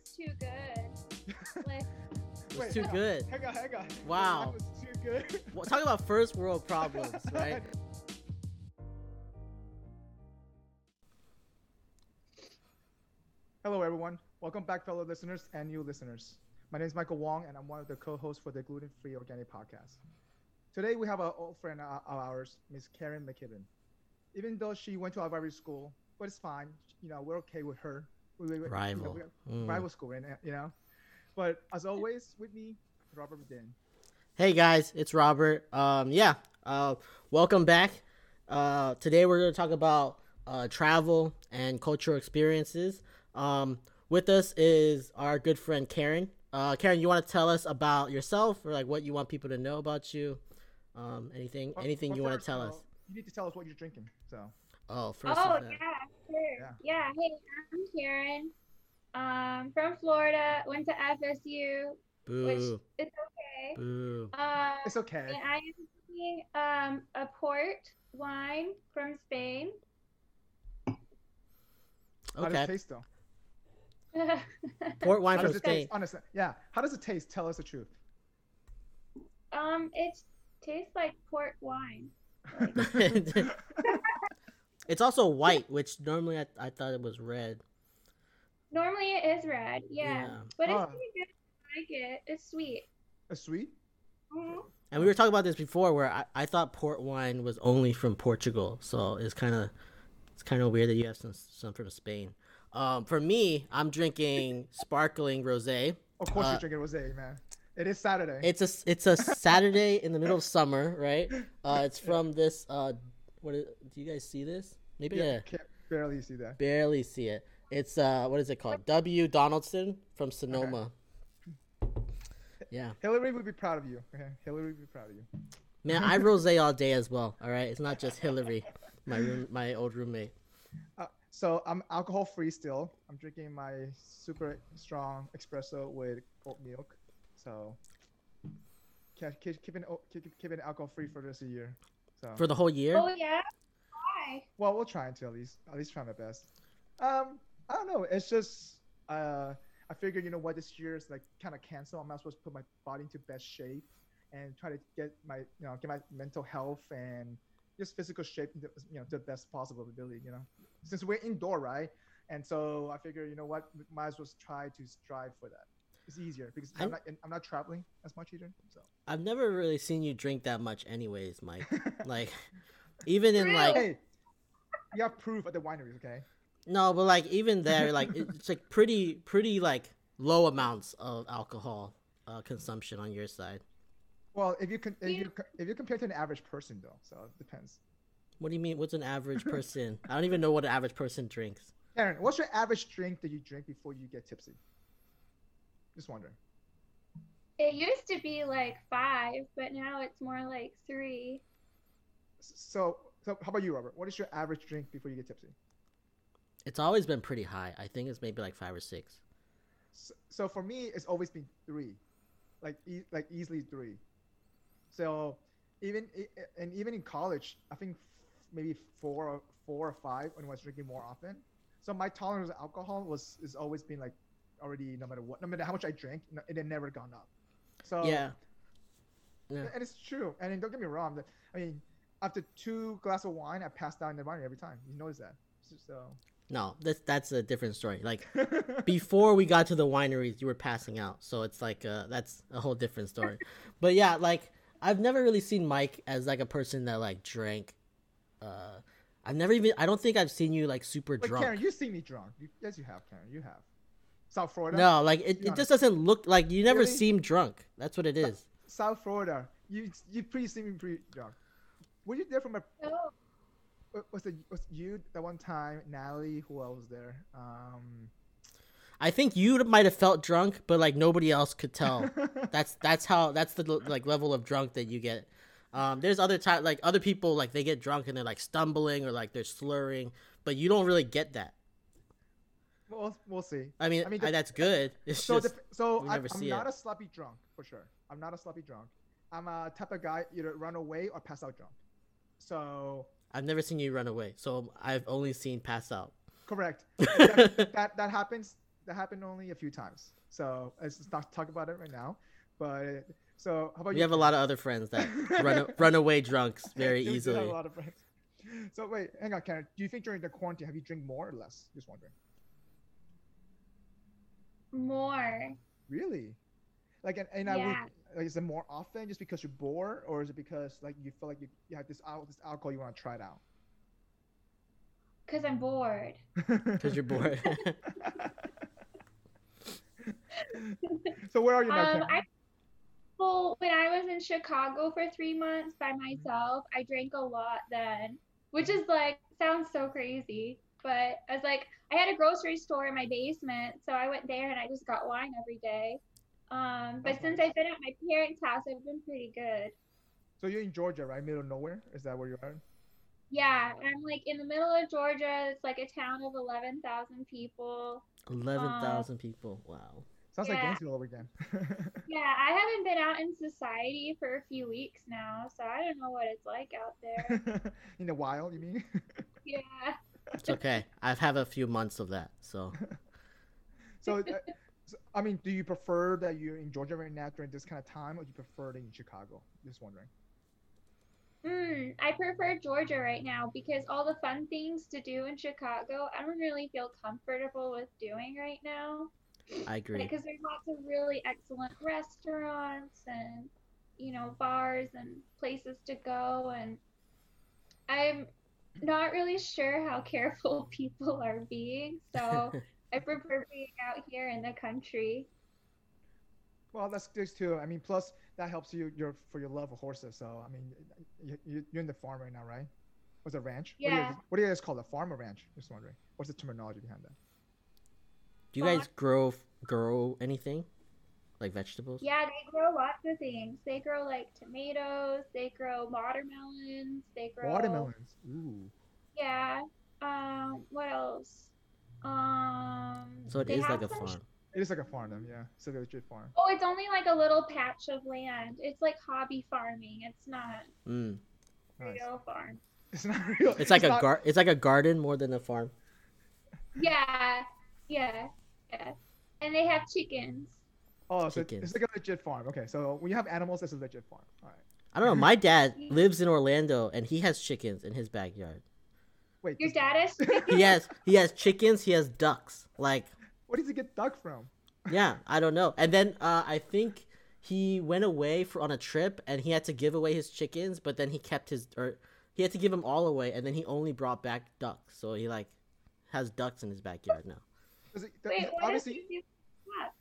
was too good. Like, It was Wait, too hang on, good. Hang on, hang on. Wow. That was too good. Well, talk about first world problems, right? Hello, everyone. Welcome back, fellow listeners and new listeners. My name is Michael Wong, and I'm one of the co-hosts for the Gluten Free Organic Podcast. Today, we have an old friend of ours, Miss Karen McKibben. Even though she went to our very school, but it's fine. You know, we're okay with her. We, we, we- you know, Mm. rival school, right? You know. But as always, with me, Robert Bedin. Hey guys, it's Robert. Um, yeah, uh, welcome back. Uh, today we're gonna talk about uh, travel and cultural experiences. Um, with us is our good friend Karen. Uh, Karen, you want to tell us about yourself or like what you want people to know about you? Um, anything, anything but you want to tell us? You need to tell us what you're drinking. So. Oh, first. oh is that- yeah, sure. Yeah. Yeah. Hey, I'm Karen. Um, from Florida. Went to FSU, which Boo, it's okay. boo. Um, It's okay. and I am drinking um a port wine from Spain. How does it taste though? port wine How from Spain. taste? Honestly, yeah. How does it taste? Tell us the truth. um, it tastes like port wine. it's also white, which normally I, I thought it was red. Normally it is red, yeah, Yeah. but it's Ah. pretty good. I like it. It's sweet. It's sweet. Mhm. And we were talking about this before, where I, I thought port wine was only from Portugal, so it's kind of it's kind of weird that you have some some from Spain. Um, for me, I'm drinking sparkling rosé. Of course, Uh, you're drinking rosé, man. It is Saturday. It's a it's a Saturday in the middle of summer, right? Uh, it's from this. Uh, what is, do you guys see this? Maybe yeah, yeah. can't barely see that. barely see it. It's uh, what is it called? W. Donaldson from Sonoma. Yeah, Hillary would be proud of you. Okay, Hillary would be proud of you. man, I rosé all day as well. All right, it's not just Hillary, my room, my old roommate. Uh, so I'm alcohol free still. I'm drinking my super strong espresso with oat milk. So keep, keep, keeping o- keep, keeping alcohol free for this year. So For the whole year? Oh yeah. Why? well, we'll try to at least at least try my best. Um, I don't know. It's just uh, I figured you know what this year is like kind of cancel. I'm not supposed to put my body into best shape and try to get my you know get my mental health and just physical shape into, you know to the best possible ability. You know, since we're indoor, right? And so I figure you know what, might as well try to strive for that. It's easier because I'm, I'm- not I'm not traveling as much either. So I've never really seen you drink that much, anyways, Mike. like, even in like hey, you have proof at the wineries, okay? no, but like even there, like it's like pretty pretty like low amounts of alcohol uh, consumption on your side. Well, if you can, if you if you compare to an average person though, so it depends. What do you mean? What's an average person? I don't even know what an average person drinks. Karen, what's your average drink that you drink before you get tipsy? Just wondering. It used to be like five, but now it's more like three. So, so how about you, Robert? What is your average drink before you get tipsy? It's always been pretty high. I think it's maybe like five or six. So, so for me, it's always been three, like e- like easily three. So even i- and even in college, I think f- maybe four or four or five when I was drinking more often. So my tolerance of alcohol was is always been like already no matter what, no matter how much I drink, it had never gone up. So Yeah. Yeah. and it's true. And don't get me wrong, that I mean, after two glass of wine, I passed out in the wine every time. You notice that? So. No, that's that's a different story. Like before we got to the wineries, you were passing out. So it's like uh, that's a whole different story. but yeah, like I've never really seen Mike as like a person that like drank. Uh, I've never even. I don't think I've seen you like super Wait, drunk. Karen, you see me drunk. You, yes, you have, Karen. You have. South Florida. no, like it, it just doesn't look like you never Really? seem drunk. That's what it is. South Florida. You you pretty see me pretty drunk. Were you there from a? Oh, wa- Was it was you that one time? Natalie, who else was there? Um. I think you might have felt drunk, but like nobody else could tell. that's that's how that's the like level of drunk that you get. Um, there's other time like other people like they get drunk and they're like stumbling or like they're slurring, but you don't really get that. We'll we'll see. I mean, I mean, the- that's good. It's So just the, so I'm, never I'm not it. a sloppy drunk for sure. I'm not a sloppy drunk. I'm a type of guy either run away or pass out drunk. So I've never seen you run away, so I've only seen pass out. correct. that, that that happens. that happened only a few times. So let's not talk about it right now. But so how about We you? have a lot of other friends that run run away drunks very We easily. a lot of friends. So wait, hang on, Karen. Do you think during the quarantine have you drink more or less? Just wondering. More. Really? Like, and, and I would, Yeah. like, is it more often just because you're bored, or is it because like you feel like you, you have this al- this alcohol you want to try it out? Cause I'm bored. Because you're bored. so where are you now, Um, I well, when I was in Chicago for three months by myself, I drank a lot then, which is like sounds so crazy. But I was like, I had a grocery store in my basement, so I went there and I just got wine every day. Um, but That's since. I've been at my parents' house, I've been pretty good. So you're in Georgia, right? Middle of nowhere? Is that where you are? Yeah, I'm like in the middle of Georgia. It's like a town of 11,000 people. Eleven thousand people. Wow. Sounds like Yeah. Gainesville over again. Yeah, I haven't been out in society for a few weeks now, so I don't know what it's like out there. in the wild, you mean? Yeah. It's okay. I've had a few months of that, so so, uh, so, I mean, do you prefer that you're in Georgia right now during this kind of time, or do you prefer it in Chicago? Just wondering. Mm, I prefer Georgia right now because all the fun things to do in Chicago, I don't really feel comfortable with doing right now. I agree. Because there's lots of really excellent restaurants and, you know, bars and places to go. And I'm not really sure how careful people are being. So I prefer being out here in the country. Well, that's good too. I mean, plus that helps you your for your love of horses. So, I mean, you, you, you're in the farm right now, right? What's a ranch? What do, you, Yeah. what do you guys call it? A farm or ranch? Just wondering. What's the terminology behind that? Do you guys grow grow anything, like vegetables? Yeah, they grow lots of things. They grow like tomatoes, they grow watermelons, they grow Watermelons. Ooh. Yeah. Um, what else? Um, So it they is have like a some farm. It is like a farm, then, yeah. It's like a legit farm. Oh, it's only like a little patch of land. It's like hobby farming. It's not Mm. a Nice. real farm. It's not real. It's like a gar. It's like a garden more than a farm. Yeah, yeah, yeah. And they have chickens. Oh, so chickens. it's like a legit farm. Okay, so when you have animals, it's a legit farm. All right. I don't know. My dad lives in Orlando and he has chickens in his backyard. Wait. Your this- dad is He has he has chickens. He has ducks. Like Where does he get duck from? yeah, I don't know. And then uh, I think he went away for on a trip and he had to give away his chickens, but then he kept his or he had to give them all away, and then he only brought back ducks. So he like has ducks in his backyard now. Does it, Wait, what obviously, does he do? Ducks?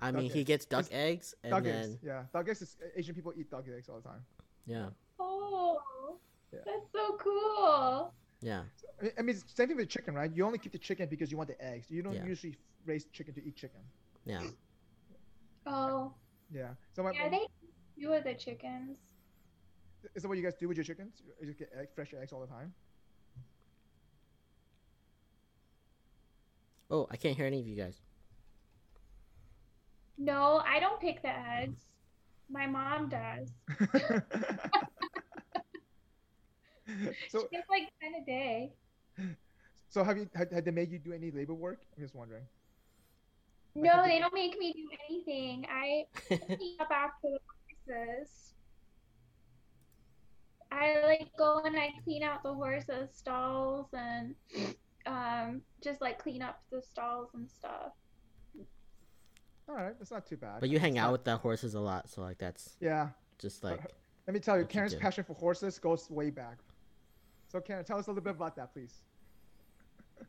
I Duck mean, he gets duck It's eggs and duck then eggs. Yeah, duck eggs. Is, Asian people eat duck eggs all the time. yeah, Oh, Yeah. that's so cool. yeah. I mean, I mean, it's same thing with chicken, right? You only keep the chicken because you want the eggs. You don't Yeah. usually raise chicken to eat chicken. Yeah. Oh, Yeah. So my, yeah, they you are the chickens. is that what you guys do with your chickens? You just get egg, fresh eggs all the time? Oh, I can't hear any of you guys. No, I don't pick the eggs. My mom does. so, It's like ten a day. so have you had, had they made you do any labor work? I'm just wondering. No, have they you- don't make me do anything. I clean up after the horses. I like go and I clean out the horses' stalls and um just like clean up the stalls and stuff. All right, that's not too bad. but you hang It's out not- with the horses a lot, so like that's Yeah. just like Let me tell you, what you Karen's passion for horses goes way back. So, Karen, tell us a little bit about that, please.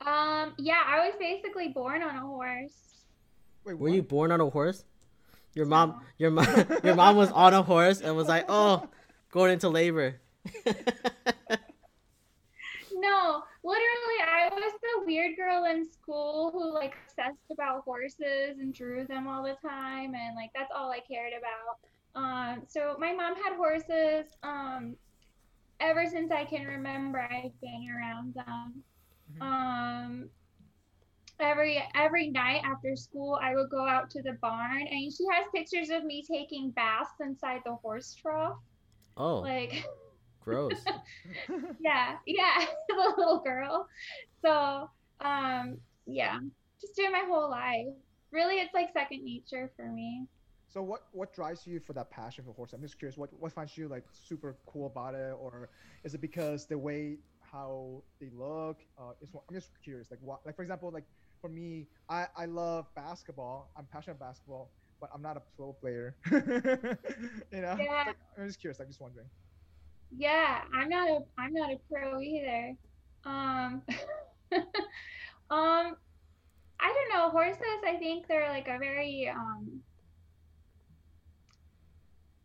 Um, yeah, I was basically born on a horse. Wait, Were you born on a horse? Your mom, No. your mom, your mom was on a horse and was like, "Oh, going into labor." No, literally, I was the weird girl in school who like obsessed about horses and drew them all the time, and like that's all I cared about. Um, so my mom had horses. Um, ever since I can remember, I've been around them. Mhm. Um, every every night after school, I would go out to the barn, and she has pictures of me taking baths inside the horse trough. oh, Like, gross. yeah, yeah, the little girl. So, um, yeah, just doing my whole life. Really, it's like second nature for me. So what what drives you for that passion for horse? I'm just curious. What what finds you like super cool about it, or is it because the way how they look? Uh, is, I'm just curious. Like what? Like for example, like for me, I I love basketball. I'm passionate about basketball, but I'm not a pro player. you know. Yeah. Like, I'm just curious. I'm just wondering. Yeah, I'm not a I'm not a pro either. Um um I don't know, horses I think they're like a very um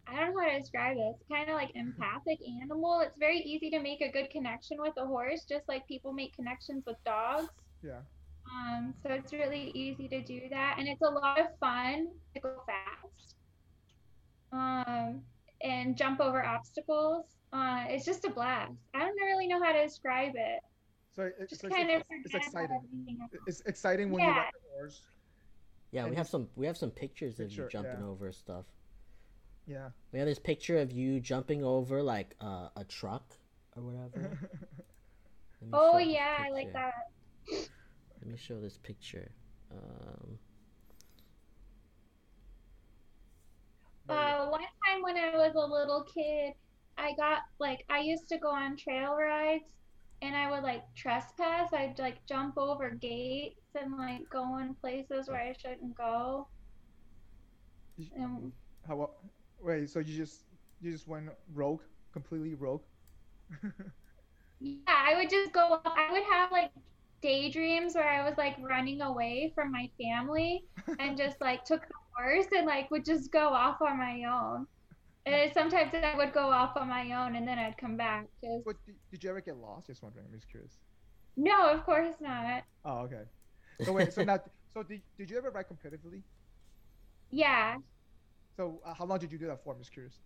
I don't know how to describe this. Kind of like empathic animal. It's very easy to make a good connection with a horse, just like people make connections with dogs. Yeah. Um, so it's really easy to do that, and it's a lot of fun to go fast. Um, and jump over obstacles. Uh, it's just a blast. I don't really know how to describe it. So it, Just so kind it's, of it's exciting. It's exciting when you Yeah. ride the horse. Yeah, we have some we have some pictures of you jumping yeah. over stuff. Yeah. We have this picture of you jumping over like uh, a truck or whatever. Oh yeah, I like that. Let me show this picture. Um, Uh, one time when I was a little kid, I got like I used to go on trail rides, and I would like trespass. I'd like jump over gates and like go in places where I shouldn't go. And How? Wait. So you just you just went rogue, completely rogue. yeah, I would just go. I would have like daydreams where I was like running away from my family and just like took the horse and like would just go off on my own. And sometimes I would go off on my own and then I'd come back. But did, did you ever get lost? Just wondering. I'm just curious. No, of course not. Oh, okay. So wait. So now, so did, did you ever write competitively? Yeah. So uh, how long did you do that for? I'm just curious.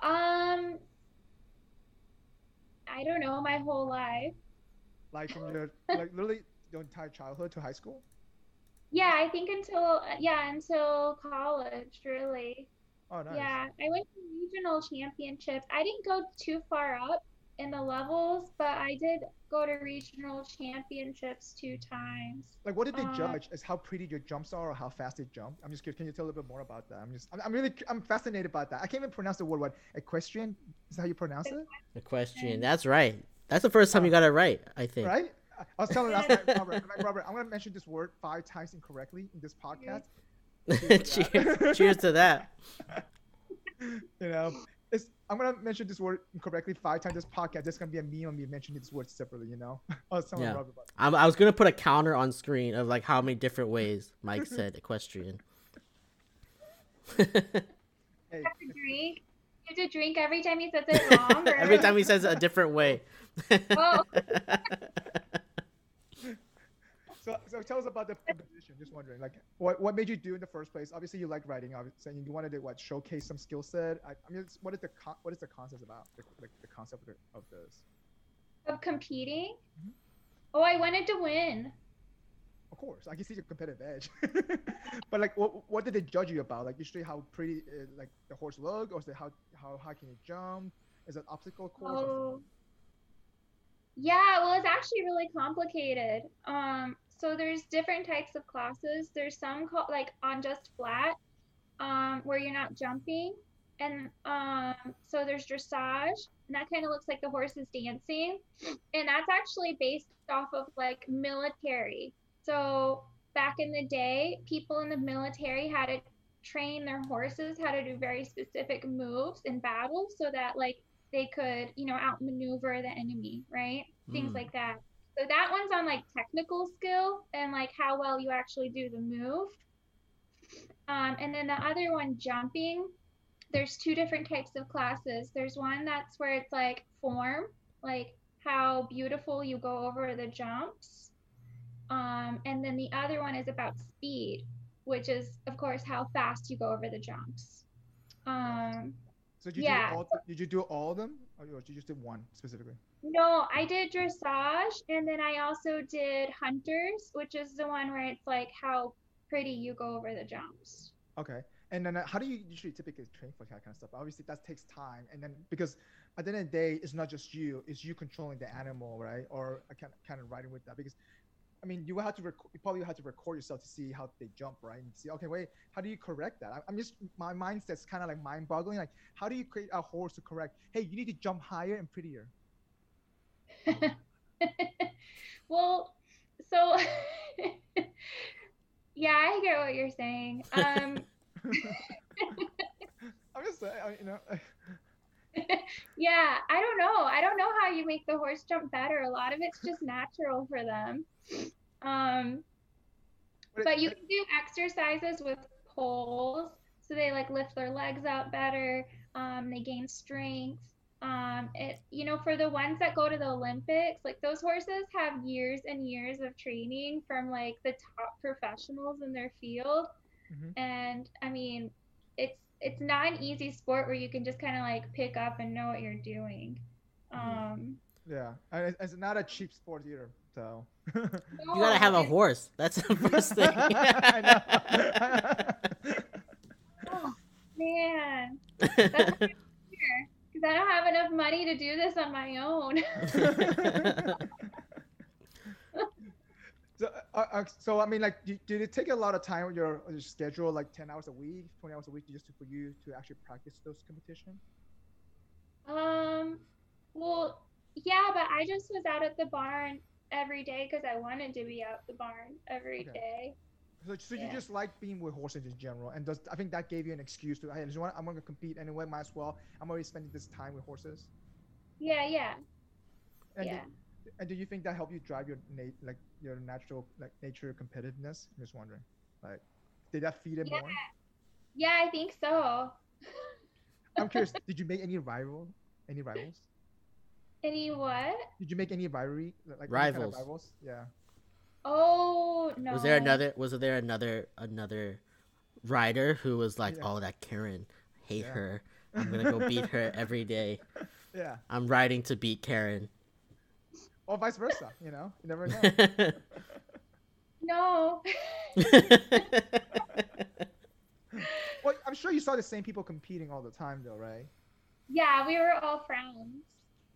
Um, I don't know, my whole life. Like from your like literally your entire childhood to high school. Yeah, I think until yeah, until college, really. Oh, nice. Yeah, I went to regional championships. I didn't go too far up in the levels, but I did go to regional championships two times. Like, what did they Uh, judge? Is how pretty your jumps are, or how fast they jump? I'm just curious. Can you tell a little bit more about that? I'm just, I'm, I'm really, I'm fascinated about that. I can't even pronounce the word. What equestrian? Is that how you pronounce it? equestrian. That's right. That's the first time you got it right. I think. Right? I I was telling last night, Robert, I'm like, Robert, I'm gonna mention this word five times incorrectly in this podcast. Cheers, cheers to that. you know, it's, I'm gonna mention this word incorrectly five times this podcast. There's gonna be a meme on me mentioning this word separately. You know, oh, I was Yeah. I'm, I was gonna put a counter on screen of like how many different ways Mike said equestrian. Hey, You have to drink. You have to drink every time he says it wrong. Or... Every time he says it a different way. Oh. So, so tell us about the competition. Just wondering, like, what what made you do in the first place? Obviously, you like writing. Obviously, and you wanted to what showcase some skill set. I, I mean, it's, what is the con- what is the concept about? The, the, the concept of, the, of this. Of competing? Mhm. Oh, I wanted to win. Of course, I can see your competitive edge. but like, what what did they judge you about? Like, usually how pretty uh, like the horse look, or is it how how high can you jump? Is it obstacle course? Oh. Yeah, well, it's actually really complicated. Um, so there's different types of classes. There's some called like on just flat, um, where you're not jumping, and um, so there's dressage, and that kind of looks like the horse is dancing, and that's actually based off of like military. So back in the day, people in the military had to train their horses how to do very specific moves in battle, so that like they could, you know, outmaneuver the enemy, right? Things Mm. like that. So that one's on like technical skill and like how well you actually do the move. Um, and then the other one, jumping, there's two different types of classes. There's one that's where it's like form, like how beautiful you go over the jumps. Um, and then the other one is about speed, which is, of course, how fast you go over the jumps. Um, So did you yeah. do all? Did you do all of them, or did you just did one specifically? No, I did dressage and then I also did hunters, which is the one where it's like how pretty you go over the jumps. Okay. And then uh, how do you usually typically train for that kind of stuff? Obviously, that takes time. And then because at the end of the day, it's not just you; it's you controlling the animal, right? Or I kind of kind of riding with that because I mean, you have to rec- you probably have to record yourself to see how they jump, right? And see, okay, wait, how do you correct that? I'm just my mindset's kind of like mind-boggling. Like, how do you create a horse to correct? Hey, you need to jump higher and prettier. well, so yeah, I get what you're saying. Um, I'm just saying, I- you know. yeah, I don't know. I don't know how you make the horse jump better. A lot of it's just natural for them. Um, But but you can do exercises with poles, so they like lift their legs out better. Um, they gain strength. Um, it you know for the ones that go to the Olympics, like those horses have years and years of training from like the top professionals in their field, Mhm. and I mean, it's it's not an easy sport where you can just kind of like pick up and know what you're doing. Um, Yeah, it's, it's not a cheap sport either. So You gotta have a horse. That's the first thing. I know. Oh, man. That's because I don't have enough money to do this on my own. so, uh, uh, so I mean, like, did, did it take a lot of time on your, your schedule, like ten hours a week, twenty hours a week, just for you to actually practice those competitions? um, well, yeah, but I just was out at the barn every day because I wanted to be out the barn every Okay. day. So, so you just like being with horses in general, and does I think that gave you an excuse to, hey, listen, what, I'm going to compete anyway, might as well. I'm already spending this time with horses. Yeah, yeah, And yeah. Do, and do you think that helped you drive your nat- like your natural like nature competitiveness? I'm just wondering, like, did that feed it Yeah. more? Yeah, I think so. I'm curious. did you make any rival, any rivals? Any what? Did you make any rivalry, like any kind of Rivals. rivals? Yeah. Oh no. Was there another? Was there another another rider who was like, Yeah. "Oh, that Karen, hate Yeah. her. I'm gonna go beat her every day. Yeah. I'm riding to beat Karen." Or vice versa. You know, you never know. No. well, I'm sure you saw the same people competing all the time, though, right? yeah, we were all friends.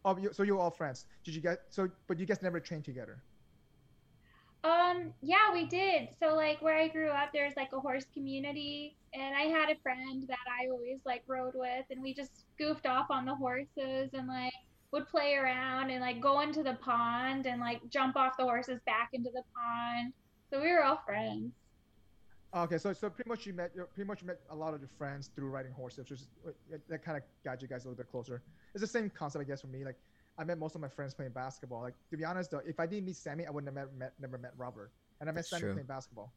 Oh, so you were all friends. Did you get so? But you guys never trained together. Um, yeah, we did. So like where I grew up, there's like a horse community, and I had a friend that I always like rode with, and we just goofed off on the horses and like would play around and like go into the pond and like jump off the horses back into the pond. So we were all friends. Okay, so so pretty much you met pretty much met a lot of your friends through riding horses, which is that kind of got you guys a little bit closer. It's the same concept, I guess, for me. Like I met most of my friends playing basketball. Like to be honest, though, if I didn't meet Sammy, I wouldn't have met, met never met Robert, and I met That's Sammy true. playing basketball.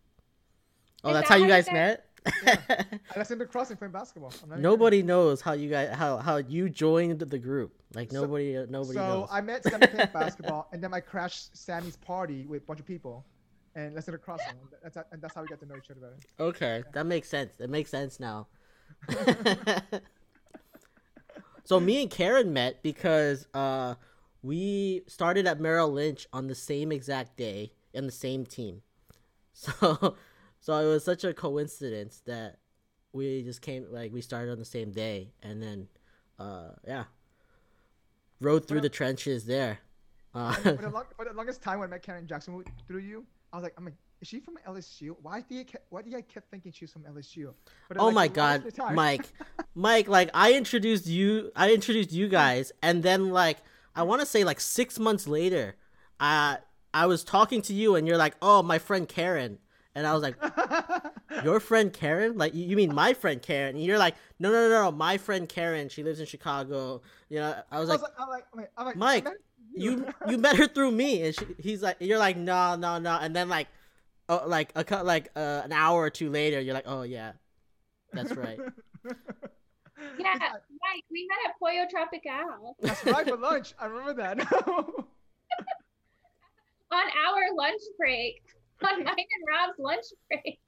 oh, Is that's that how you guys guys- met. And I seen the crossing playing basketball. I'm not even nobody knows how you guys how how you joined the group. Like So- nobody uh, nobody so knows. I met Sammy playing basketball, and then I crashed Sammy's party with a bunch of people, and let's did a crossing. And that's and that's how we got to know each other better. Okay, that makes sense. That makes sense now. so me and Karen met because uh, we started at Merrill Lynch on the same exact day in the same team. So so it was such a coincidence that we just came like we started on the same day and then uh yeah rode through the trenches there. Uh, for, the long, for the longest time when I met Karen Jackson through you, I was like, I'm like, is she from LSU? Why I, ke- why did I kept thinking she's from LSU? But Oh like, my god, Mike. Mike, like I introduced you I introduced you guys and then like I want to say like 6 months later, I I was talking to you and you're like, "Oh, my friend Karen." And I was like, "Your friend Karen? Like you you mean my friend Karen?" And you're like, "No, no, no, no, my friend Karen. She lives in Chicago." You know, I was like, I'm like, I'm like, I'm like, Mike, you you met her through me and she, he's like you're like no no no and then like oh like a cut like uh, an hour or two later you're like oh yeah that's right Yeah, Mike, we met at Pollo Tropical That's right for lunch. I remember that. on our lunch break, on mine and Rob's lunch break.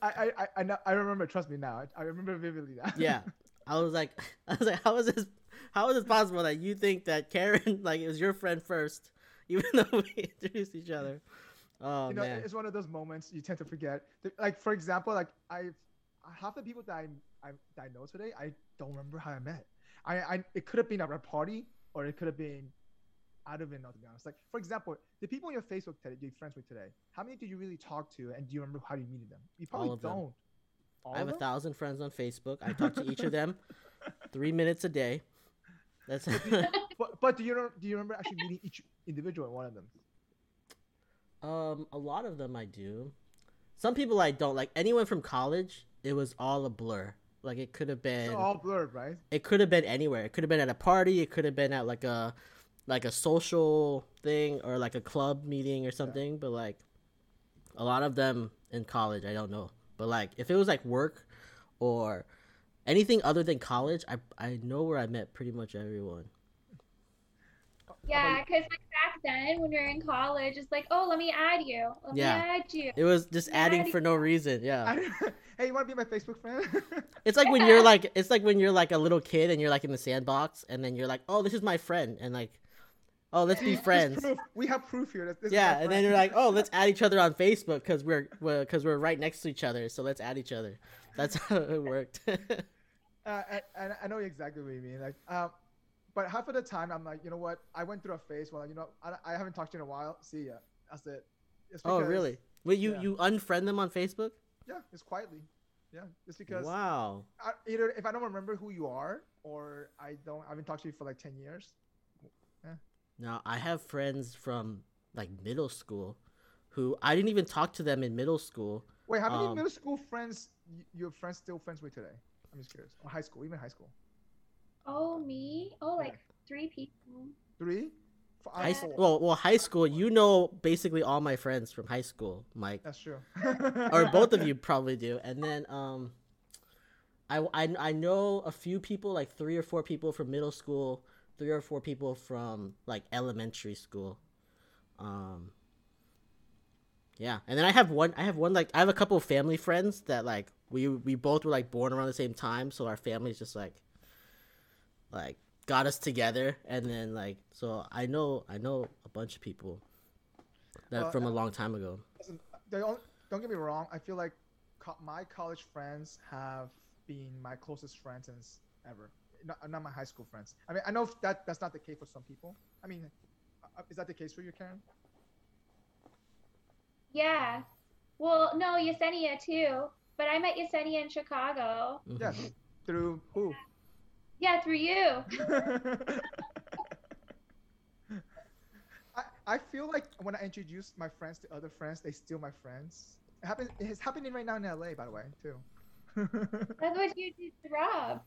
I, I, I, I know. I remember. Trust me now. I, I remember vividly that. yeah i was like i was like how is this how is it possible that you think that karen like it was your friend first even though we introduced each other oh you know, man it's one of those moments you tend to forget. Like for example, like I, half the people that I, I, that I know today, I don't remember how I met. I, I it could have been at a party, or it could have been I don't even know to be honest. Like for example, the people on your Facebook today, you're friends with today, how many did you really talk to, and do you remember how you meeted them? You probably All of them. don't. All I have a thousand friends on Facebook. I talk to each of them three minutes a day. That's But, but do you know, do you remember actually meeting each individual one of them? um a lot of them I do. Some people I don't like. Anyone from college, it was all a blur. Like it could have been. They're all blurred, right? it could have been anywhere. It could have been at a party. It could have been at like a like a social thing or like a club meeting or something. But like a lot of them in college, I don't know. But like if it was like work or anything other than college, I I know where I met pretty much everyone. Yeah, because like back then when you're in college, it's like, oh, let me add you. Let Yeah. me add you. It was just Yeah, adding I- for no reason. Yeah. hey, you want to be my Facebook friend? It's like when you're like it's like when you're like a little kid and you're like in the sandbox and then you're like, "Oh, this is my friend." And like, "Oh, let's be friends." We have proof here. that this Yeah, and then you're like, "Oh, let's add each other on Facebook cuz we're cuz we're right next to each other, so let's add each other." That's how it worked. Uh, I, I- know exactly what you mean. Like, um, but half of the time I'm like, you know what? I went through a phase where, you know, I, I haven't talked to you in a while. See ya. That's it. It's oh, really? Wait, you yeah. you unfriend them on Facebook? Yeah, it's quietly. Yeah, just because Wow. I, either if I don't remember who you are or I don't, I haven't talked to you for like ten years. Now, I have friends from like middle school who I didn't even talk to them in middle school. Wait, how many Um, middle school friends your friends still friends with today? I'm just curious. Or high school, even high school. Oh, me? Oh, Yeah. like three people. Three. F- High, s- four. well, well, high school. You know, basically all my friends from high school, Mike. That's true. or both of you probably do. And then um, I, I I know a few people, like three or four people from middle school, three or four people from like elementary school. Um, yeah, and then I have one. I have one like I have a couple of family friends that like we we both were like born around the same time, so our families just like like got us together, and then like so I know I know a bunch of people that Well, from a uh, long time ago. Don't, don't get me wrong. I feel like co- my college friends have been my closest friends since ever. Not, not my high school friends. I mean, I know that that's not the case for some people. I mean, uh, is that the case for you, Karen? Yeah. Well, no, Yesenia too. But I met Yesenia in Chicago. Mhm. Yes. Through who? Yeah, through you. I, I feel like when I introduce my friends to other friends, they steal my friends. It happens. It's happening right now in LA, by the way, too. That's what you did to Rob.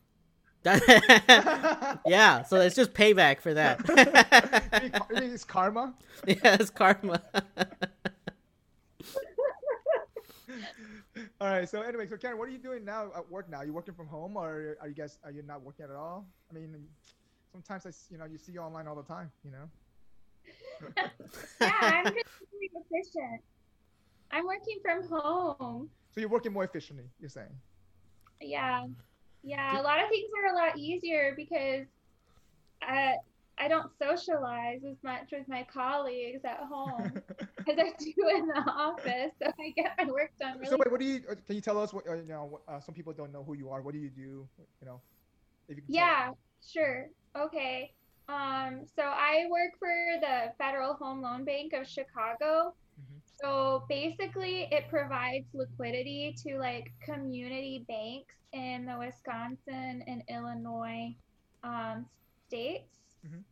That- yeah, so it's just payback for that. You mean ca- you mean it's karma. yeah, it's karma. All right. So anyway, so Karen, what are you doing now at work? Now, you working from home, or are you guys are you not working at all? I mean, sometimes I you know, you see you online all the time. You know. Yeah, I'm just really efficient. I'm working from home. So you're working more efficiently. You're saying. Yeah. Yeah, a lot of things are a lot easier because I I don't socialize as much with my colleagues at home as I do in the office, so I get my work done really so wait, what do you? uh, Can you tell us what? Uh, you know, what- uh, some people don't know who you are. What do you do? You know, if you can. Yeah, sure. Okay. Um, so I work for the Federal Home Loan Bank of Chicago. So basically, it provides liquidity to like community banks in the Wisconsin and Illinois um, states. Mhm.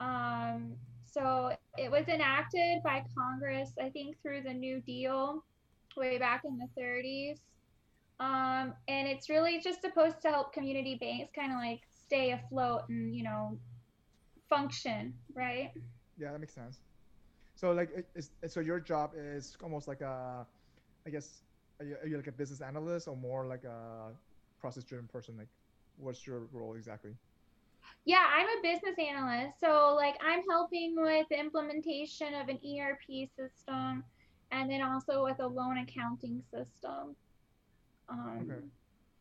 Um, so it was enacted by Congress, I think, through the New Deal way back in the 30s. Um, and it's really just supposed to help community banks kind of like stay afloat and, you know, function, right? Yeah, that makes sense. So like, so your job is almost like a, I guess, are you, are you like a business analyst or more like a process-driven person? Like, what's your role exactly? Yeah, I'm a business analyst. So, like, I'm helping with the implementation of an ERP system and then also with a loan accounting system. Um,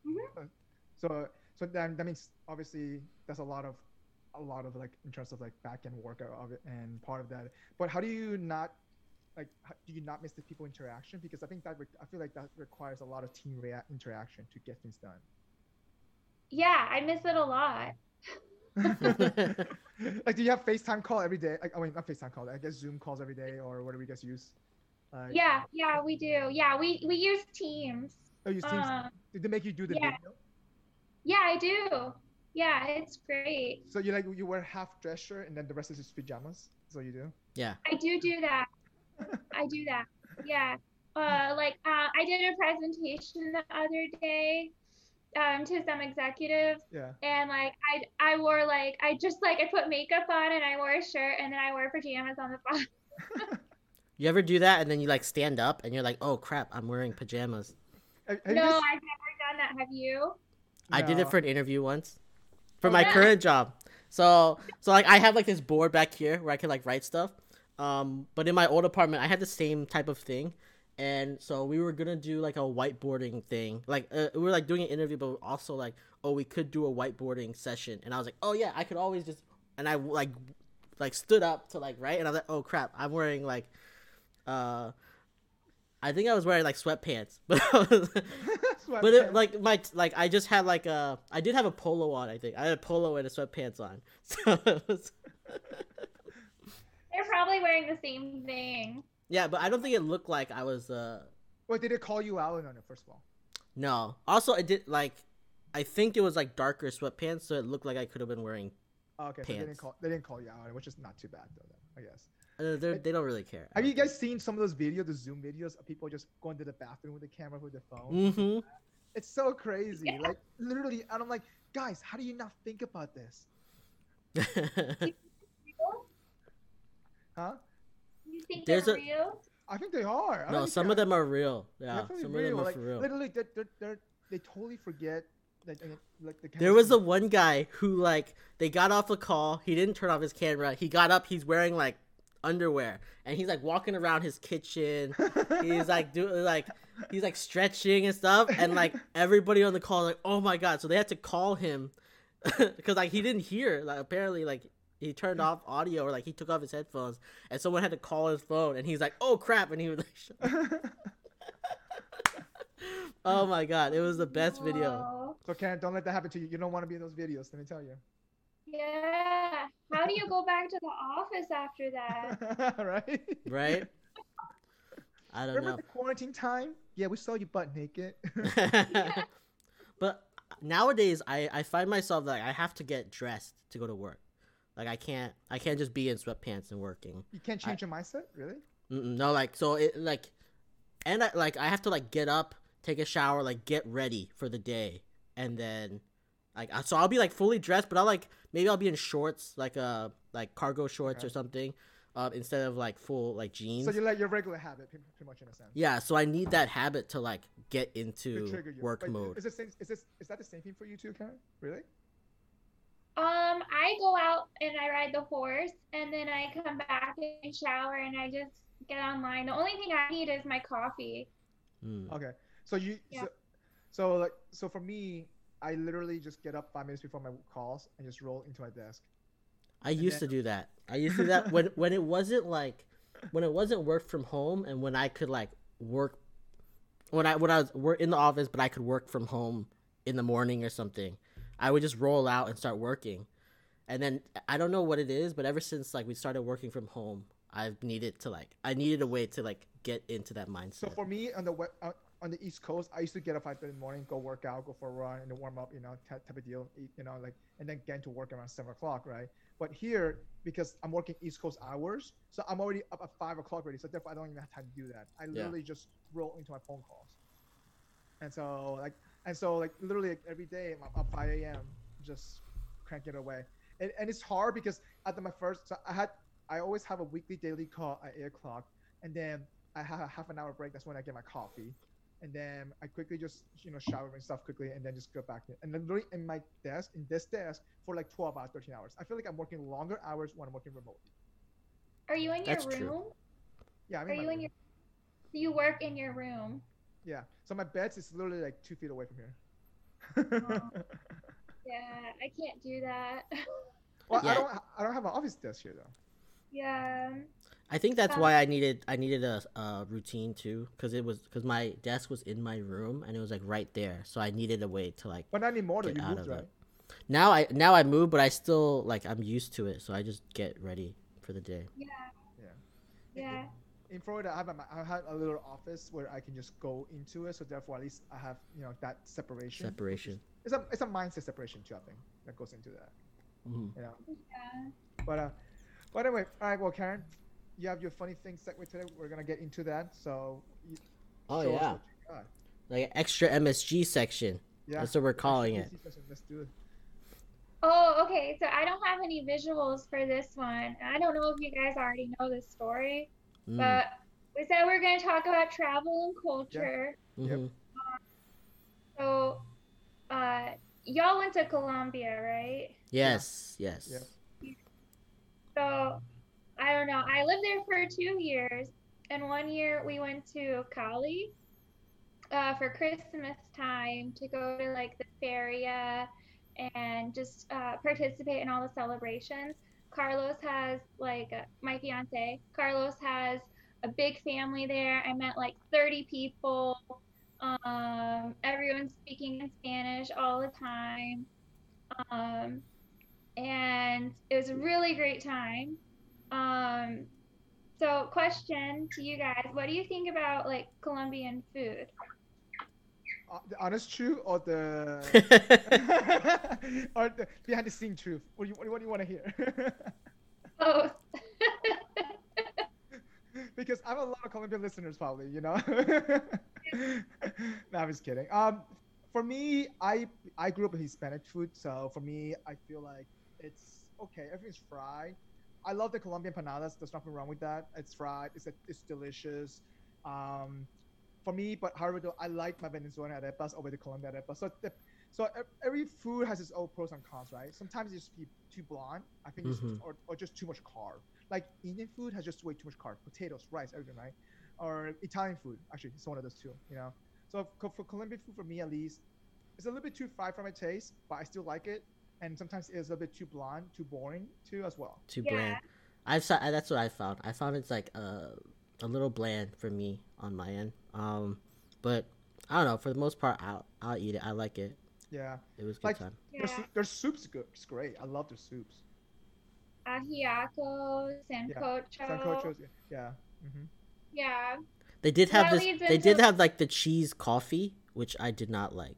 Okay. So, so then that means obviously that's a lot of, a lot of like in terms of like back end work of it and part of that. But how do you not, like, how, do you not miss the people interaction? Because I think that re- I feel like that requires a lot of team rea- interaction to get things done. Yeah, I miss it a lot. like, do you have FaceTime call every day? Like, I mean, not FaceTime call. I guess Zoom calls every day, or what do we guys use. Like, Yeah, yeah, we do. Yeah, we we use Teams. Oh, use Teams. Um, Did they make you do the yeah. video? yeah, I do. Yeah, it's great. So you like you wear half dress shirt and then the rest is just pajamas. So you do. yeah. I do do that. I do that. Yeah. Uh, like uh, I did a presentation the other day um, to some executives, Yeah. and like I I wore like I just like I put makeup on and I wore a shirt and then I wore pajamas on the bottom. You ever do that and then you like stand up and you're like, oh crap, I'm wearing pajamas. Have, have no, you I've never done that. Have you? I did it for an interview once for Oh, my yeah. current job. So so like I have like this board back here where I can like write stuff. Um, but in my old apartment, I had the same type of thing, and so we were gonna do like a whiteboarding thing. Like uh, we were like doing an interview, but also like oh we could do a whiteboarding session. And I was like oh yeah, I could always just and I like like stood up to like write, and I was like oh crap, I'm wearing like uh. I think I was wearing like sweatpants, but I was, but it, like my like I just had like a I did have a polo on I think I had a polo and a sweatpants on so it was, They're probably wearing the same thing. yeah but I don't think it looked like I was uh Wait, did it call you out on it first of all? no also it did like I think it was like darker sweatpants so it looked like I could have been wearing Oh, okay, so they didn't Pants. call they didn't call you out, it, which is not too bad though. Then, I guess. Uh, they're- they don't really care Have you guys seen some of those videos, the Zoom videos of people just going to the bathroom with the camera with their phone? mm-hmm It's so crazy. Yeah. Like literally, and I'm like, guys, how do you not think about this? Real? Huh? You think There's they're a- real? I think they are. I no some they're of them are real yeah definitely some of them are like, for real Literally, they're, they're, they're, they totally forget. Like, like the There was the one guy who like they got off the call. He didn't turn off his camera. He got up. He's wearing like underwear and he's like walking around his kitchen. he's like doing like he's like stretching and stuff. And like everybody on the call like oh my god. So they had to call him because like he didn't hear. Like apparently like he turned off audio or like he took off his headphones and someone had to call his phone and he's like oh crap and he was like oh my god it was the best video. Whoa. so Karen, don't let that happen to you. You don't want to be in those videos. Let me tell you. Yeah. How do you go back to the office after that? right? Right. I don't Remember know. the quarantine time? Yeah, we saw you butt naked. but nowadays I, I find myself like I have to get dressed to go to work. Like I can't I can't just be in sweatpants and working. you can't change your mindset, really? No, like so it like, and I like I have to like get up, take a shower, like get ready for the day, and then like so I'll be like fully dressed, but I'll like maybe I'll be in shorts, like uh like cargo shorts or something, uh, instead of like full like jeans. So you like your regular habit, pretty pretty much in a sense. yeah, so I need that habit to like get into trigger work Wait, mode. Is this same, is this is that the same thing for you too, Karen? Really? Um, I go out and I ride the horse, and then I come back and shower, and I just get online. The only thing I need is my coffee. Mm. Okay. So you Yeah. so, so like so for me, I literally just get up five minutes before my calls and just roll into my desk. I used to do that. I used to do that when when it wasn't like when it wasn't work from home and when I could like work when I when I was work in the office but I could work from home in the morning or something. I would just roll out and start working. And then I don't know what it is, but ever since like we started working from home, I've needed to like I needed a way to like get into that mindset. So for me on the we- uh, on the East Coast, I used to get up five in the morning, go work out, go for a run, and warm up, you know, type, type of deal, you know, like, and then get into work around seven o'clock, right? But here, because I'm working East Coast hours, so I'm already up at five o'clock already, so therefore I don't even have time to do that. I literally just roll into my phone calls, and so like, and so like literally like, every day I'm up five a.m. just cranking it away, and, and it's hard because at my first, so I had, I always have a weekly daily call at eight o'clock, and then I have a half an hour break. That's when I get my coffee, and then I quickly just you know shower and stuff quickly, and then just go back. In. And then literally in my desk, in this desk, for like 12 hours, 13 hours. I feel like I'm working longer hours when I'm working remotely. Are you in your That's true. room? Yeah, I Are mean, you my in room. your? You work in your room. yeah. So my bed is literally like two feet away from here. Oh. Yeah, I can't do that. well, Yeah. I don't. I don't have an office desk here though. yeah. I think that's why I needed I needed a, a routine too cuz it was cuz my desk was in my room and it was like right there. So I needed a way to like But not anymore. Though Get you out moved, of right? it. now I now I move, but I still like I'm used to it, so I just get ready for the day. Yeah. In- Yeah. In, in Florida, I have a, I have a little office where I can just go into it, so therefore at least I have you know that separation. Separation. It's a it's a mindset separation too. I think that goes into that. Mhm. You know. Yeah. But uh, but anyway, all right. Well, Karen, you have your funny thing segue today. We're gonna get into that. So. You, Oh show us yeah, what you got. like an extra MSG section. Yeah. That's what we're calling it. Let's do it. Oh, okay. So I don't have any visuals for this one. I don't know if you guys already know this story, Mm, but we said we're going to talk about travel and culture. mhm. So, uh, y'all went to Colombia, right? Yes, yes. Yeah. So, I don't know. I lived there for two years, and one year we went to Cali uh, for Christmas time to go to like the feria and just uh, participate in all the celebrations. Carlos has like uh, my fiance. Carlos has a big family there. I met like 30 people. Um, everyone's speaking in Spanish all the time. Um, and it was a really great time. Um, so, question to you guys: What do you think about like Colombian food? Uh, the honest truth or the or the behind the scene truth? What do you what do you want to hear? Both. because I have a lot of Colombian listeners, probably. You know. no, I'm just kidding. Um, for me, I I grew up with Hispanic food, so for me, I feel like it's okay. Everything's fried. I love the Colombian panadas. There's nothing wrong with that. It's fried. It's it's delicious. Um, for me, but however, though, I like my Venezuelan arepas over the Colombian arepas. So the, so every food has its own pros and cons, right? Sometimes it just be too bland. I think it's Mhm. or, or just too much carb. Like Indian food has just way too much carb. Potatoes, rice, everything, right? Or Italian food, actually, it's one of those two. You know. So for Colombian food, for me at least, it's a little bit too fried for my taste, but I still like it. And sometimes it's a bit too bland, too boring, too as well. Too Yeah. bland. I've that's what I found. I found it's like uh, a little bland for me on my end. Um, but I don't know. For the most part, I'll I'll eat it. I like it. Yeah. It was good Like- time. Yeah. Their, their soup's good. It's great. I love their soups. Ajiaco, sancocho. Sancochos, yeah. Mm-hmm. Yeah. They did have that this. They did have like the cheese coffee, which I did not like.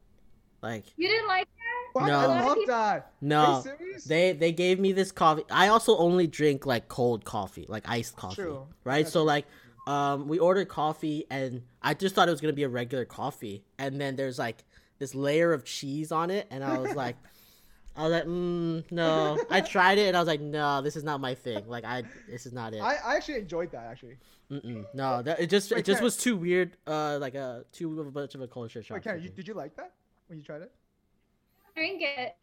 Like You didn't like No. I love that. Are you no, serious? they they gave me this coffee. I also only drink like cold coffee, like iced coffee, True. right? That's so like, um, we ordered coffee, and I just thought it was gonna be a regular coffee, and then there's like this layer of cheese on it, and I was like. I was like, mm, no. I tried it and I was like, no, this is not my thing. Like, I, this is not it. I, I actually enjoyed that actually. Mm-mm. No, that, it just, Wait, it just Ken- was too weird. Uh, like a too much of a culture shock. Wait, Karen, you, did you like that when you tried it? Drink it.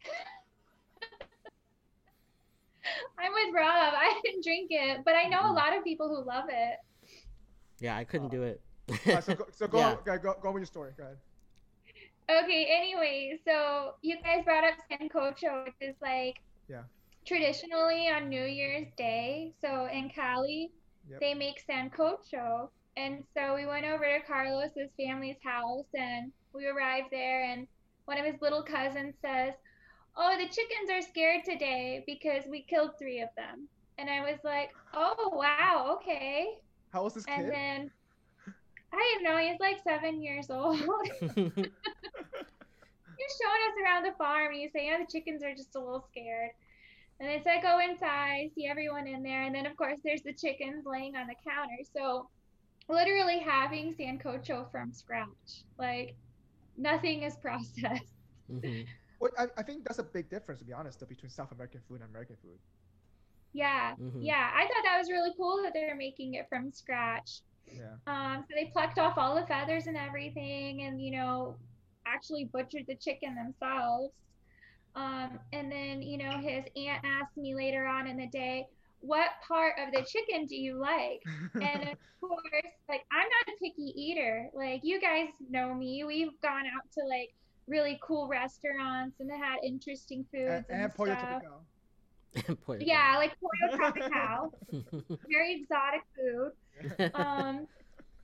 I'm with Rob. I didn't drink it, but I know a Mhm. lot of people who love it. Yeah, I couldn't do it. Alright, so go, so go, Yeah. go, go, go with your story. Go ahead. Okay, anyway, so you guys brought up Sancocho, which is like Yeah. traditionally on New Year's Day. So in Cali, Yep. they make Sancocho. And so we went over to Carlos's family's house and we arrived there and one of his little cousins says, "Oh, the chickens are scared today because we killed 3 of them." And I was like, "Oh, wow, okay." How old's this And kid? then I don't know, he's like 7 years old. He's showing us around the farm and he's saying, oh, the chickens are just a little scared. And then so I go inside, see everyone in there, and then of course there's the chickens laying on the counter. So literally having sancocho from scratch. Like nothing is processed. Mhm. Well, I, I think that's a big difference, to be honest, though, between South American food and American food. Yeah. Mhm. Yeah. I thought that was really cool that they're making it from scratch. Yeah. Um, so they plucked off all the feathers and everything, and you know, actually butchered the chicken themselves. Um, and then you know, his aunt asked me later on in the day, "What part of the chicken do you like?" And of course, like I'm not a picky eater. Like you guys know me. We've gone out to like really cool restaurants and they had interesting foods and, and, and Pollo stuff. Tropical. Puerto Yeah, like pollo tropical, Rico. very exotic food um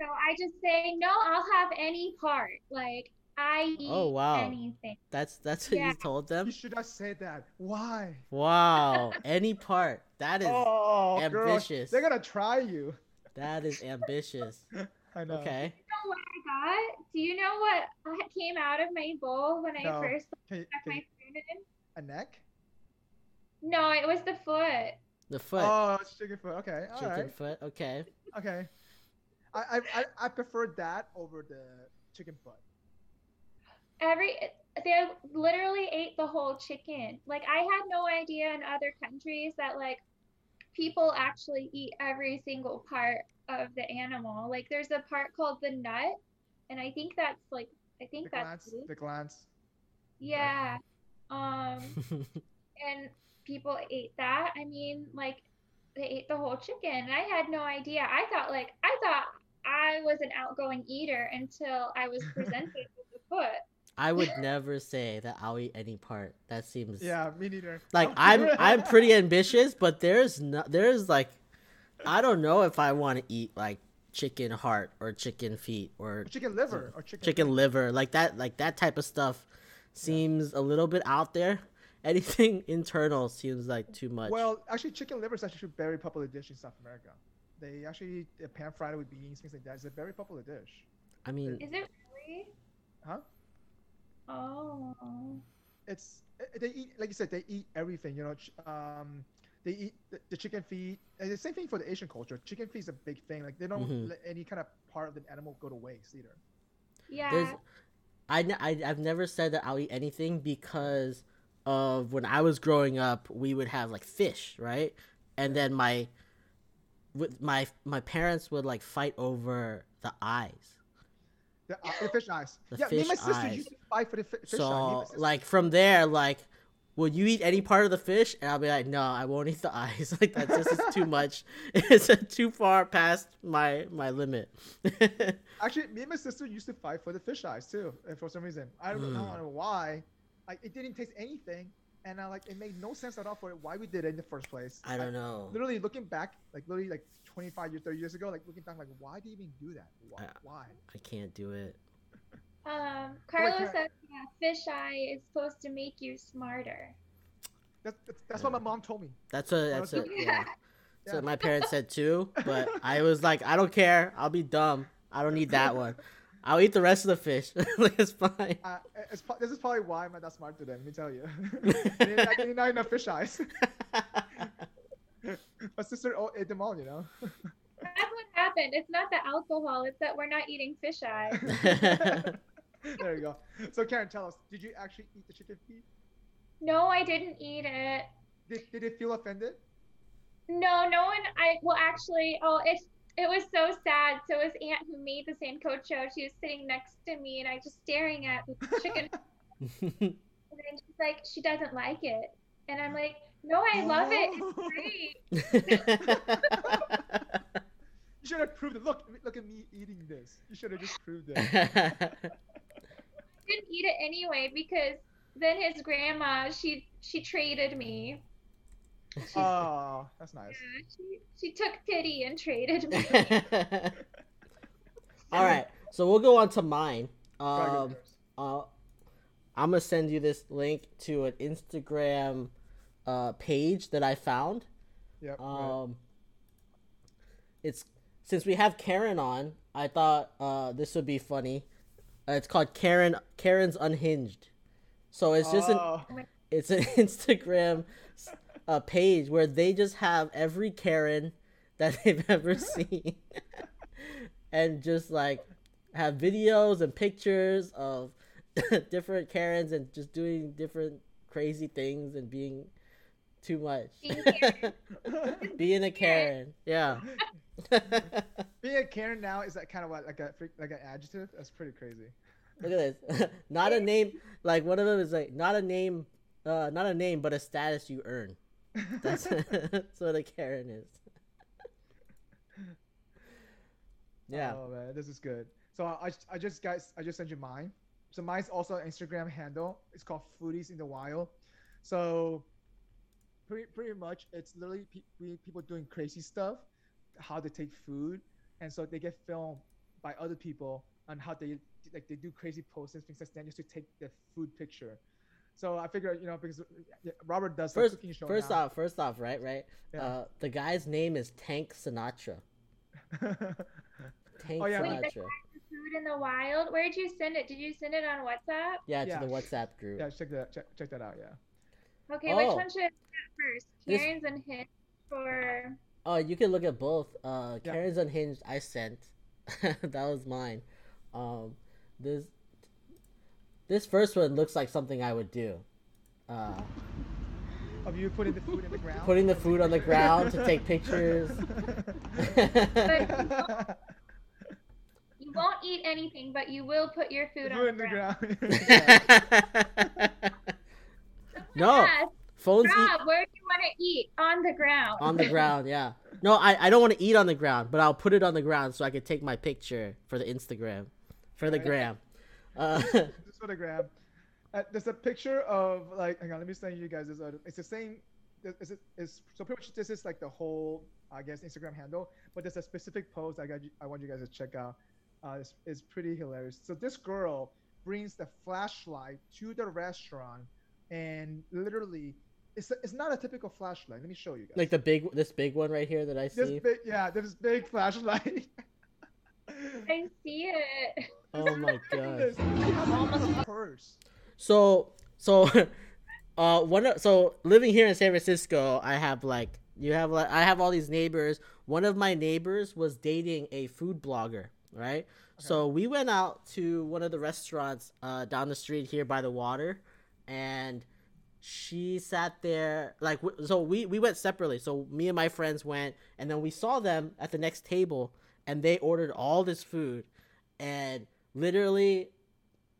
so i just say no i'll have any part like I oh, eat Oh, wow. anything. That's that's what Yeah. you told them. You should have said that. Why? Wow, any part. That is oh, girl, ambitious. they're gonna try you. that is ambitious. I know. Okay. You know what I got? Do you know what came out of my bowl when I first Can, you- stuck can my you- food in? a neck? No, it was the foot. The foot. Oh, it's chicken foot. Okay, all chicken right. foot. Okay. Okay. I, I I I prefer that over the chicken foot. Every they literally ate the whole chicken. Like I had no idea in other countries that like people actually eat every single part of the animal. Like there's a part called the nut, and I think that's like I The think that's glance, beef. the glance. yeah. Um, and people ate that. I mean, like they ate the whole chicken. And I had no idea. I thought like I thought I was an outgoing eater until I was presented with the foot. I would never say that I'll eat any part. That seems Yeah, me neither. like I'm I'm pretty ambitious, but there's no there's like I don't know if I want to eat like chicken heart or chicken feet or chicken liver or chicken. chicken liver like that like that type of stuff seems a little bit out there. Anything internal seems like too much. Well, actually, chicken liver is actually a very popular dish in South America. They actually uh, pan fried it with beans, things like that. It's a very popular dish. I mean, Is it really? Huh? Oh. It's they eat like you said they eat everything. You know, um, they eat the, the chicken feet. And the same thing for the Asian culture. Chicken feet is a big thing. Like they don't Mhm. let any kind of part of the animal go to waste either. Yeah. there's I, n- I I've never said that I'll eat anything because of when I was growing up, we would have like fish, right? And then my with my my parents would like fight over the eyes. The, uh, the fish eyes. The yeah, me and my fish sister eyes. used to fight for the fish eye. Me and my So like from there, like, would you eat any part of the fish? And I'll be like, no, I won't eat the eyes. Like that just is too much. It's uh, too far past my my limit. Actually, me and my sister used to fight for the fish eyes too. uh, For some reason, I don't, know, I Mm. don't know why. Like it didn't taste anything, and I like it made no sense at all for why we did it in the first place. I don't know. Literally looking back, like literally like 25 years, 30 years ago, like looking back, like why did you even do that? Why? Yeah. why? I can't do it. Um, Carlos Like, said yeah, fish eye is supposed to make you smarter. That's that's, that's what my mom told me. That's a that's a was- yeah. That's Yeah. what my parents said too. But I was like, I don't care. I'll be dumb. I don't need that one. I'll eat the rest of the fish. like it's fine. Uh, it's, this is probably why I'm not that smart today. Let me tell you. I didn't- I enough fish eyes. my sister ate them all, you know. That's what happened. It's not the alcohol, it's that we're not eating fish eye. there you go. So Karen, tell us, did you actually eat the chicken feet? No, I didn't eat it. Did, did it feel offended? No, no one. I well, actually, oh, it's it was so sad. So his aunt, who made the sancocho, she was sitting next to me, and I just staring at the chicken, and then she's like, she doesn't like it, and I'm like, no, I love it. It's great. You should have proved it. Look, look at me eating this. You should have just proved it. Didn't eat it anyway because then his grandma, she she traded me. Oh, that's nice. Yeah, she she took pity and traded me. All right, so we'll go on to mine. Um, uh, I'm gonna send you this link to an Instagram uh, page that I found. Yep. right. Um, it's since we have Karen on, I thought uh, this would be funny. Uh, it's called Karen Karen's Unhinged. So it's just an Oh, it's an Instagram uh, page where they just have every Karen that they've ever seen, and just like have videos and pictures of different Karens and just doing different crazy things and being too much. Being Karen. being a Karen, yeah. Being a Karen now is that kind of what like a like an adjective? That's pretty crazy. Look at this. not a name. Like one of them is like not a name. Uh, not a name, but a status you earn. That's, that's what a Karen is. Yeah. Oh man, this is good. So I, I just guys I just sent you mine. So mine's also an Instagram handle. It's called Foodies in the Wild. So pretty pretty much it's literally pe- pe- people doing crazy stuff, how to take food, and so they get filmed by other people on how they like they do crazy poses, things like that, just to take the food picture. So I figure you know, because Robert does the First, cooking show first now. off, first off, right, right. Yeah. Uh, the guy's name is Tank Sinatra. Tank Oh, yeah. Wait, the Food in the wild. Where'd you send it? Did you send it on WhatsApp? Yeah, to the WhatsApp group. yeah, check that check, check that out. Yeah. Okay, which Oh. one should I get first? This- Karen's and his for Oh, you can look at both. Uh, Yeah. Karen's Unhinged, I sent. that was mine. Um, this this first one looks like something I would do. Uh, Of you putting the food in the ground. putting the food on the ground to take pictures. you won't eat anything, but you will put your food on Food in the the ground. ground. Yeah. no, Yes. phones eat where do you want to eat? On the ground. on the ground. Yeah. No, I, I don't want to eat on the ground, but I'll put it on the ground so I can take my picture for the Instagram, for the Right. gram. Uh, Just for the grab. Uh, there's a picture of like, hang on, let me send you guys this. Uh, it's the same. It's, it's, it's so pretty much this is like the whole, I guess, Instagram handle. But there's a specific post I got. You, I want you guys to check out. Uh, it's, it's pretty hilarious. So this girl brings the flashlight to the restaurant, and literally, it's it's not a typical flashlight. Let me show you guys. like the big, this big one right here that I see. this see. big, yeah, this big flashlight. I see it. Oh my god. This- I have almost a purse. So so uh one of, so living here in San Francisco, I have like you have like I have all these neighbors. One of my neighbors was dating a food blogger, right? So we went out to one of the restaurants uh down the street here by the water and she sat there like so we we went separately. So me and my friends went and then we saw them at the next table and they ordered all this food. And literally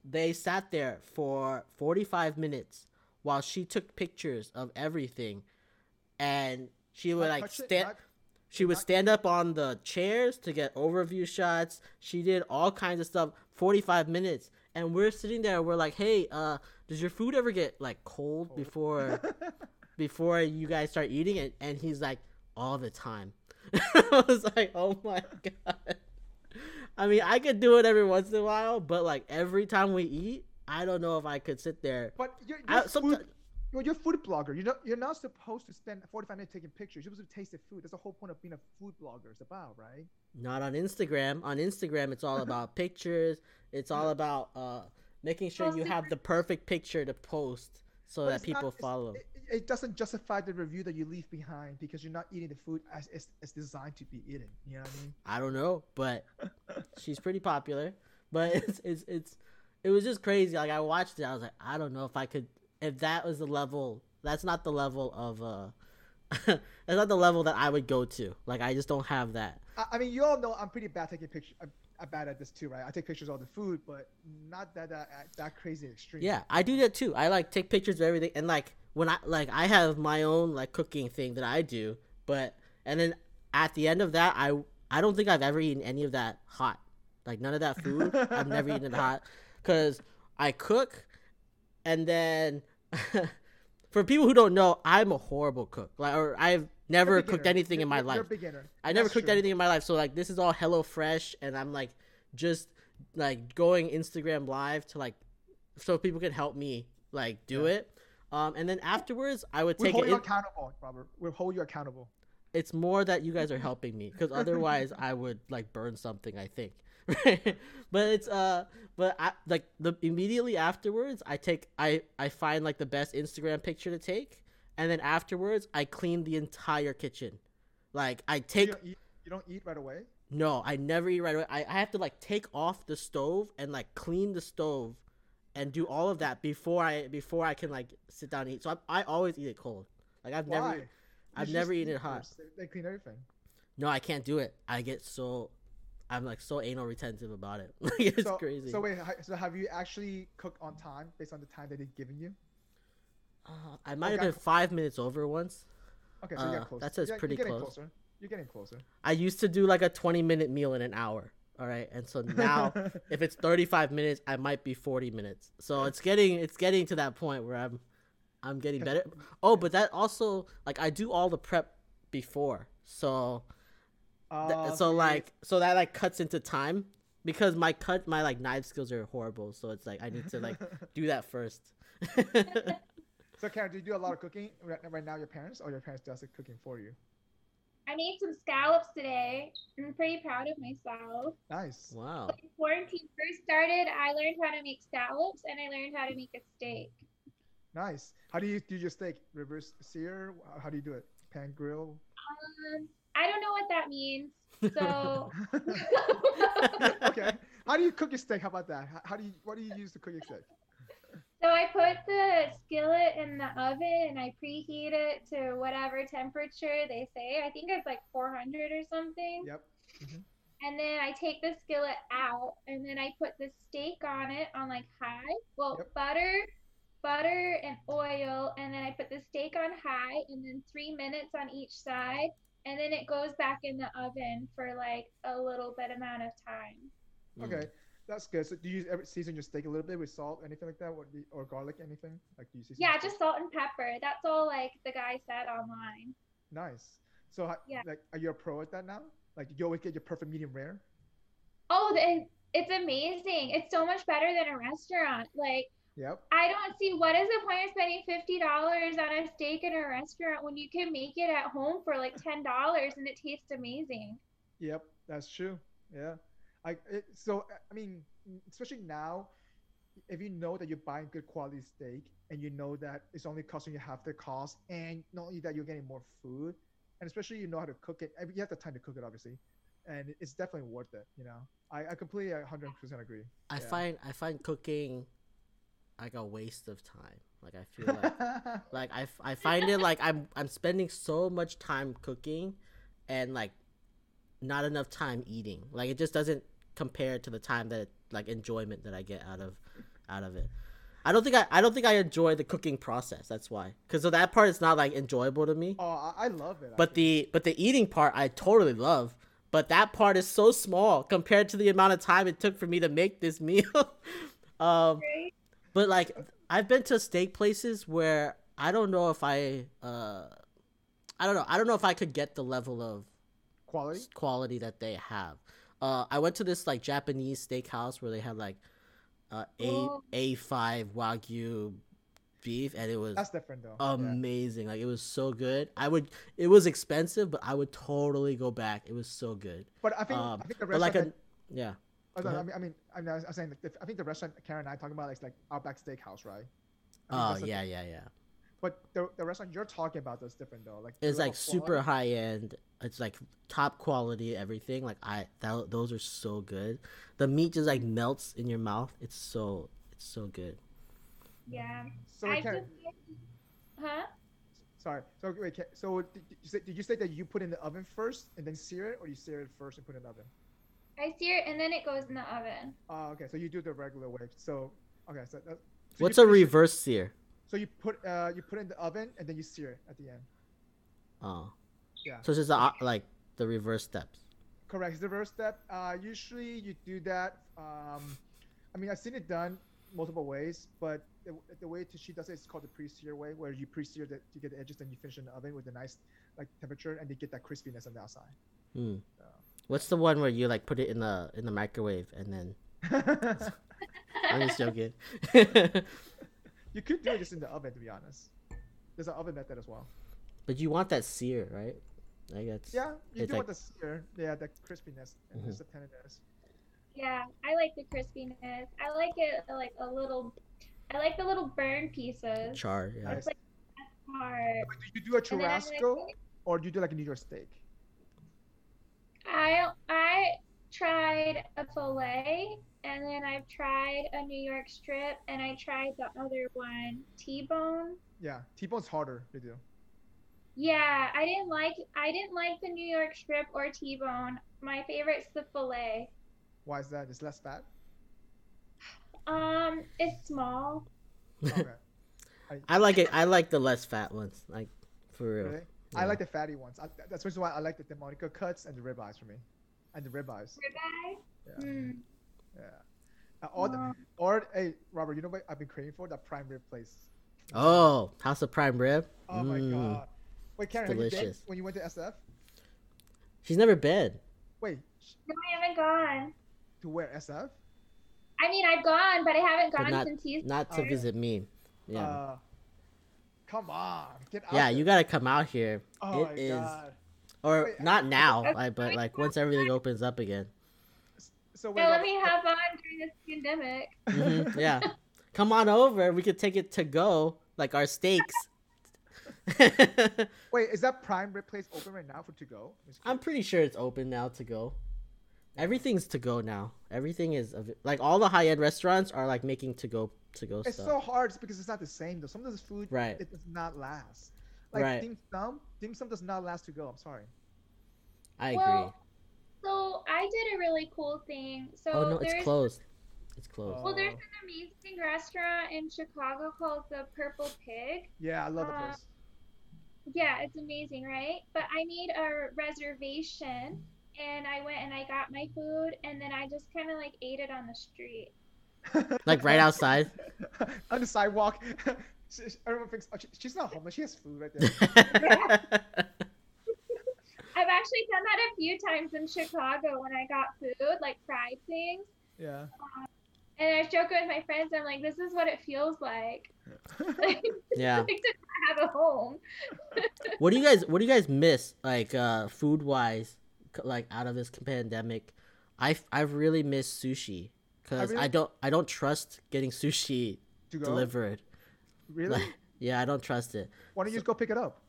they sat there for 45 minutes while she took pictures of everything. And she would like stand she would stand up on the chairs to get overview shots. She did all kinds of stuff 45 minutes. And we're sitting there we're like hey uh does your food ever get like cold before before you guys start eating it and he's like all the time i was like oh my god i mean i could do it every once in a while but like every time we eat i don't know if i could sit there But you're, you're, food, sometime- you're, you're a food blogger. You're not, you're not supposed to spend 45 minutes taking pictures. You're supposed to taste the food. That's the whole point of being a food blogger. It's about, right? not on instagram on instagram it's all about pictures it's all about uh making sure you have the perfect picture to post so But that it's not- people follow It, it doesn't justify the review that you leave behind because you're not eating the food as it's, it's designed to be eaten. You know what I mean? I don't know, but she's pretty popular. But it's it's it's it was just crazy. Like I watched it, I was like, I don't know if I could if that was the level. That's not the level of uh. that's not the level that I would go to. Like I just don't have that. I, I mean, you all know I'm pretty bad taking pictures. I'm bad at this too, right? I take pictures of all the food, but not that that, that crazy extreme. Yeah, I do that too. I like take pictures of everything, and like when I like I have my own like cooking thing that I do, but and then at the end of that, I I don't think I've ever eaten any of that hot. Like none of that food, I've never eaten it hot, because I cook, and then for people who don't know, I'm a horrible cook. Like or I've never cooked anything in You're- my you're- life. You're a beginner. I never That's cooked true. anything in my life, so like this is all Hello Fresh, and I'm like just like going Instagram live to like so people can help me like do Yeah. it. Um, and then afterwards, I would take. We hold it. you In, accountable, Robert. We'll hold you accountable. it's more that you guys are helping me because otherwise I would like burn something. I think, but it's uh, but I like the immediately afterwards, I take I I find like the best Instagram picture to take, and then afterwards I clean the entire kitchen. Like I take. You don't eat, you don't eat right away. No, I never eat right away. I, I have to like take off the stove and like clean the stove and do all of that before I before I can like sit down and eat. So I, I always eat it cold. Like I've Why? never I've never eaten eat it hot. first. They clean everything. No, I can't do it. I get so I'm like so anal retentive about it. Like it's so, crazy. So wait, so have you actually cooked on time based on the time that they've given you? Uh, I might have been five minutes over once. Okay, so you Uh, got close. that says Yeah, pretty you're close. closer. You're getting closer. I used to do like a 20 minute meal in an hour. All right, and so now if it's 35 minutes, I might be 40 minutes. So it's getting it's getting to that point where I'm I'm getting better. Oh, but that also like I do all the prep before. So th- Uh, so you- like so that like cuts into time because my cut my like knife skills are horrible, so it's like I need to like do that first. so, Karen, do you do a lot of cooking right, right now? Your parents or your parents does the cooking for you? I made some scallops today. I'm pretty proud of myself. Nice. wow. When quarantine first started, I learned how to make scallops and I learned how to make a steak. Nice. How do you do your steak? Reverse sear? How do you do it? Pan grill? Um, I don't know what that means. So okay. How do you cook your steak? How about that? How, how do you? What do you use to cook your steak? So I put the skillet in the oven and I preheat it to whatever temperature they say. I think it's like 400 or something. Yep. And then I take the skillet out and then I put the steak on it on like high. Well, Yep. butter, butter and oil. And then I put the steak on high and then three minutes on each side. And then it goes back in the oven for like a little bit amount of time. Mm. Okay. That's good. So do you ever season your steak a little bit with salt, anything like that, or, or garlic, anything? Like do you season? Yeah, just salt and pepper. That's all like the guy said online. Nice. So, Yeah. like, are you a pro at that now? Like, you always get your perfect medium rare. Oh, the- it's amazing. It's so much better than a restaurant. Like, Yep. I don't see what is the point of spending fifty dollars on a steak in a restaurant when you can make it at home for like ten dollars and it tastes amazing. Yep. That's true. Yeah. I it, so I mean, especially now, if you know that you're buying good quality steak and you know that it's only costing you half the cost, and not only that you're getting more food, and especially you know how to cook it. You have the time to cook it, obviously, and it's definitely worth it. You know, I, I completely 100 percent agree. I Yeah. find I find cooking like a waste of time. Like I feel like like I find it like I'm I'm spending so much time cooking and like not enough time eating. Like it just doesn't compare to the time that like enjoyment that I get out of out of it. I don't think I I don't think I enjoy the cooking process. That's why. Cuz so that part is not like enjoyable to me. oh, I, I love it. But the but the eating part I totally love. But that part is so small compared to the amount of time it took for me to make this meal. um Right? but like I've been to steak places where I don't know if I uh I don't know. I don't know if I could get the level of quality. quality that they have. Uh I went to this like Japanese steakhouse where they had like uh A Oh. A5 wagyu beef and it was That's different though. yeah. amazing. Like it was so good. I would it was expensive, but I would totally go back. It was so good. But I think Um I think the but like restaurant. a yeah. that- go I, mean, I mean, I mean, I was saying, I think the restaurant Karen and I talking about is like Outback Steakhouse, right? Oh the- yeah, yeah, yeah. But the, the restaurant you're talking about is different though. Like it's like super quality- high end. It's like top quality everything. Like I that, those are so good. The meat just like melts in your mouth. It's so it's so good. Yeah. So I Karen, just Huh? sorry. So wait, Ka- so did did you, say, did you say that you put in the oven first and then sear it, or you sear it first and put it in the oven? I sear it and then it goes in the oven. Oh, okay. So you do it the regular way. So okay. So, that, so What's a finish it- reverse sear? So you put uh you put it in the oven and then you sear it at the end. Oh. Yeah. So it's just the, like the reverse steps. Correct. It's the first step. Uh, usually you do that. Um, I mean, I've seen it done multiple ways, but the, the way that she does it is called the pre-sear way, where you pre-sear the, to get the edges, then you finish in the oven with a nice like temperature, and you get that crispiness on the outside. Hmm. So. What's the one where you like put it in the in the microwave and then I'm just joking. you could do it just in the oven, to be honest. There's an oven method as well. but you want that sear, right? Like that's Yeah, you do like- want the sear, yeah, the crispiness and Mhm. just the tenderness. Yeah, I like the crispiness. I like it like a little I like the little burn pieces. char. Yeah. Nice. like the best part. But do you do a And then I'm gonna churrasco, or do you do like a New York steak? I I tried a fillet and then I've tried a New York strip and I tried the other one, T-bone. Yeah, T-bone's harder to do. Yeah, I didn't like I didn't like the New York strip or T-bone. My favorite's the fillet. Why is that? It's less fat. Um, it's small. Okay. I like it. I like the less fat ones. Like for real. Really? Yeah. I like the fatty ones. I, that's the reason why I like the Delmonico cuts and the ribeyes for me, and the ribeyes. Ribeye. Yeah, Hmm. yeah. Uh, or, the, or hey, Robert, you know what I've been craving for? That prime rib place. Oh, House of Prime Rib. Oh my Mm. god. Wait, Karen, have you been delicious. when you went to SF? She's never been. Wait, No, I haven't gone. to where SF? I mean, I've gone, but I haven't But gone not- since he's Not to Oh, yeah. visit me. Yeah. Uh, come on, get out. yeah, there. you gotta come out here. Oh It my is- god. Or not now, like, but like once everything opens up again. So wait, Yeah, let me have on during this pandemic. Mhm, yeah. Come on over. We could take it to go, like our steaks. Wait, is that prime rib place open right now for to go? I'm pretty sure it's open now to go. Everything's to go now. Everything is like all the high end restaurants are like making to go to go stuff. It's stuff. so hard because it's not the same though. Some of this food, Right. it does not last. Like Right. dim sum, dim sum does not last to go. I'm sorry. I agree. Well, So I did a really cool thing. So oh no, there's it's closed. It's closed. well, there's Oh. an amazing restaurant in Chicago called the Purple Pig. Yeah, I love the Uh, place. Yeah, it's amazing, right? But I made a reservation and I went and I got my food and then I just kind of like ate it on the street. Like right outside. on the sidewalk. She- she- Everyone thinks oh, she, she's not homeless. She has food right there. I've actually done that a few times in Chicago when I got food, like fried things. yeah. And I was joking with my friends, I'm like, this is what it feels like. like yeah. to not have a home. What do you guys What do you guys miss like uh food wise, like out of this pandemic? I I really miss sushi because I, really- don't I don't trust getting sushi to go. delivered. Really? Yeah, I don't trust it. Why don't you just go pick it up?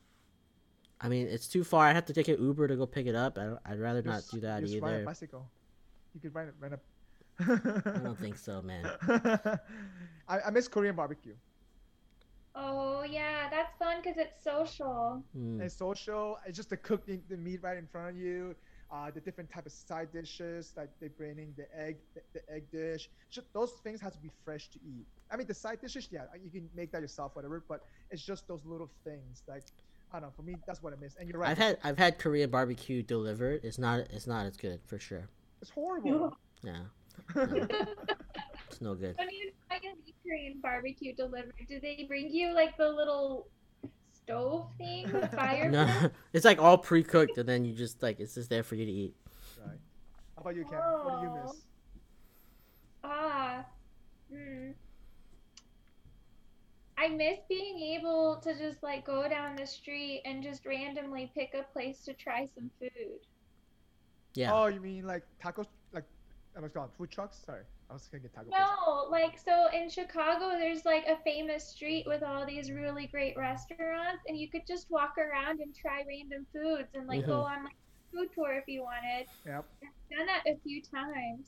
I mean, it's too far. I have to take an Uber to go pick it up. I don't, I'd rather not do that just Ride a either. bicycle. You could ride, a- ride a. I don't think so, man. I, I miss Korean barbecue. Oh, yeah, that's fun because it's social. Mm. It's social. It's just the cooking the meat right in front of you. Uh, the different type of side dishes like they bring in the egg the, the egg dish. Just, those things have to be fresh to eat. I mean the side dishes, yeah, you can make that yourself, whatever. But it's just those little things. Like I don't know. For me, that's what I miss. And you're right. I've had I've had Korean barbecue delivered. It's not it's not as good for sure. it's horrible. Yeah, when it's no good. you try an Korean barbecue delivered, do they bring you like the little stove thing with fire? No, it's like all pre cooked, and then you just like it's just there for you to eat. right. How about you, Cam? What do you miss? Ah, hmm. I miss being able to just like go down the street and just randomly pick a place to try some food. Yeah. Oh, you mean like tacos? Like I was called food trucks. Sorry, I was thinking taco. place. No, like so in Chicago, there's like a famous street with all these really great restaurants, and you could just walk around and try random foods and like go on like a food tour if you wanted. Yep. I've done that a few times.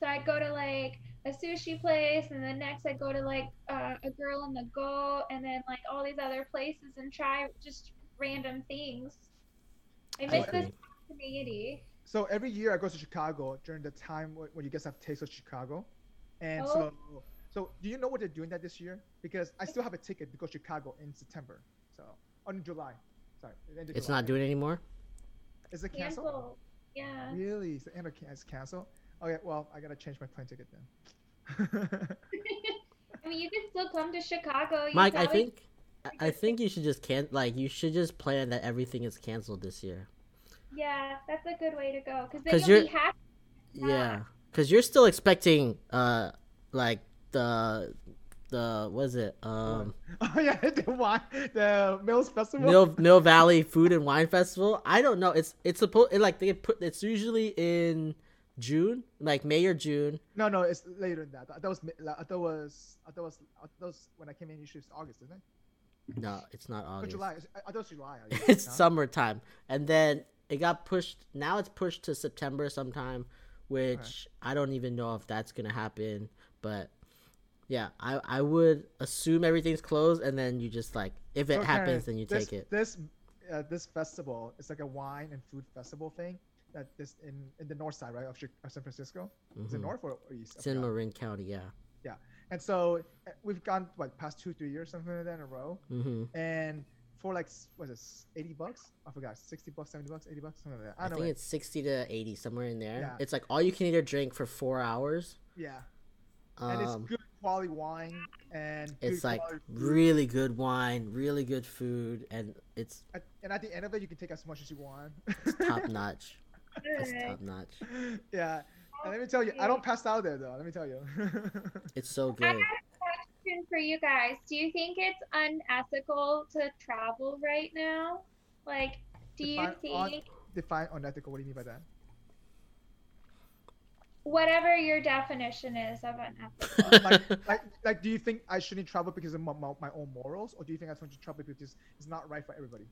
So I'd go to like a sushi place, and then next I'd go to like uh, a Girl & the Goat, and then like all these other places and try just random things. I miss this agree. spontaneity. So every year I go to Chicago during the time when, when you guys have Taste of Chicago, and Oh. so so do you know what they're doing that this year? Because I still have a ticket to go to Chicago in September. So on July. Sorry, end of It's July. not doing it anymore. Is it canceled? Cancel. Yeah. Really? Is the end it's canceled? Okay, well I gotta change my plane ticket then. I mean, you can still come to Chicago. You Mike, I think I I think you should just can like you should just plan that everything is canceled this year. Yeah, that's a good way to go. Because then 'Cause you'll you're- be happy. Yeah, because you're still expecting uh like the the what is it um oh yeah, the wine, the Mills Festival. Mill Mill Valley Food and Wine Festival. I don't know. It's it's supposed it, like they put it's usually in June, like May or June. No, no, it's later than that. That was mi- I thought was I thought was I thought was when I came in. Usually it's August, isn't it? No, it's not Or August. July. I I thought it was July. it's No? summertime, and then it got pushed. Now it's pushed to September sometime, which I don't even know if that's gonna happen. But yeah, I I would assume everything's closed, and then you just like if it So, happens, then you this, take it. This uh, this festival is like a wine and food festival thing that this in in the north side, right, of, of San Francisco. Is it Mhm. north or, or east? It's in. Marin County, yeah. Yeah, and so uh, we've gone what past two three years something like that in a row, hmm and for like what is it, eighty bucks? I forgot, sixty bucks, seventy bucks, eighty bucks, something like that. I, I think know. it's sixty to eighty somewhere in there. Yeah. It's like all you can eat or drink for four hours. yeah, and it's Um, good quality wine and it's like really good wine, really good food, and it's At- and at the end of it, you can take as much as you want. top notch. It's top notch. yeah, And let me tell you, I don't pass out there though. Let me tell you. It's so good. Question for you guys. Do you think it's unethical to travel right now? Like, do you Define un- think Define unethical. What do you mean by that? whatever your definition is of unethical? like, like, like, do you think I shouldn't travel because of my, my, my own morals, or do you think I want to travel because it's not right for everybody?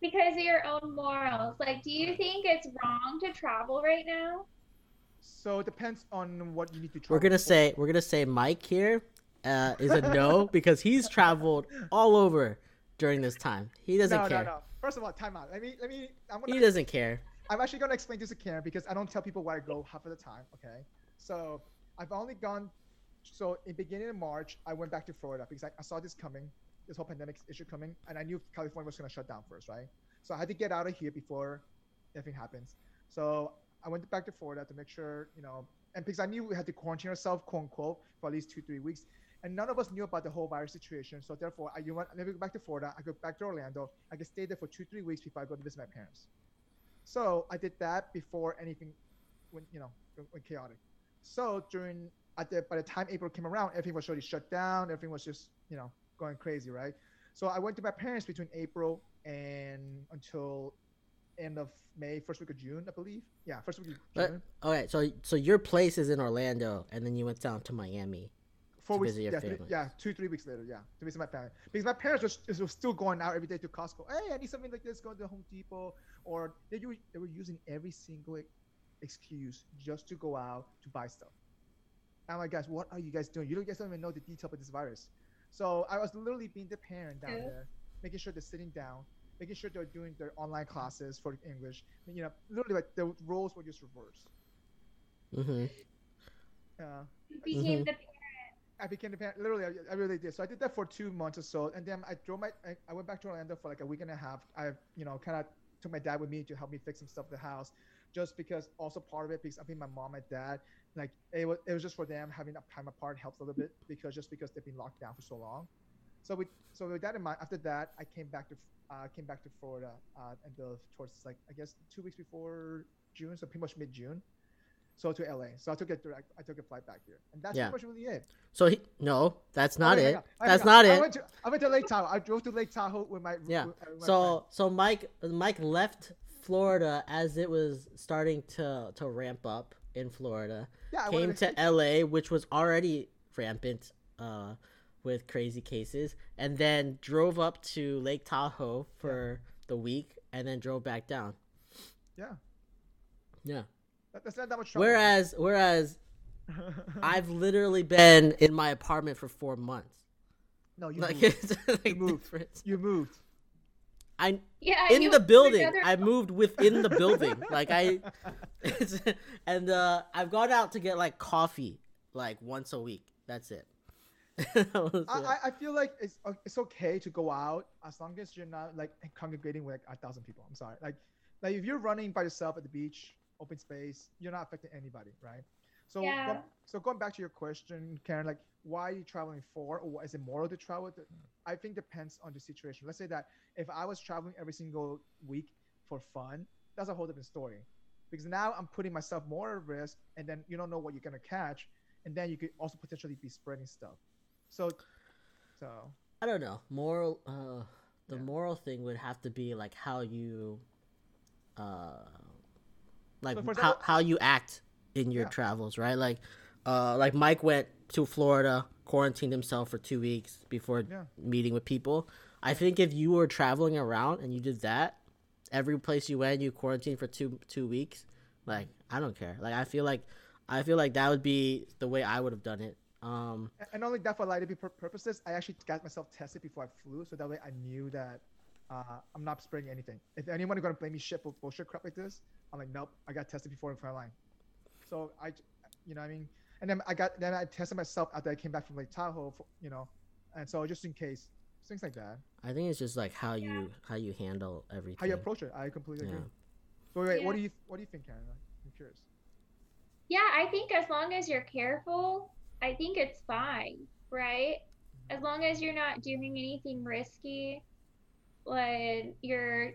because of your own morals. Like, do you think it's wrong to travel right now? So it depends on what you need to travel. we're gonna for. say we're gonna say Mike here uh, is a no because he's traveled all over during this time. He doesn't no, care. no, no. First of all, time out. Let me, let me. I'm gonna. He doesn't care. I'm actually gonna explain this to Karen because I don't tell people where I go half of the time. Okay, so I've only gone. So in beginning of March, I went back to Florida because I, I saw this coming, this whole pandemic issue coming, and I knew California was gonna shut down first, right? So I had to get out of here before anything happens. So I went back to Florida to make sure, you know, and because I knew we had to quarantine ourselves, quote unquote, for at least two, three weeks. And none of us knew about the whole virus situation. So therefore, I you want let me go back to Florida. I go back to Orlando. I can stay there for two, three weeks before I go to visit my parents. So I did that before anything went, you know, went chaotic. So during at the by the time April came around, everything was already shut down. Everything was just you know going crazy, right? So I went to my parents between April and until end of May, first week of June, I believe. Yeah, first week of But- June. Okay, so so your place is in Orlando, and then you went down to Miami. Four to weeks, visit your yeah, three, family. yeah, two, three weeks later, yeah, to visit my parents Because my parents were, were still going out every day to Costco. Hey, I need something like this. Go to Home Depot, or they were, they were using every single excuse just to go out to buy stuff. I'm like, guys, what are you guys doing? You guys don't even know the detail of this virus. So I was literally being the parent down Yeah. there, making sure they're sitting down, making sure they're doing their online classes for English. You know, literally, like the roles were just reversed. hmm Uh, You became Mhm. the parent. I became the parent. Literally, I, I really did. So I did that for two months or so, and then I drove my. I, I went back to Orlando for like a week and a half. I, you know, kind of took my dad with me to help me fix some stuff at the house, just because also part of it because I think my mom and dad, like it was, it was just for them having that time apart helps a little bit because just because they've been locked down for so long. So we, so with that in mind, after that, I came back to, uh, came back to Florida, uh, and the towards like I guess two weeks before June, so pretty much mid June. So to LA. So I took a direct, I took a flight back here, and that's Yeah. pretty much really it. So he, no, that's not Oh, it. That's not I it. went, to, I went to Lake Tahoe. I drove to Lake Tahoe with my Yeah. with- uh, with my So so Mike Mike left Florida as it was starting to to ramp up in Florida. yeah, I Came to LA, which was already rampant uh, with crazy cases, and then drove up to Lake Tahoe for the week, and then drove back down. Yeah, Yeah. that, that's not that much trouble. Whereas whereas I've literally been in my apartment for four months. no, you Like moved. it's like moved. different. You moved. I yeah. in you the building. another- I moved within the building. Like I, it's, and uh, I've gone out to get like coffee like once a week. That's it. That was I. I, I feel like it's uh, it's okay to go out as long as you're not like congregating with like a thousand people. I'm sorry, like like if you're running by yourself at the beach, open space, you're not affecting anybody, right? So Yeah. go- so going back to your question, Karen, like why are you traveling for, or is it moral to travel? The- I think depends on the situation. Let's say that if I was traveling every single week for fun, that's a whole different story. Because now I'm putting myself more at risk, and then you don't know what you're gonna catch, and then you could also potentially be spreading stuff. So, so I don't know. Moral. Uh, the Yeah. moral thing would have to be like how you, uh, like So how how you act in your Yeah. travels, right? Like, uh, like Mike went to Florida, quarantined himself for two weeks before Yeah. meeting with people. I think if you were traveling around and you did that, every place you went, you quarantined for two two weeks. Like, I don't care. Like, I feel like, I feel like that would be the way I would have done it. Um, And- And only that for liability pur- purposes, I actually got myself tested before I flew, so that way I knew that uh, I'm not spreading anything. If anyone is gonna blame me shit for bullshit crap like this, I'm like, nope, I got tested before in front line. So I, j- you know, what I mean, and then I got then I tested myself after I came back from Lake Tahoe, for, you know, and so just in case, things like that, I think it's just like how you how you handle everything. how you approach it, I completely Yeah. agree. So wait, what do you what do you think, Karen? I'm curious. Yeah, I think as long as you're careful, I think it's fine, right? As long as you're not doing anything risky, like you're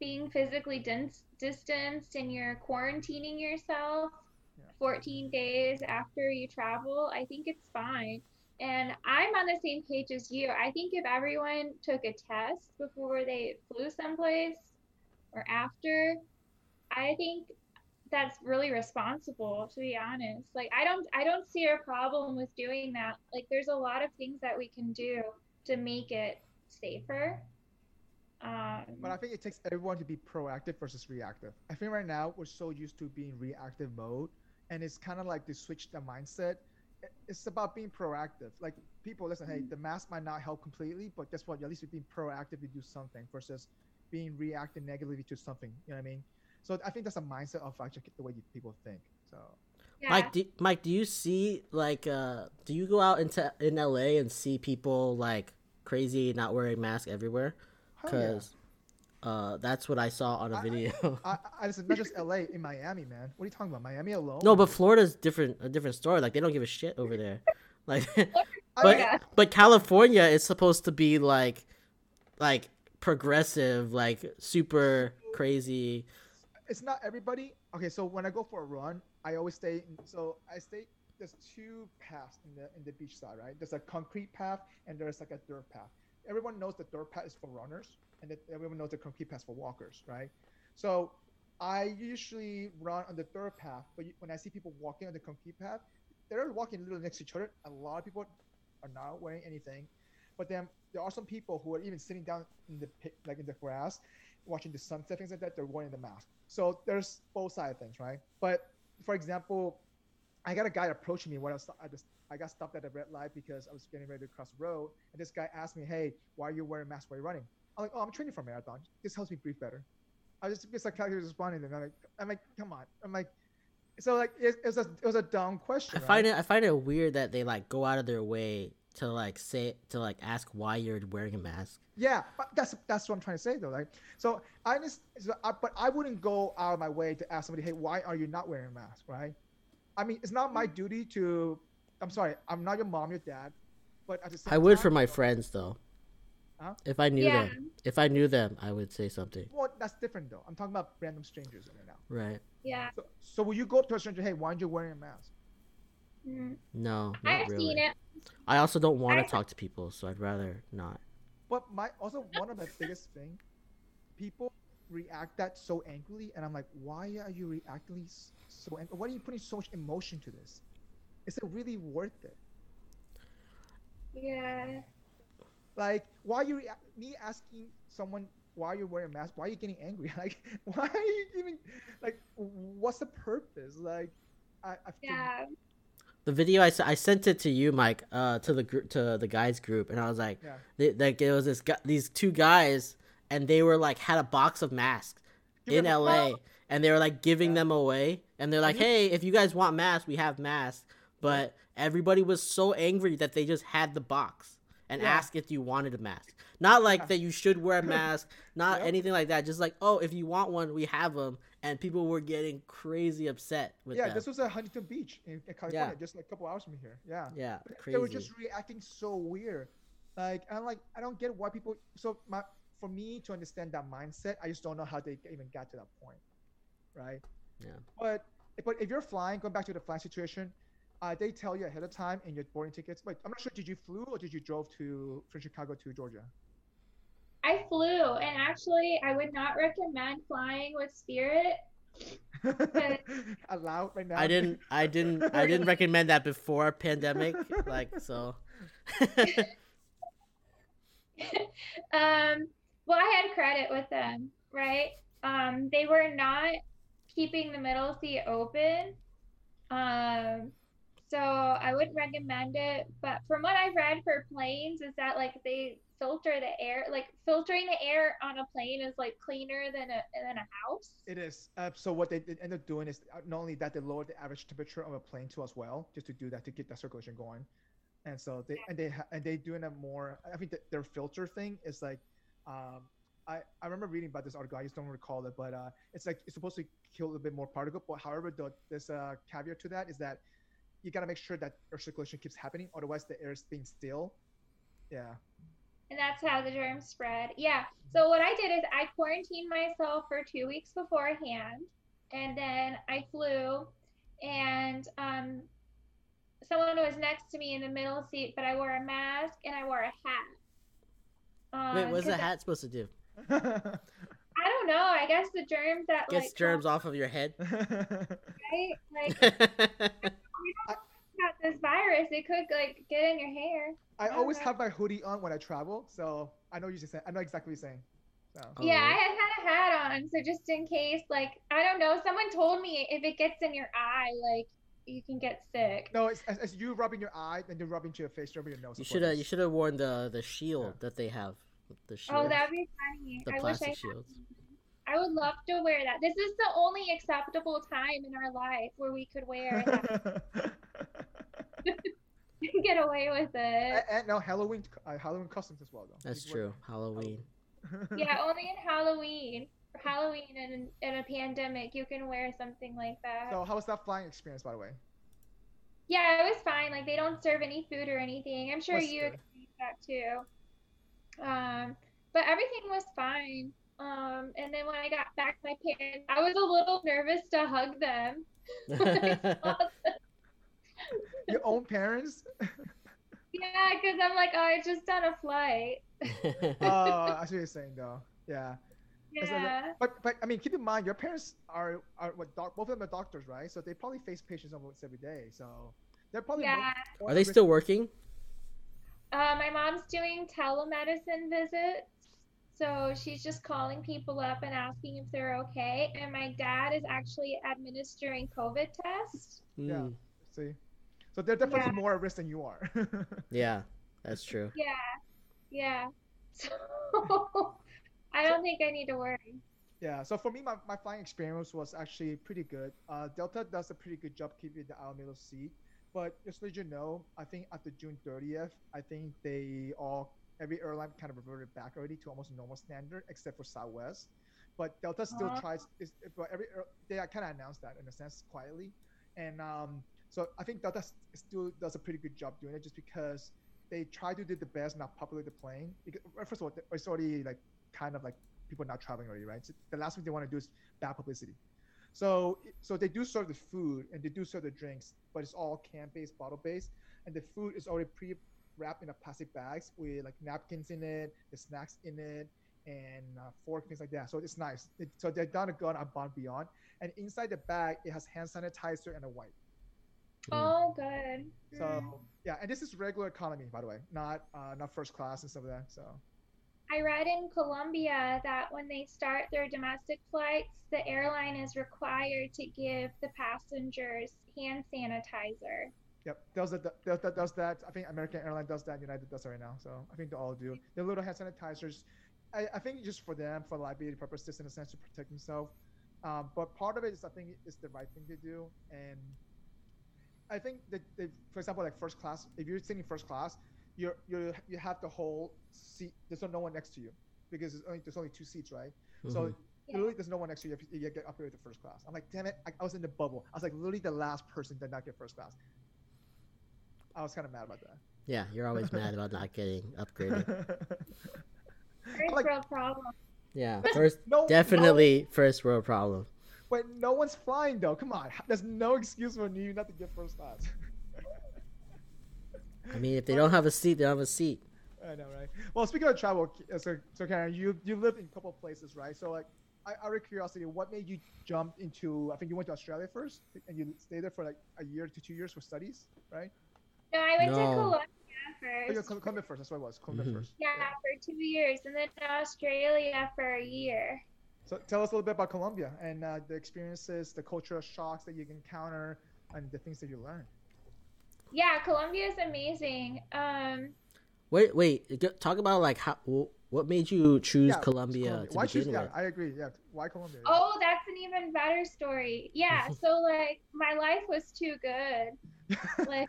being physically dis- distanced and you're quarantining yourself Yeah. 14 days after you travel, I think it's fine. And I'm on the same page as you. I think if everyone took a test before they flew someplace or after, I think that's really responsible to be honest. Like I don't I don't see a problem with doing that. Like there's a lot of things that we can do to make it safer. Um, But I think it takes everyone to be proactive versus reactive. I think right now we're so used to being reactive mode, and it's kind of like to switch the mindset. It's about being proactive. Like people, listen, hey, the mask might not help completely, but guess what? At least you're being proactive to do something versus being reactive negatively to something. You know what I mean? So I think that's a mindset of actually the way you- people think. So yeah. Mike, do, Mike, do you see like uh do you go out into in LA and see people like crazy not wearing masks everywhere? hell yeah. Cuz uh that's what I saw on a I- I- video. I, I listen, not just LA, in Miami, man. What are you talking about? Miami alone? no, but Florida's different a different story. Like they don't give a shit over there. Like but mean, Yeah. but California is supposed to be like like progressive, like super crazy. It's not everybody. Okay, so when I go for a run, I always stay. So I stay. There's two paths in the in the beach side, right? There's a concrete path and there's like a dirt path. Everyone knows the dirt path is for runners, and that everyone knows the concrete path for walkers, right? So I usually run on the dirt path, but when I see people walking on the concrete path, they're walking literally next to each other. A lot of people are not wearing anything, but then there are some people who are even sitting down in the pit, like in the grass, watching the sunset, things like that. They're wearing the mask. So there's both sides of things, right? But for example, I got a guy approaching me when I was I just I got stopped at a red light because I was getting ready to cross the road, and this guy asked me, "Hey, why are you wearing a mask while you're running?" I'm like, "Oh, I'm training for a marathon. This helps me breathe better." I just just like kind of responding, and I'm like, "I'm like, come on." I'm like, so like it, it was a it was a dumb question. I find it I find it weird that they like go out of their way to like say to like ask why you're wearing a mask. Yeah, but that's that's what I'm trying to say though. Like, so I just, so I, but I wouldn't go out of my way to ask somebody, hey, why are you not wearing a mask, right? I mean, it's not my mm. duty to. I'm sorry, I'm not your mom, your dad, but at the same I would time- for my friends though. Huh? If I knew Yeah. them, if I knew them, I would say something. Well, that's different though. I'm talking about random strangers right now. Right? yeah. So, so will you go up to a stranger, hey, why aren't you wearing a mask? Mm. No, not I've really. seen it. I also don't want to talk to people, so I'd rather not. But my also one of the biggest thing, people react that so angrily, and I'm like, why are you reacting so? Ang- why are you putting so much emotion to this? Is it really worth it? Yeah. Like, why are you rea- me asking someone why you're wearing a mask? Why are you getting angry? Like, why are you even like? What's the purpose? Like, I, I feel- Yeah. The video I sent it to you, Mike, uh, to the group to the guys group, and I was like, Yeah. they, like it was this guy, these two guys, and they were like had a box of masks Give in LA, and they were like giving Yeah. them away, and they're like, you- hey, if you guys want masks, we have masks, but everybody was so angry that they just had the box and Yeah. asked if you wanted a mask. Not like that you should wear a mask, not Yep. anything like that. Just like, oh, if you want one, we have them. And people were getting crazy upset with yeah, them. this was at Huntington Beach in, in California, just like a couple hours from here. Yeah. yeah, They- crazy. They were just reacting so weird. Like I'm like I don't get why people. So my for me to understand that mindset, I just don't know how they even got to that point, right? Yeah. But but if you're flying, going back to the flight situation, uh, they tell you ahead of time in your boarding tickets. Wait, I'm not sure. Did you flew or did you drove to from Chicago to Georgia? I flew, and actually, I would not recommend flying with Spirit. Allowed right now. I didn't I didn't I didn't recommend that before pandemic like so um, well, I had credit with them, right? Um, they were not keeping the middle seat open. Um, so I wouldn't recommend it. But from what I've read for planes, is that like they filter the air, like filtering the air on a plane is like cleaner than a than a house. It is. Uh, so what they, end up doing is uh, not only that they lower the average temperature of a plane too as well, just to do that to get that circulation going. And so they and they and they doing a more. I think that their filter thing is like, um, I I remember reading about this article. I just don't recall it, but uh, it's like it's supposed to kill a bit more particle. But however, the, there's a caveat to that is that you got to make sure that air circulation keeps happening. Otherwise, the air is being still. Yeah. and that's how the germs spread. Yeah. So what I did is I quarantined myself for two weeks beforehand, and then I flew, and um, someone was next to me in the middle seat, but I wore a mask and I wore a hat. Um, Wait, what's the 'cause hat supposed to do? I don't know. I guess the germs that Gets like germs off of your head. right? Like got this virus, it could like get in your hair. I always Okay. have my hoodie on when I travel, so I know you just saying. I know exactly what you're saying. So. Oh, yeah, I had had a hat on, so just in case, like I don't know, someone told me if it gets in your eye, like you can get sick. No, it's as, as you rubbing your eye, then you rub into your face, rubbing your nose. You should have you should have worn the the shield Yeah. that they have. The oh, shield. Oh, that'd be funny. the I wish I plastic had shields. I would love to wear that. This is the only acceptable time in our life where we could wear that and get away with it. and, and now Halloween, uh, Halloween costumes as well, though. That's You true. Halloween. them. Yeah, only in Halloween. For Halloween and in a pandemic, you can wear something like that. So how was that flying experience, by the way? Yeah, it was fine. Like they don't serve any food or anything. I'm sure That's you good. experienced that too. Um, but everything was fine. Um, and then when I got back my parents, I was a little nervous to hug them. Your own parents? yeah, because I'm like, oh, I just done a flight. Oh, I see what you're saying, though. Yeah. Yeah. But but I mean, keep in mind your parents are are what doc, both of them are doctors, right? So they probably face patients almost every day. So they're probably Yeah. more Are they at still working? Uh, my mom's doing telemedicine visits. So she's just calling people up and asking if they're okay. And my dad is actually administering COVID tests. Yeah. Mm, risk. See, so they're definitely Yeah. more at risk than you are. yeah, that's true. Yeah. Yeah. So I don't think I need to worry. yeah. So for me, my, my flying experience was actually pretty good. Uh, Delta does a pretty good job keeping the aisle middle seat. But just to let you know, I think after June 30th, I think they all every airline kind of reverted back already to almost normal standard, except for Southwest. But Delta still Uh-huh. tries. Is, but every air- they kind of announced that in a sense quietly, and um, so I think Delta still does a pretty good job doing it, just because they try to do the best, not populate the plane. Because, first of all, it's already like kind of like people not traveling already, right? So the last thing they want to do is bad publicity. So so they do serve the food and they do serve the drinks, but it's all can based, bottle based, and the food is already pre wrapped in a plastic bags with like napkins in it, the snacks in it, and uh, fork things like that. So it's nice. It, so they've done a gone above beyond, and inside the bag it has hand sanitizer and a wipe. Mm. Oh, good. So yeah, and this is regular economy, by the way, not uh, not first class and stuff like that. So I read in Colombia that when they start their domestic flights, the airline is required to give the passengers hand sanitizer. Yep, does that, does that, does that. I think American Airline does that. United does that right now. So I think they all do. The little hand sanitizers, I, I think just for them, for liability purposes, in a sense, to protect themselves. Um, but part of it is, I think, it's the right thing to do. And I think that, that, for example, like first class, if you're sitting first class, you're you you have the whole seat. There's no one next to you because there's only there's only two seats, right? So Mhm. Yeah. literally, there's no one next to you if you get upgraded to first class. I'm like, damn it! I, I was in the bubble. I was like, literally the last person did not get first class. I was kind of mad about that. yeah, you're always mad about not getting upgraded. First like- world problem. Yeah, first no, definitely first world problem. No, but no one's flying though. Come on, there's no excuse for you not to get first class. I mean, if they don't have a seat, they don't have a seat. I know, right? Well, speaking of travel, uh, so so Karen, you you lived in a couple of places, right? So like, I, out of curiosity, what made you jump into? I think you went to Australia first, and you stayed there for like a year to two years for studies, right? No, I went to No. Colombia Oh, yeah, first. Col- Colombia first. That's what it was. Colombia Mhm. first. Yeah, for two years, and then Australia for a year. So tell us a little bit about Colombia and uh, the experiences, the cultural shocks that you encounter, and the things that you learn. Yeah, Colombia is amazing. Um, Wait, wait. Talk about like how wh- what made you choose Yeah, Colombia to Why begin choose? Yeah. I agree. Yeah, why Colombia? oh, that's an even better story. Yeah, so like my life was too good. Like,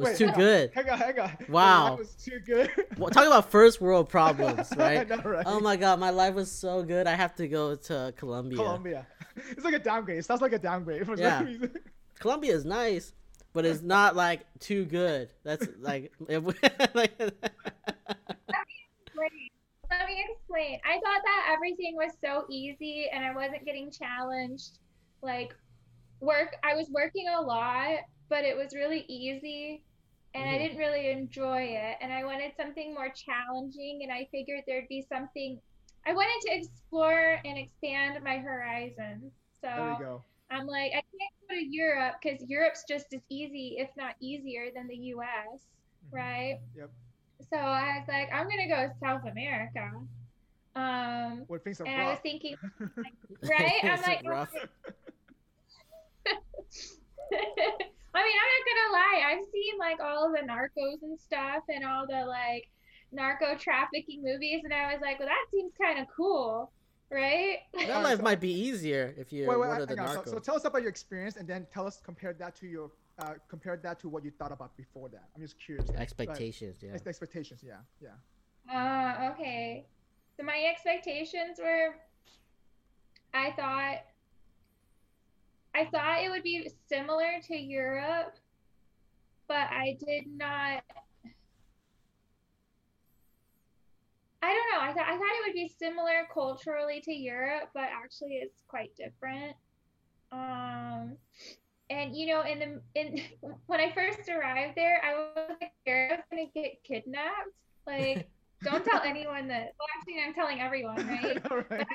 was Wait, too hang on. good. Hang on, hang on. Wow. That was too good. Well, talk about first world problems, I right? know, right? Oh my god, my life was so good. I have to go to Colombia. Colombia. It's like a downgrade. It sounds like a downgrade for Yeah. some reason. Colombia is nice, but it's not like too good. That's like, if we, like explain. Let me explain. I thought that everything was so easy and I wasn't getting challenged. Like work I was working a lot, but it was really easy and I Mhm. didn't really enjoy it and I wanted something more challenging and I figured there'd be something I wanted to explore and expand my horizons. So There you go. I'm like, I can't go to Europe because Europe's just as easy, if not easier, than the US, Mhm. right? Yep. So I was like, I'm gonna go to South America. Um, Where things are and I was rough. thinking, right? I'm Is it like, rough? I mean, I'm not gonna lie. I've seen like all of the narcos and stuff and all the like narco trafficking movies, and I was like, well, that seems kind of cool, right? That Alright, life so- might be easier if you're wait, wait, one hang of the on. So, so tell us about your experience, and then tell us compare that to your uh, compare that to what you thought about before that. I'm just curious. like, Expectations, yeah. ex- expectations, yeah, yeah. Uh, okay. So my expectations were I thought I thought it would be similar to Europe, but I did not I don't know. I thought I thought it would be similar culturally to Europe, but actually it's quite different. Um and you know, in the in when I first arrived there, I was like I was gonna get kidnapped. Like don't tell anyone that. Well, actually, I'm telling everyone, right? Right.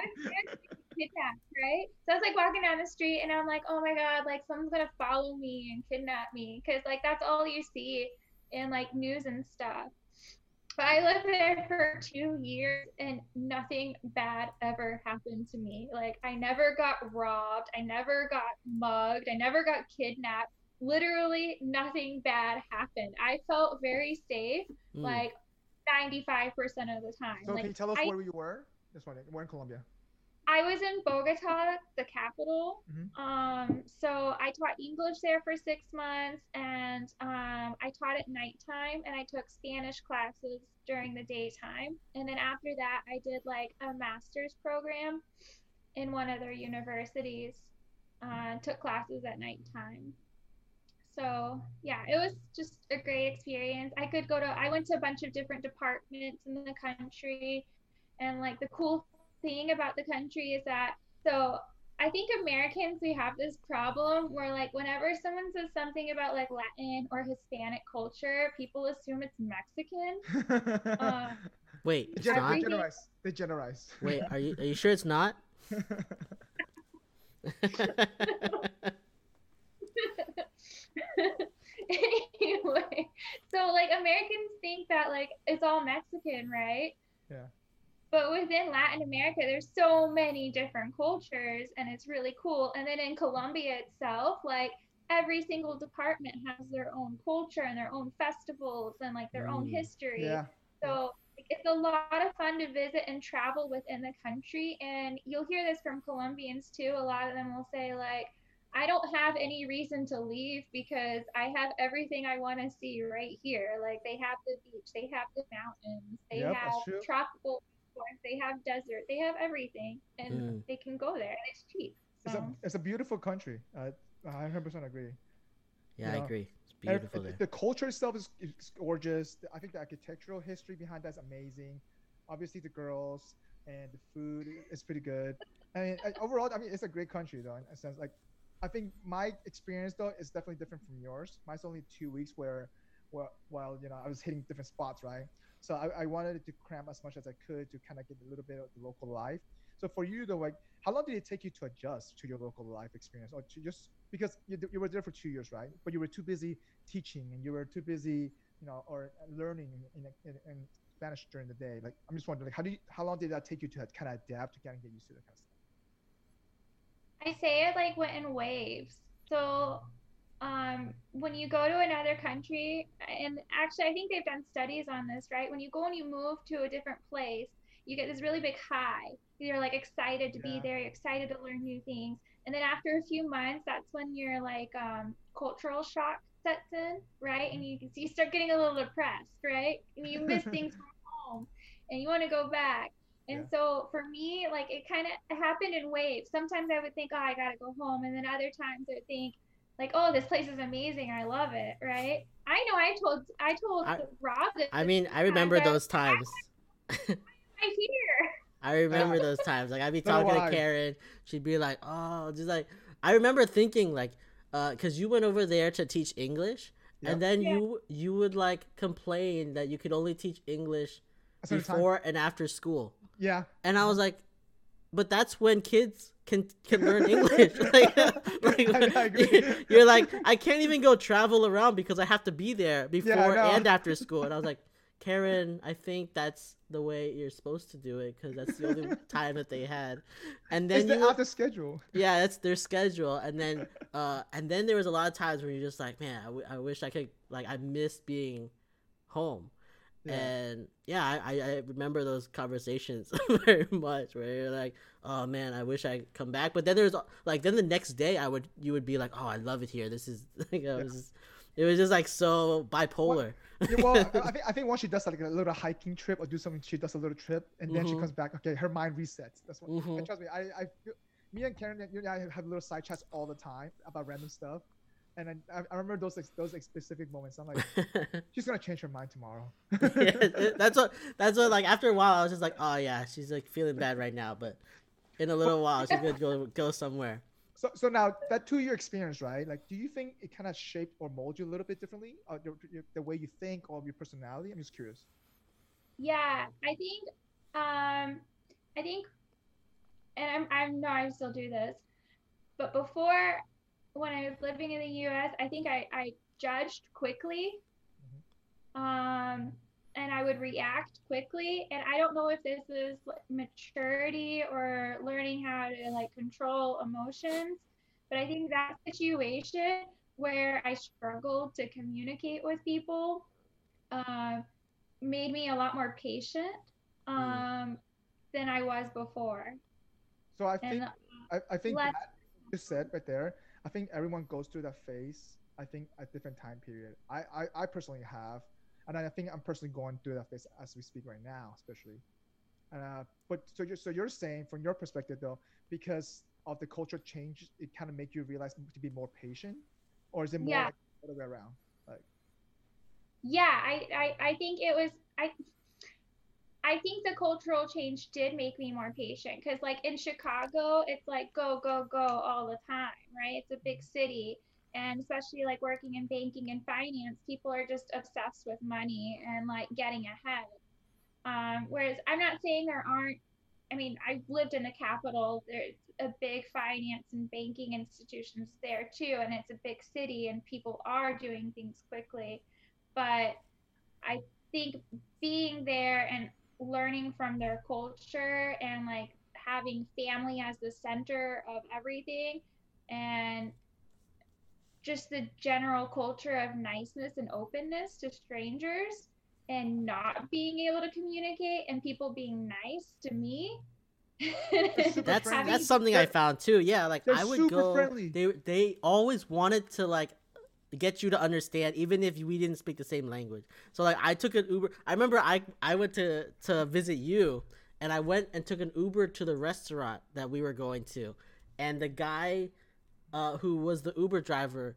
I was scared to get kidnapped, right? So I was like walking down the street, and I'm like, oh my god, like someone's gonna follow me and kidnap me, because like that's all you see in like news and stuff. But I lived there for two years, and nothing bad ever happened to me. Like I never got robbed, I never got mugged, I never got kidnapped. Literally nothing bad happened. I felt very safe Mm. like 95% of the time. So like can you tell us I- where you were? This one, we're in Colombia. I was in Bogota, the capital. Mhm. Um, so I taught English there for six months, and um, I taught at nighttime, and I took Spanish classes during the daytime. And then after that, I did like a master's program in one of their universities. Uh, took classes at nighttime. So yeah, it was just a great experience. I could go to, I went to a bunch of different departments in the country, and like the cool thing about the country is that so I think Americans we have this problem where like whenever someone says something about like Latin or Hispanic culture, people assume it's Mexican. Uh, Wait, they it's gen- not. everything- generalize. They generalize. Wait, are you are you sure it's not? anyway, so like Americans think that like it's all Mexican, right? Yeah. But within Latin America, there's so many different cultures, and it's really cool. And then in Colombia itself, like every single department has their own culture and their own festivals and like their own Mm. history. yeah. So like, it's a lot of fun to visit and travel within the country. And you'll hear this from Colombians too. A lot of them will say, like, I don't have any reason to leave because I have everything I want to see right here. Like, they have the beach, they have the mountains, they Yep, have tropical forests, they have desert, they have everything. And Mm. they can go there and it's cheap. It's a it's a beautiful country. I 100% agree. yeah, I know, agree. It's Ev- beautiful there. The culture itself is, is gorgeous. I think the architectural history behind that is amazing. Obviously, the girls and the food is pretty good. I mean, overall, I mean, it's a great country though. In a sense, like, I think my experience though is definitely different from yours. Mine's only two weeks where, while you know, I was hitting different spots, right? So I, I wanted to cram as much as I could to kind of get a little bit of the local life. So for you though, like, how long did it take you to adjust to your local life experience, or to just because you, you were there for two years, right? But you were too busy teaching, and you were too busy, you know, or learning in, in, in, Spanish during the day. Like, I'm just wondering, like, how do you, how long did that take you to kind of adapt to kind of get used to that kind of stuff? I say it like went in waves. So um, when you go to another country, and actually, I think they've done studies on this, right? When you go and you move to a different place, you get this really big high. You're like excited to Yeah. be there, you're excited to learn new things. And then after a few months, that's when your like um, cultural shock sets in, right? And you you start getting a little depressed, right? And you miss things from home, and you want to go back. And Yeah. so for me, like it kind of happened in waves. Sometimes I would think, oh, I gotta go home, and then other times I would think, like, oh, this place is amazing, I love it, right? I know I told I told I- Rob that I mean, I remember that- those times. I hear. I remember those times. Like I'd be talking to Karen, she'd be like, "Oh, just like." I remember thinking like, uh, because you went over there to teach English, Yep. and then Yeah. you you would like complain that you could only teach English At the same time. before and after school, Yeah. and I was like, but that's when kids can can learn English. like, like, I agree. you're like, I can't even go travel around because I have to be there before know. and after school, and I was like. Karen, I think that's the way you're supposed to do it because that's the only time that they had. And then It's the you, after schedule. yeah, that's their schedule. And then, uh, and then there was a lot of times where you're just like, man, I, w- I wish I could, like, I miss being home. Yeah. And yeah, I, I, remember those conversations very much where you're like, oh man, I wish I could come back. But then there's like, then the next day I would, you would be like, oh, I love it here. This is, like, it was, just, it was just like so bipolar. Yeah, well, I think I think once she does like a little hiking trip or do something, she does a little trip, and then she Mhm. comes back. Okay, her mind resets. That's what. Mhm. And trust me, I, I feel, me and Karen, you and I have little side chats all the time about random stuff, and I, I I remember those like, those like, specific moments. I'm like, she's gonna change her mind tomorrow. yeah, that's what that's what like after a while I was just like, oh yeah, she's like feeling bad right now, but in a little while she's gonna go go somewhere. So, so now that two-year experience, right? Like, do you think it kind of shaped or molded you a little bit differently, uh, the, the way you think or your personality? I'm just curious. Yeah, I think, um, I think, and I'm, I know I still do this, but before, when I was living in the U.S., I think I, I judged quickly, um, and I would react quickly. And I don't know if this is maturity or learning how to like control emotions, but I think that situation where I struggled to communicate with people. Uh, made me a lot more patient um, than I was before. So I think And I, I think Let- that you said right there. I think everyone goes through that phase. I think at different time period. I, I, I personally have, and I think I'm personally going through that phase as we speak right now, especially. Uh, but so you're so you're saying from your perspective though, because of the culture change, it kind of make you realize to be more patient, or is it more Yeah. like the other way around? Like, yeah, I, I, I think it was I I think the cultural change did make me more patient because like in Chicago, it's like go, go, go all the time, right? It's a big city. And especially like working in banking and finance, people are just obsessed with money and like getting ahead. Um, whereas I'm not saying there aren't, I mean, I've lived in the capital. There's a big finance and banking institutions there too, and it's a big city, and people are doing things quickly. But I think being there and learning from their culture and like having family as the center of everything and just the general culture of niceness and openness to strangers and not being able to communicate and people being nice to me. That's that's something I found too. Yeah, like they're I would go. friendly. They they always wanted to like get you to understand, even if we didn't speak the same language. So like I took an Uber. I remember I I went to to visit you, and I went and took an Uber to the restaurant that we were going to, and the guy, uh, who was the Uber driver,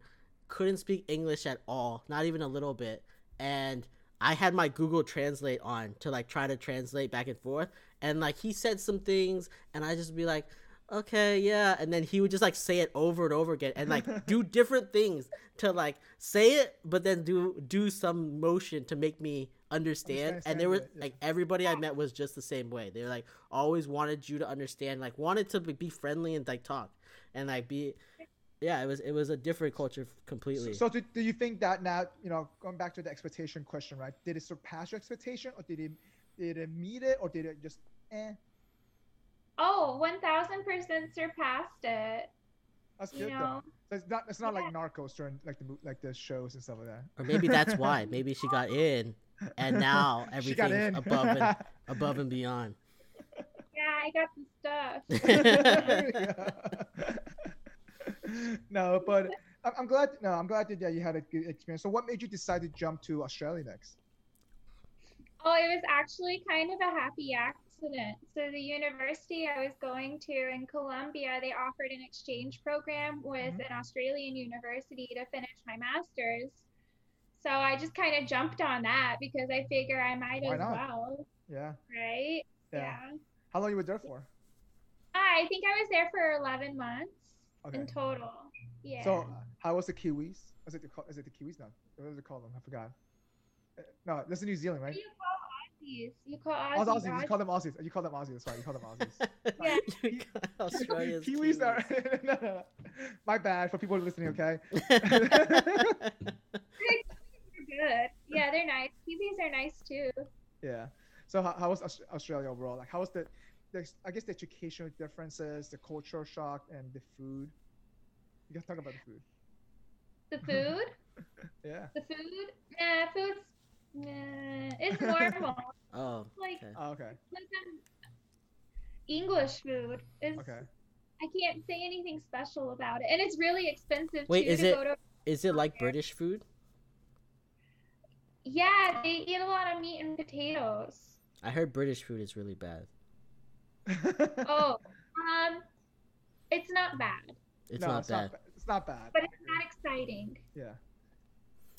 couldn't speak English at all, not even a little bit, and. I had my Google Translate on to like try to translate back and forth, and like he said some things, and I just be like, okay, yeah, and then he would just like say it over and over again, and like do different things to like say it, but then do do some motion to make me understand. Understand, and there were yeah. like everybody I met was just the same way. They were like always wanted you to understand, like wanted to be friendly and like talk, and like be, yeah, it was it was a different culture completely. So, do, do you think that now, you know, going back to the expectation question, right? Did it surpass your expectation, or did it did it meet it, or did it just eh? Oh, 1000% surpassed it. That's good though. know, So it's not it's not like Narcos during like the like the shows and stuff like that. or maybe that's why. Maybe she got in, and now everything's above and above and beyond. yeah, I got the stuff. no, but I'm, I'm glad. No, I'm glad that yeah, you had a good experience. So, what made you decide to jump to Australia next? Oh, it was actually kind of a happy accident. So the university I was going to in Colombia, they offered an exchange program with Mhm. an Australian university to finish my master's. So I just kind of jumped on that because I figure I might Why as not? well, Yeah. right? Yeah. How long you were there for? I think I was there for 11 months Okay. in total. Yeah. So how was the Kiwis? Was it the is it the Kiwis? now? What do they call them? I forgot. Uh, No, that's in New Zealand, right? Do you call Aussies? You call Oh, Aussies, Aussies. You call them Aussies. You call them Aussies. That's right. You call them Aussies. Yeah. Australia's Kiwis are. no, no, no. My bad for people listening. Okay. They're good. Yeah, they're nice. Kiwis are nice too. Yeah. So how, how was Australia overall? Like, how was the, the, I guess the educational differences, the cultural shock, and the food? You guys talk about the food. The food, Yeah. the food, nah, food's, nah, it's normal. oh, like, okay. Oh, okay. like, um, English food is. Okay. I can't say anything special about it, and it's really expensive Wait, too is to it- go to. Is it like British food? Yeah, they eat a lot of meat and potatoes. I heard British food is really bad. Oh, um, it's not bad, It's no, not it's bad. Not, ba- it's not bad. but it's not exciting. Yeah.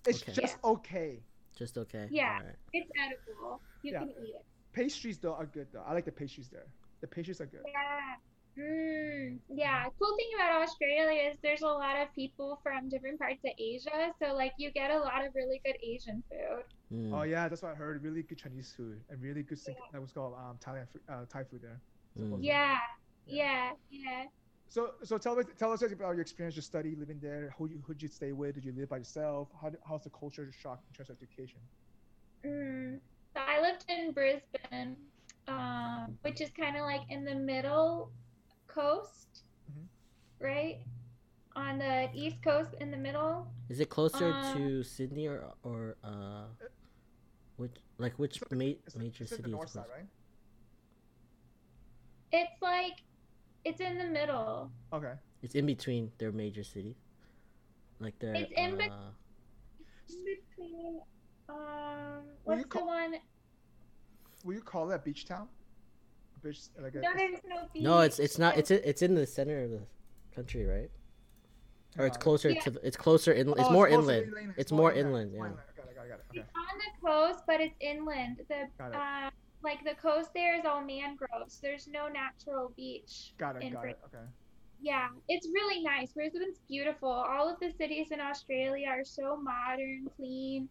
It's Okay. just okay. Just okay. Yeah. Alright. It's edible. You Yeah. can eat it. Pastries though are good though. I like the pastries there. The pastries are good. Yeah. Mm, yeah. Cool thing about Australia is there's a lot of people from different parts of Asia, so like you get a lot of really good Asian food. Mm. Oh yeah, that's what I heard. Really good Chinese food and really good Sing- that was called um Thailand food, uh, Thai food there. Mm. Yeah. Yeah. Yeah. So so tell us tell us about your experience, your study, living there. Who you who'd you stay with? Did you live by yourself? How how's the culture shock in terms of education? Mm. So I lived in Brisbane, um, which is kind of like in the middle coast, Mhm. right? On the east coast, in the middle. Is it closer Uh, to Sydney or or uh, which like which It's ma- major city is north side, right? It's like, it's in the middle. Okay. It's in between their major cities. Like their It's in bet- uh, In between, um, Will you what's the call- one? Will you call it a beach town? Beach like a, No, there's no beach. No, it's it's not. It's it's in the center of the country, right? Or it's uh, closer Yeah. to the, it's closer in it's oh, more closer inland. inland, It's more more inland, inland, yeah. inland. Got it, got it, got it. Okay. It's on the coast, but it's inland. The Got it. uh, like the coast there is all mangroves. There's no natural beach. Got it, in got Brit- it. Okay. Yeah, it's really nice. Brisbane's beautiful. All of the cities in Australia are so modern, clean,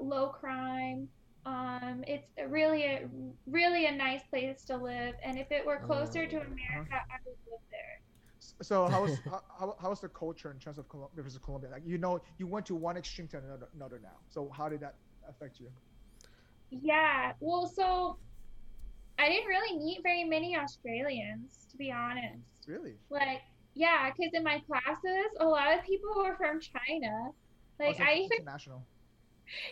low crime. Um, it's a really a really a nice place to live. And if it were closer to Uh, America, I would live there. S- So how was how, how, how was the culture in terms of Colum- versus Colombia? Like you know, you went to one extreme to another, another now. So how did that affect you? Yeah, well, so I didn't really meet very many Australians, to be honest. Really? Like, yeah, because in my classes, a lot of people were from China. Oh, like, Also I even, international.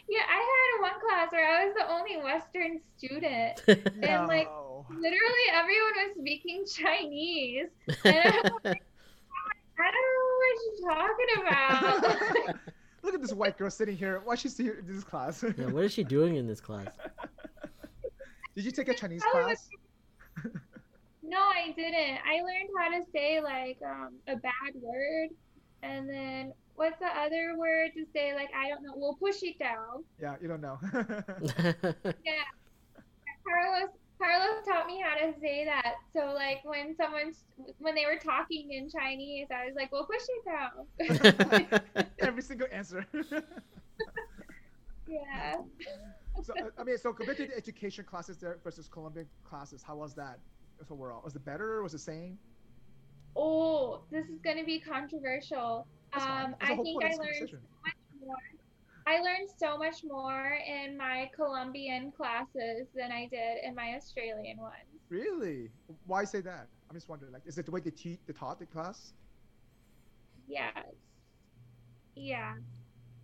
yeah, I had one class where I was the only Western student. And, like, Literally, everyone was speaking Chinese. And I'm like, I don't know what you're talking about. Look at this white girl sitting here. Why she's here in this class? yeah, what is she doing in this class? Did you take a Chinese class? no, I didn't. I learned how to say, like, um, a bad word. And then, what's the other word to say, like, I don't know. We'll push it down. Yeah, you don't know. Yeah. Carlos Carlos taught me how to say that. So like when someone's when they were talking in Chinese, I was like, "Well, push it down." Every single answer. yeah. So uh, I mean, so compared to the education classes there versus Colombian classes, how was that overall? Was it better? Or was it the same? Oh, this is gonna be controversial. Um, I think I learned so much more. I learned so much more in my Colombian classes than I did in my Australian ones. Really? Why say that? I'm just wondering. Like, is it the way they teach, they taught the class? Yes. Yeah.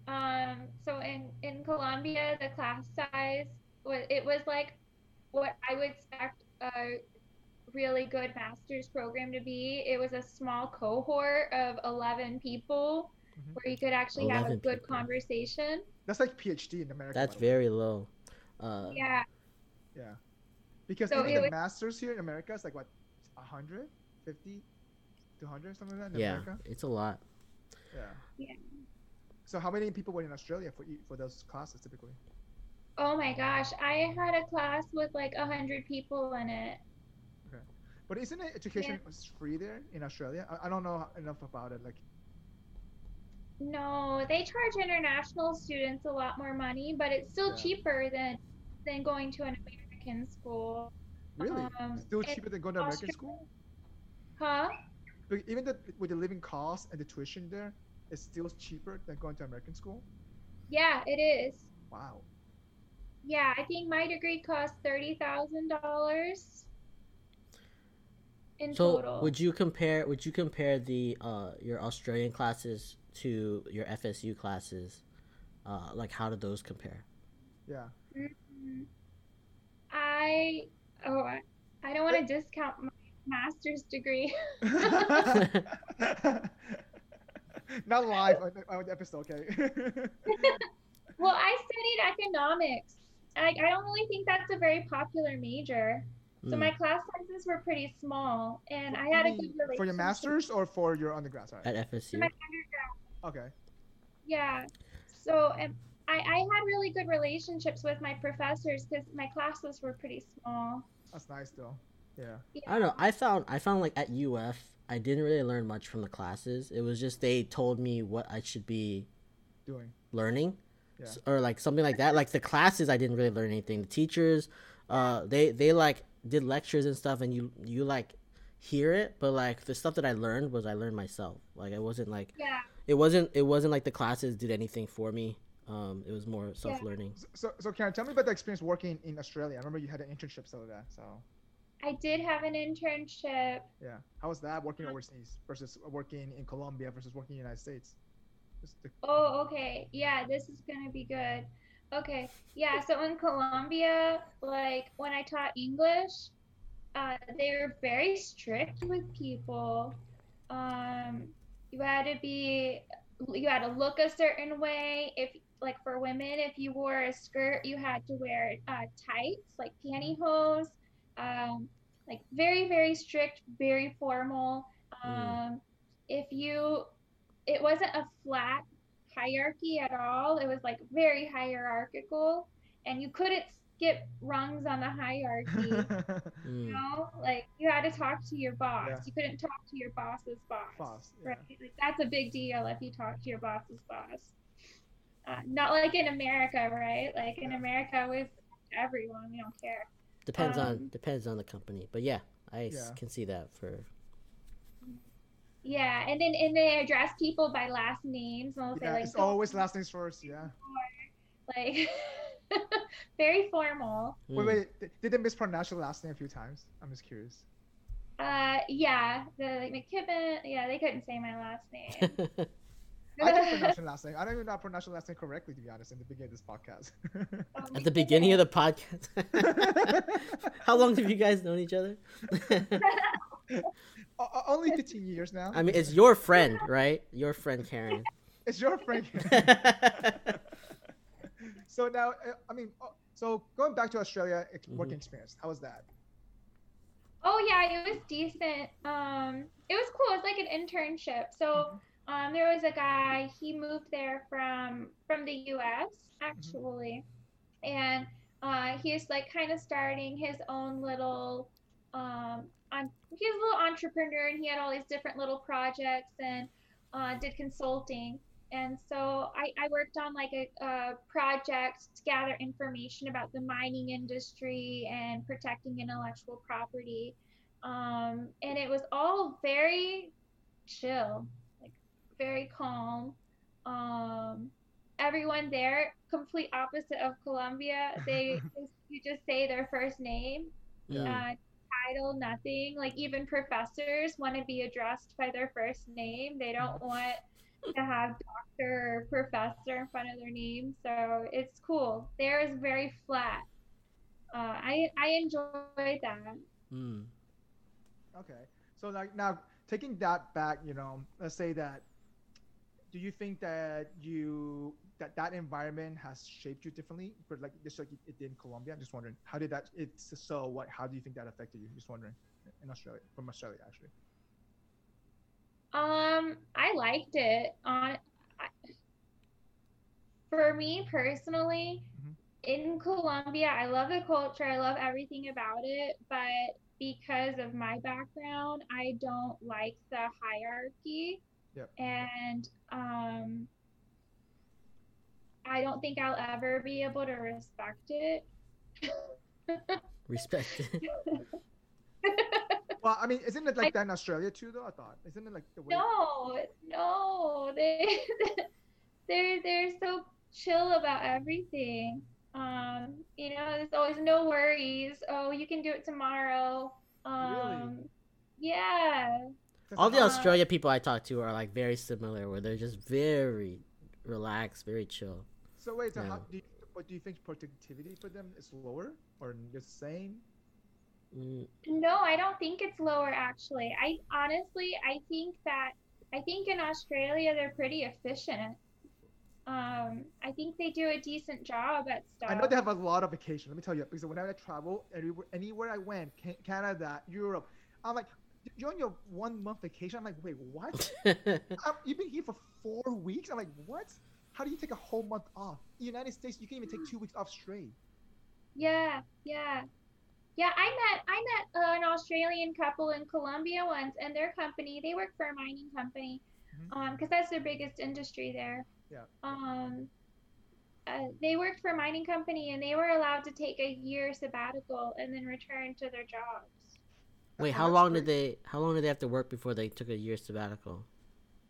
Um, so in in Colombia, the class size was it was like what I would expect a really good master's program to be. It was a small cohort of 11 people Mhm. where you could actually have a good people. conversation. That's like PhD in America. That's by way. very low. Uh, Yeah. Yeah. Because So even the was- masters here in America is like what, 100, 50, 200, something like that in yeah, America. it's a lot. Yeah. Yeah. So how many people were in Australia for for those classes typically? Oh my gosh, I had a class with like a hundred people in it. Okay, but isn't education was free there in Australia? I, I don't know enough about it. Like, No, they charge international students a lot more money, but it's still Yeah. cheaper than than going to an American school. really, Um, still cheaper than going to American school. Huh? But even the, with the living costs and the tuition there, it's still cheaper than going to American school. Yeah, it is. Wow. Yeah, I think my degree cost thirty thousand dollars in So total. would you compare would you compare the uh your Australian classes to your FSU classes? Uh like how did those compare? Yeah. Mm, I oh I, I don't want to discount my master's degree. Not live on, on the episode, okay? well, I studied economics. I, I don't really think that's a very popular major. So Mm, my class sizes were pretty small, and I had a good relationship. for your masters or for your undergrad? Sorry. at FSU. my undergrad. Okay. Yeah. So and I, I had really good relationships with my professors because my classes were pretty small. That's nice though. Yeah. I don't know. I found I found like at UF, I didn't really learn much from the classes. It was just they told me what I should be Doing. learning, Yeah. Or like something like that. Like the classes, I didn't really learn anything. The teachers, uh, they they like did lectures and stuff, and you you like hear it, but like the stuff that I learned was I learned myself. Like it wasn't like Yeah. it wasn't it wasn't like the classes did anything for me. Um, it was more self learning. So, so, so Karen, tell me about the experience working in Australia. I remember you had an internship, so that. So, I did have an internship. yeah, how was that working overseas versus working in Colombia versus working in the United States? The- Oh, okay. Yeah, this is gonna be good. Okay. Yeah, so in Colombia, like when I taught English, uh, they were very strict with people. Um, you had to be, you had to look a certain way. If like for women, if you wore a skirt, you had to wear uh, tights, like pantyhose. Um, like very, very strict, very formal. Um, Mm. If you, it wasn't a flat hierarchy at all. It was like very hierarchical, and you couldn't skip rungs on the hierarchy. Mm. you know, like you had to talk to your boss. Yeah. You couldn't talk to your boss's boss. Fast, yeah. Right? Like that's a big deal if you talk to your boss's boss. Uh, not like in America, right? Like in Yeah. America, with everyone, we don't care. Depends on Um, depends on the company, but yeah, I Yeah. can see that for Yeah, and then and they address people by last names. And yeah, say like, it's always last names first. Yeah. like very formal. Wait, wait. Did, did they mispronounce your last name a few times? I'm just curious. Uh, yeah, the like McKibben. Yeah, they couldn't say my last name. I can pronounce your last name. I don't even know how to pronounce your last name correctly, to be honest, in the beginning of this podcast. Oh, At the beginning of the podcast. How long have you guys known each other? O- o- Only 15 years now. I mean, it's your friend, right? Your friend Karen. It's your friend. so now, uh, I mean, uh, so going back to Australia ex- working Mhm. experience, how was that? Oh yeah, it was decent. Um, it was cool. It was like an internship. So um, there was a guy. He moved there from from the U.S. actually, and uh, he's like kind of starting his own little. Um, on he's a little entrepreneur, and he had all these different little projects and uh, did consulting. And so I, I worked on like a, a project to gather information about the mining industry and protecting intellectual property. Um, and it was all very chill, very calm. Um, everyone there, complete opposite of Colombia. They you just say their first name, Mm. uh, title, nothing. Like even professors want to be addressed by their first name. They don't want to have doctor or professor in front of their name. So it's cool. There is very flat. Uh, I I enjoyed that. Mm. Okay. So like now taking that back, you know, let's say that do you think that you that that environment has shaped you differently, but like just like it did in Colombia? I'm just wondering how did that? It's so what? How do you think that affected you? Just wondering. In Australia, from Australia, actually. Um, I liked it. On, I, for me personally, Mhm. in Colombia, I love the culture, I love everything about it, but because of my background, I don't like the hierarchy. Yep. And um, I don't think I'll ever be able to respect it. Respect. Well, I mean, isn't it like that in Australia too, though? I thought. Isn't it like the way? No, no, they they're they're so chill about everything. Um, you know, there's always no worries. Oh, you can do it tomorrow. Um, yeah, 'Cause All the I- Australia people I talk to are like very similar, where they're just very relaxed, very chill. So wait, so Yeah. how do you, what do you think productivity for them is lower or the same? Mm, no, I don't think it's lower actually. I honestly, I think that I think in Australia they're pretty efficient. Um, I think they do a decent job at stuff. I know they have a lot of vacation. Let me tell you, because whenever I travel, anywhere, anywhere I went, Canada, Europe, I'm like, you're on your one month vacation. I'm like, wait, what? Um, you've been here for four weeks. I'm like, what? How do you take a whole month off? In the United States, you can even take two weeks off straight. Yeah, yeah. Yeah, I met I met uh, an Australian couple in Colombia once, and their company, they work for a mining company, Mhm. um, because that's their biggest industry there. Yeah. Um, uh, they worked for a mining company, and they were allowed to take a year sabbatical and then return to their jobs. Wait, how that's long did they? How long did they have to work before they took a year sabbatical?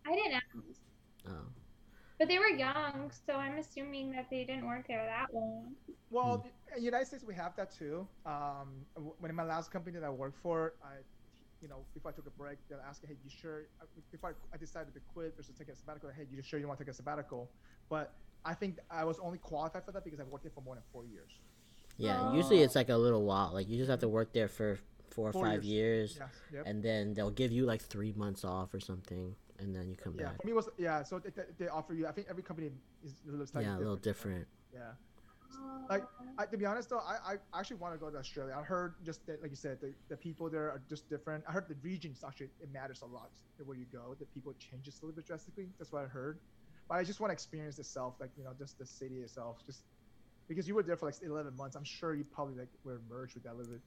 I didn't ask, Oh, but they were young, so I'm assuming that they didn't work there that long. Well, in the United States, we have that too. Um, when in my last company that I worked for, I, you know, before I took a break, they'll ask, "Hey, you sure?" uh, Before I, I decided to quit versus take a sabbatical, hey, you sure you want to take a sabbatical? But I think I was only qualified for that because I've worked there for more than four years. yeah. Usually Oh. it's like a little while. Like you just have to work there for four or Four five years, Yes. Yep. and then they'll give you like three months off or something, and then you come Yeah. back. For me, was yeah. So they, they, they offer you. I think every company is a little slightly Yeah, a little different. different. Yeah. Like, I, to be honest though, I, I actually want to go to Australia. I heard just that, like you said, the, the people there are just different. I heard the regions actually it matters a lot where you go. The people changes a little bit drastically. That's what I heard. But I just want to experience itself, like you know, just the city itself, just because you were there for like 11 months. I'm sure you probably like were merged with that a little bit.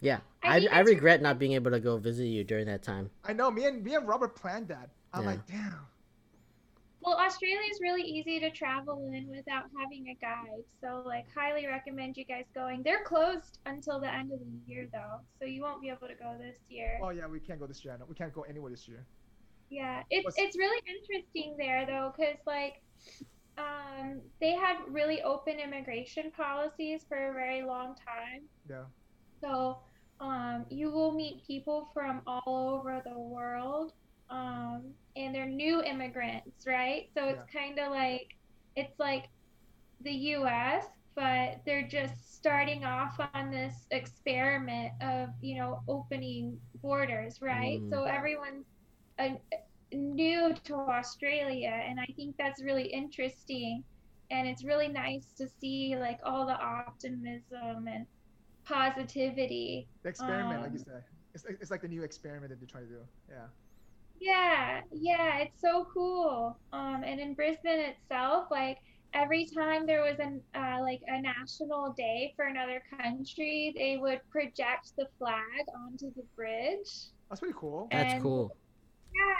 Yeah, I I, I it's- regret not being able to go visit you during that time. I know. Me and me and Robert planned that. I'm Yeah. like, damn. Well, Australia is really easy to travel in without having a guide. So, like, highly recommend you guys going. They're closed until the end of the year, though, so you won't be able to go this year. Oh yeah, we can't go this year. No, we can't go anywhere this year. Yeah, it's What's- it's really interesting there though, because like, um, they had really open immigration policies for a very long time. Yeah. So, um, you will meet people from all over the world, um, and they're new immigrants, right? So it's kind of like, it's like the U.S., but they're just starting off on this experiment of, you know, opening borders, right? Mm. So everyone's uh, new to Australia, and I think that's really interesting. And it's really nice to see like all the optimism and positivity. The experiment, like you Um, said, it's, it's like the new experiment that they're trying to do. Yeah. Yeah, yeah, it's so cool. Um, and in Brisbane itself, like every time there was an uh, like a national day for another country, they would project the flag onto the bridge. That's pretty cool. That's And- cool. Yeah,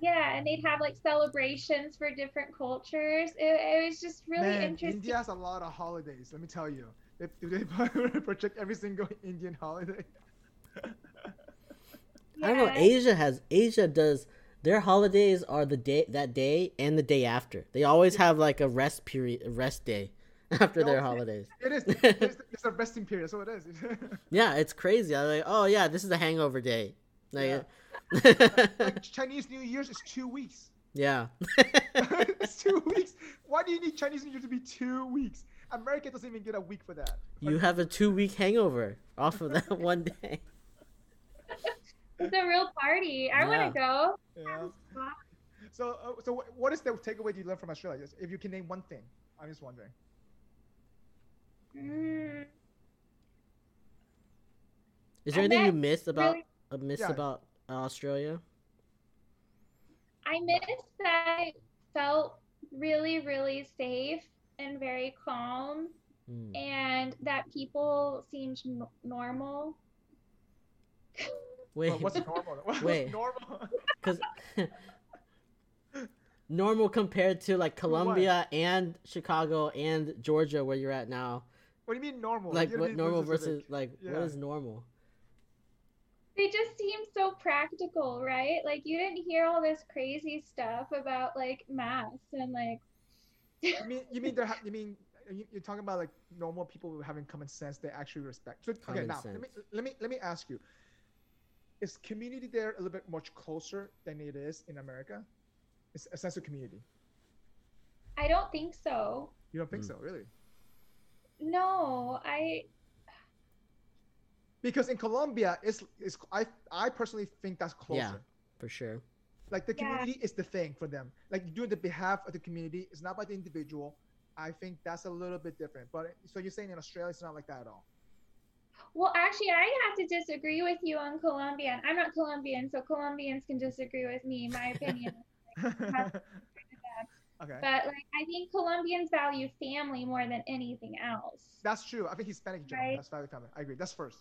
Yeah. and they'd have like celebrations for different cultures. It, it was just really Man, interesting. India has a lot of holidays. Let me tell you. They, do they project every single Indian holiday? I don't know. Asia has Asia does their holidays are the day that day and the day after. They always have like a rest period, a rest day after their No, holidays. It is. It's, it's a resting period. So it is. Yeah, it's crazy. I'm like, oh yeah, this is a hangover day. Like, like Chinese New Year's is two weeks. yeah. it's two weeks. Why do you need Chinese New Year to be two weeks? America doesn't even get a week for that. You have a two week hangover off of that one day. It's a real party. I Yeah. want to go. Yeah. So, uh, so what- what is the takeaway you learned from Australia? If you can name one thing, I'm just wondering. Mm, Is there I anything you met missed about really- uh, missed Yeah. about uh, Australia? I miss that I felt really, really safe and very calm, Mm. and that people seemed n- normal. Wait, Well, what's normal? What's Wait. normal? because normal compared to like Colombia and Chicago and Georgia, where you're at now. what do you mean normal? Like You what be normal specific. versus like what Yeah. is normal? They just seem so practical, right? Like you didn't hear all this crazy stuff about like masks and like You mean you mean they're ha- you mean you- you're talking about like normal people having common sense they actually respect. So okay, Common now let me let me let me ask you: Is community there a little bit much closer than it is in America? It's a sense of community. I don't think so. You don't think Mm. so, really? No, I Because in Colombia, it's, it's I I personally think that's closer. Yeah. For sure. Like the Yeah. community is the thing for them. Like you do it on behalf of the community. It's not by the individual. I think that's a little bit different. But so you're saying in Australia, it's not like that at all. well actually I have to disagree with you on Colombian. I'm not Colombian, so Colombians can disagree with me, my opinion. okay. But like I think Colombians value family more than anything else. That's true. I think Hispanic general. Right. That's value family. I agree. That's first.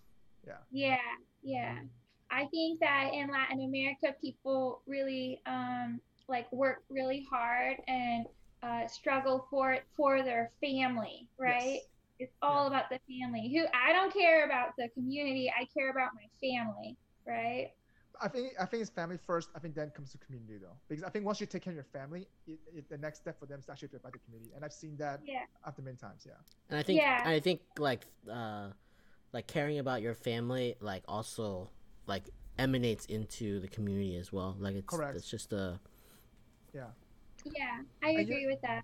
Yeah. Yeah, yeah. Mm-hmm. I think that in Latin America, people really um, like work really hard and uh, struggle for it for their family, right? Yes. It's all about the family. Who I don't care about the community. I care about my family, right? I think I think it's family first. I think then comes the community though, because I think once you take care of your family, it, it, the next step for them is actually to about the community, and I've seen that Yeah. after many times. Yeah. And I think Yeah. I think like uh like caring about your family like also like emanates into the community as well. Like it's Correct. it's just a Yeah. Yeah, I you- agree with that.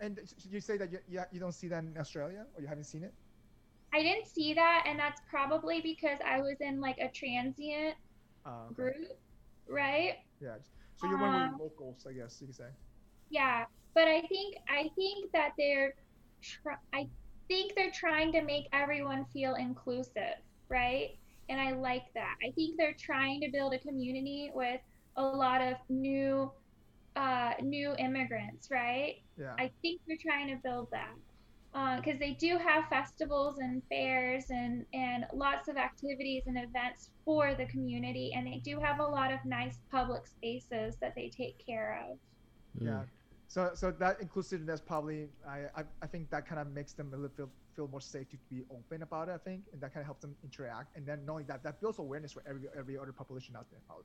And you say that you, you, you don't see that in Australia, or you haven't seen it? I didn't see that, and that's probably because I was in like a transient Uh, okay. group, right? Yeah. So you're one of Um, the locals, I guess you could say. Yeah, but I think I think that they're tr- I think they're trying to make everyone feel inclusive, right? And I like that. I think they're trying to build a community with a lot of new uh, new immigrants, right? Yeah. I think they're trying to build that because they do have festivals and fairs and and lots of activities and events for the community, and they do have a lot of nice public spaces that they take care of. mm. Yeah. So so that inclusiveness probably I I, I think that kind of makes them a little feel feel more safe to be open about it. I think, and that kind of helps them interact, and then knowing that that builds awareness for every every other population out there probably.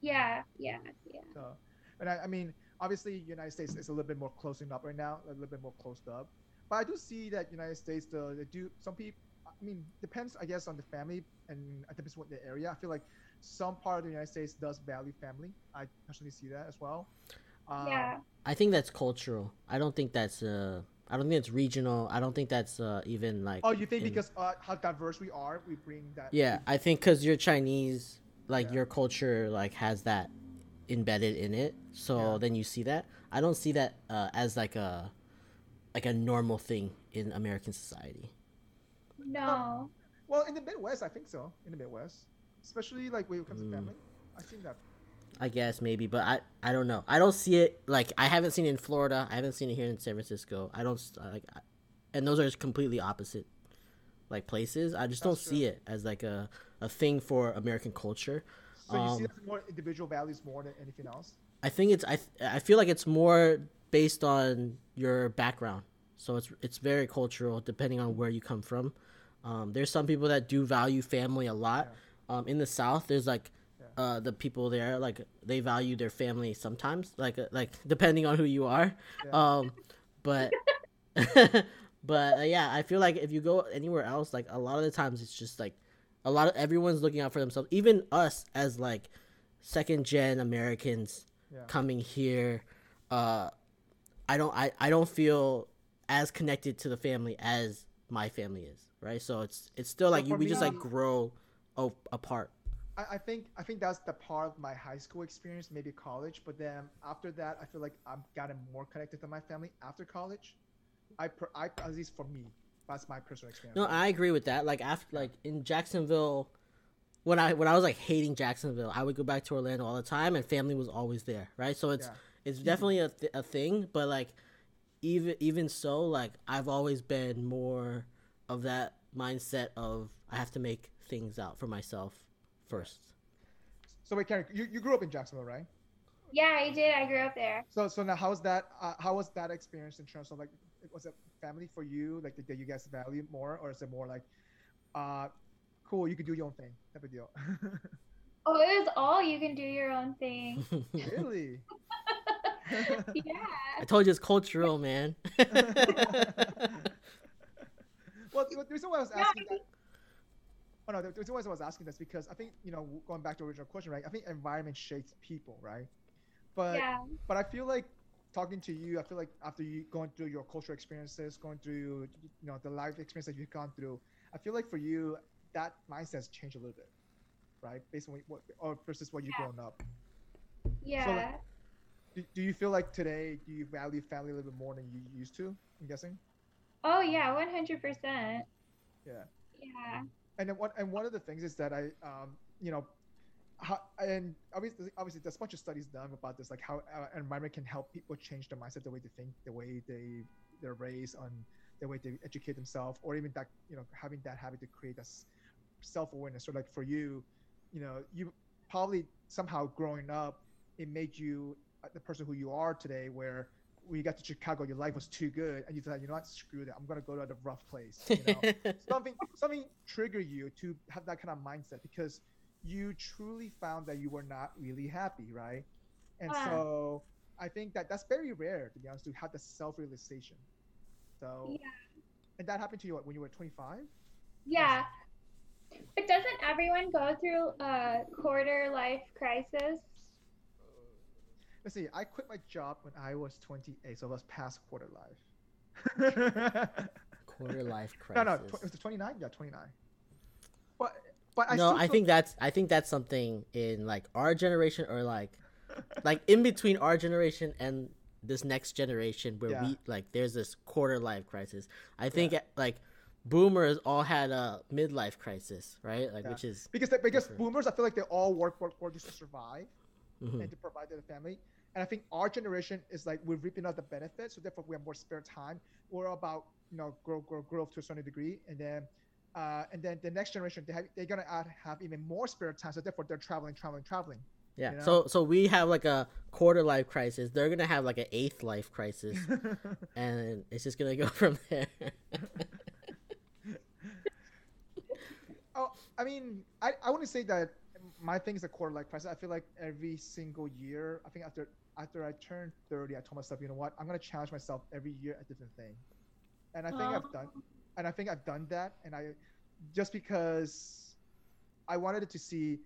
Yeah, yeah, yeah. So, and I, I mean, obviously, United States is a little bit more closing up right now, a little bit more closed up. But I do see that United States, the they do some people. I mean, depends, I guess, on the family and it depends what the area. I feel like some part of the United States does value family. I personally see that as well. Um, Yeah. I think that's cultural. I don't think that's uh I don't think it's regional. I don't think that's uh even like Oh, you think in- because uh, how diverse we are, we bring that? Yeah, I think cuz you're Chinese, like Yeah. your culture like has that embedded in it. So Yeah. then you see that. I don't see that uh, as like a like a normal thing in American society. No. Well, in the Midwest, I think so. In the Midwest, especially like when it comes Mm. to family, I think that. I guess maybe, but I I don't know. I don't see it like I haven't seen it in Florida. I haven't seen it here in San Francisco. I don't like, I- and those are just completely opposite, like places. I just don't That's see it as like a a thing for American culture. So you see Um, more individual values more than anything else. I think it's I I feel like it's more based on your background. So it's it's very cultural depending on where you come from. Um, there's some people that do value family a lot. Um, in the South, there's like Yeah. Uh, the people there like they value their family sometimes, like uh, like depending on who you are. Yeah. Um, but but uh, yeah, I feel like if you go anywhere else, like a lot of the times it's just like a lot of everyone's looking out for themselves. Even us as like second gen Americans Yeah. coming here, uh, I don't I, I don't feel as connected to the family as my family is, right? So it's it's still So like you, we just like grow o- apart. I, I think I think that's the part of my high school experience, maybe college. But then after that, I feel like I've gotten more connected to my family after college. I, per, I at least for me, that's my personal experience. No, I agree with that. Like after like in Jacksonville, when I when I was like hating Jacksonville, I would go back to Orlando all the time, and family was always there, right? So it's Yeah. it's definitely a, th- a thing but like even even so like i've always been more of that mindset of i have to make things out for myself first So wait, Karen, you, you grew up in Jacksonville, right? Yeah, I did. I grew up there. So so now how was that? Uh, how was that experience in terms of like, was it family for you? Like, did you guys value more, or is it more like, uh, cool, you could do your own thing type of deal? Oh, it was all you can do your own thing. really? yeah. i told you it's cultural man well, the the reason why I was asking that. Oh no, the the reason why I was asking this because I think you know going back to the original question, right? I think environment shapes people, right? But Yeah. but I feel like talking to you, I feel like after you going through your cultural experiences, going through you know the life experience that you've gone through, I feel like for you that mindset has changed a little bit, right? Based on what, or versus what you've Yeah. grown up. Yeah. Do, do you feel like today do you value family a little bit more than you used to? I'm guessing. oh yeah, one hundred percent. Yeah. Yeah. And one and one of the things is that I, um, you know, how, and obviously, obviously, there's a bunch of studies done about this, like how uh, environment can help people change their mindset, the way they think, the way they they're raised, on the way they educate themselves, or even that you know having that habit to create this self awareness. So like for you, you know, you probably somehow growing up, it made you uh, the person who you are today, where. When you got to Chicago, your life was too good, and you thought, you know what, screw that. I'm gonna go to the rough place. You know? something something trigger you to have that kind of mindset because you truly found that you were not really happy right and Wow. so i think that that's very rare to be honest to have the self-realization so Yeah. and that happened to you what, when you were 25 Yeah. But doesn't everyone go through a quarter life crisis? Let's see i quit my job when i was 28 so it was past quarter life quarter life crisis no no tw- was it 29 yeah 29 but but I no still i think that's i think that's something in like our generation or like like in between our generation and this next generation where Yeah. we like there's this quarter life crisis i think like boomers all had a midlife crisis right like Yeah. which is because they, because different. boomers, I feel like they all work work work just to survive mhm. and to provide to the family. And I think our generation is like we're reaping out the benefits, so therefore we have more spare time. We're about you know grow grow growth to a certain degree, and then uh, and then the next generation they have, they're gonna add, have even more spare time, so therefore they're traveling, traveling, traveling. yeah you know? so so we have like a quarter life crisis they're gonna have like an eighth life crisis and it's just gonna go from there oh, I mean, I, I wouldn't say that my thing is a quarter life crisis. I feel like every single year, I think after after I turned 30, I told myself, you know what, I'm gonna challenge myself every year a different thing. And I think I've done and I think I've done that. And I just because I wanted to see,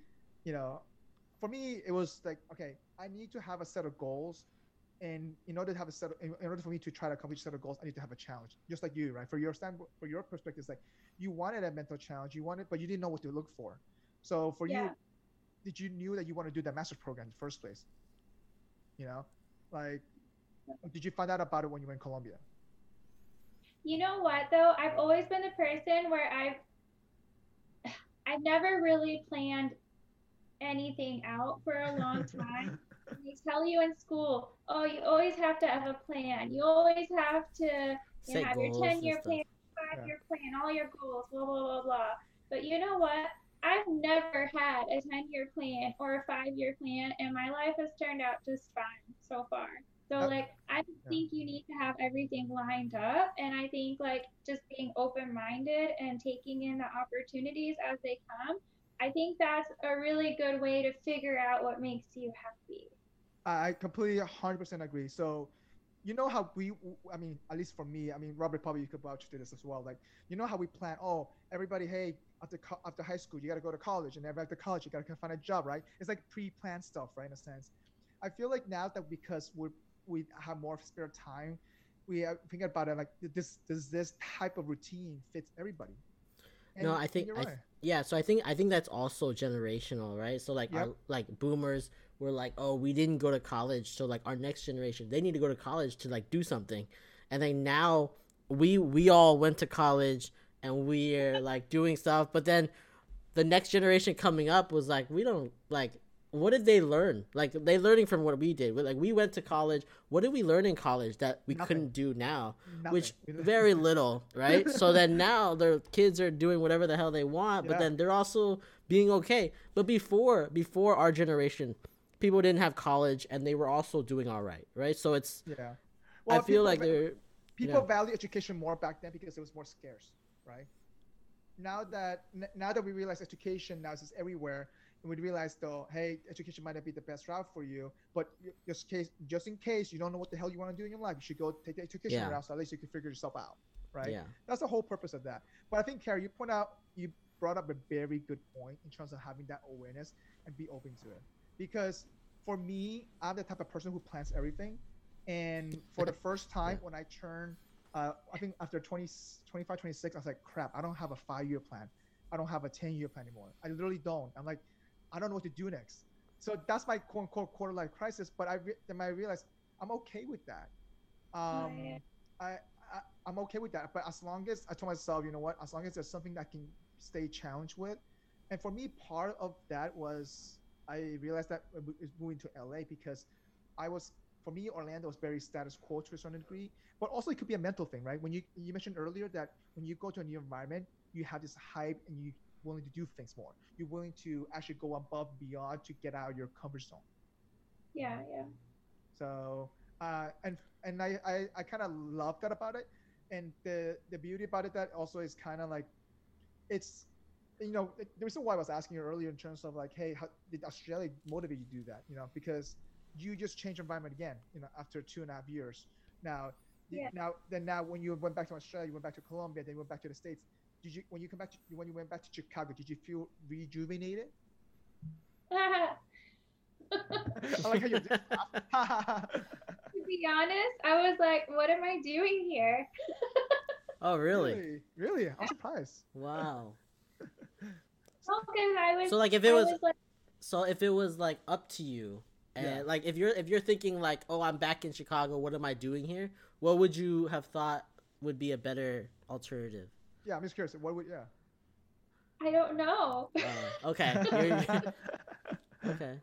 you know, for me it was like, okay, I need to have a set of goals. And in order to have a set, of, in order for me to try to accomplish a set of goals, I need to have a challenge, just like you, right? For your stand, for your perspective, it's like you wanted a mental challenge, you wanted, but you didn't know what to look for. So for you, did you knew that you want to do the master's program in the first place? You know, like, did you find out about it when you were in Colombia? You know what though? I've always been the person where I've I've never really planned anything out for a long time. they tell you in school, oh, you always have to have a plan. You always have to you know, have your 10 year plan, five year plan, all your goals, blah, blah, blah, blah. But you know what? I've never had a 10 year plan or a five year plan, and my life has turned out just fine so far. So, like, I think you need to have everything lined up. And I think, like, just being open minded and taking in the opportunities as they come, I think that's a really good way to figure out what makes you happy. I completely 100% agree. So, you know how we, I mean, at least for me, I mean, Robert probably you could vouch to this as well. Like, you know how we plan, oh, everybody, hey, after, co- after high school, you got to go to college, and after college, you got to find a job, right? It's like pre planned stuff, right? In a sense. I feel like now that because we're, we have more spare time, we uh, are thinking about it like this, this, this type of routine fits everybody. No, I think I right. Yeah. So I think I think that's also generational, right? So like Yep. our like boomers were like, oh, we didn't go to college, so like our next generation, they need to go to college to like do something, and then now we we all went to college and we're like doing stuff, but then the next generation coming up was like, we don't like what did they learn? Like they learning from what we did. Like we went to college. What did we learn in college that we Nothing. couldn't do now? Nothing. Which very little, right? so then now their kids are doing whatever the hell they want, but then they're also being okay. But before before our generation, people didn't have college and they were also doing all right, right? So it's yeah. Well, I feel like they're people yeah. value education more back then because it was more scarce, right? Now that now that we realize education now is everywhere, and we realize though, hey, education might not be the best route for you, but just case just in case you don't know what the hell you want to do in your life, you should go take the education Yeah. route so at least you can figure yourself out, right? yeah. That's the whole purpose of that. But I think Carrie, you point out you brought up a very good point in terms of having that awareness and be open to it. Because for me, I'm the type of person who plans everything. And for the first time when I turned, uh, I think after 20, 25, 26, I was like, crap, I don't have a five year plan. I don't have a 10 year plan anymore. I literally don't. I'm like, I don't know what to do next. So that's my quote unquote quarter life crisis. But I re- then I realized I'm okay with that. Um, yeah. I, I I'm okay with that. But as long as I told myself, you know what, as long as there's something that I can stay challenged with, and for me, part of that was I realized that was moving to LA because I was for me Orlando was very status quo to a certain degree, but also it could be a mental thing, right? When you you mentioned earlier that when you go to a new environment, you have this hype and you willing to do things more. You're willing to actually go above and beyond to get out of your comfort zone. Yeah, yeah. So uh, and and I I, I kind of love that about it, and the the beauty about it that also is kind of like, it's, you know, the reason why I was asking you earlier in terms of like, hey, how did Australia motivate you to do that? You know, because you just changed environment again, you know, after two and a half years. Now, Yeah. now then now when you went back to Australia, you went back to Colombia, then you went back to the states. Did you when you come back to when you went back to Chicago, did you feel rejuvenated? I like how you. to be honest, I was like, what am I doing here? Oh really? really? Really? I'm surprised. Wow. Well, I was. So like if it I was like, so if it was like up to you and Yeah. like if you're if you're thinking like oh i'm back in chicago what am i doing here what would you have thought would be a better alternative Yeah, I'm just curious. What would yeah? I don't know. uh, okay okay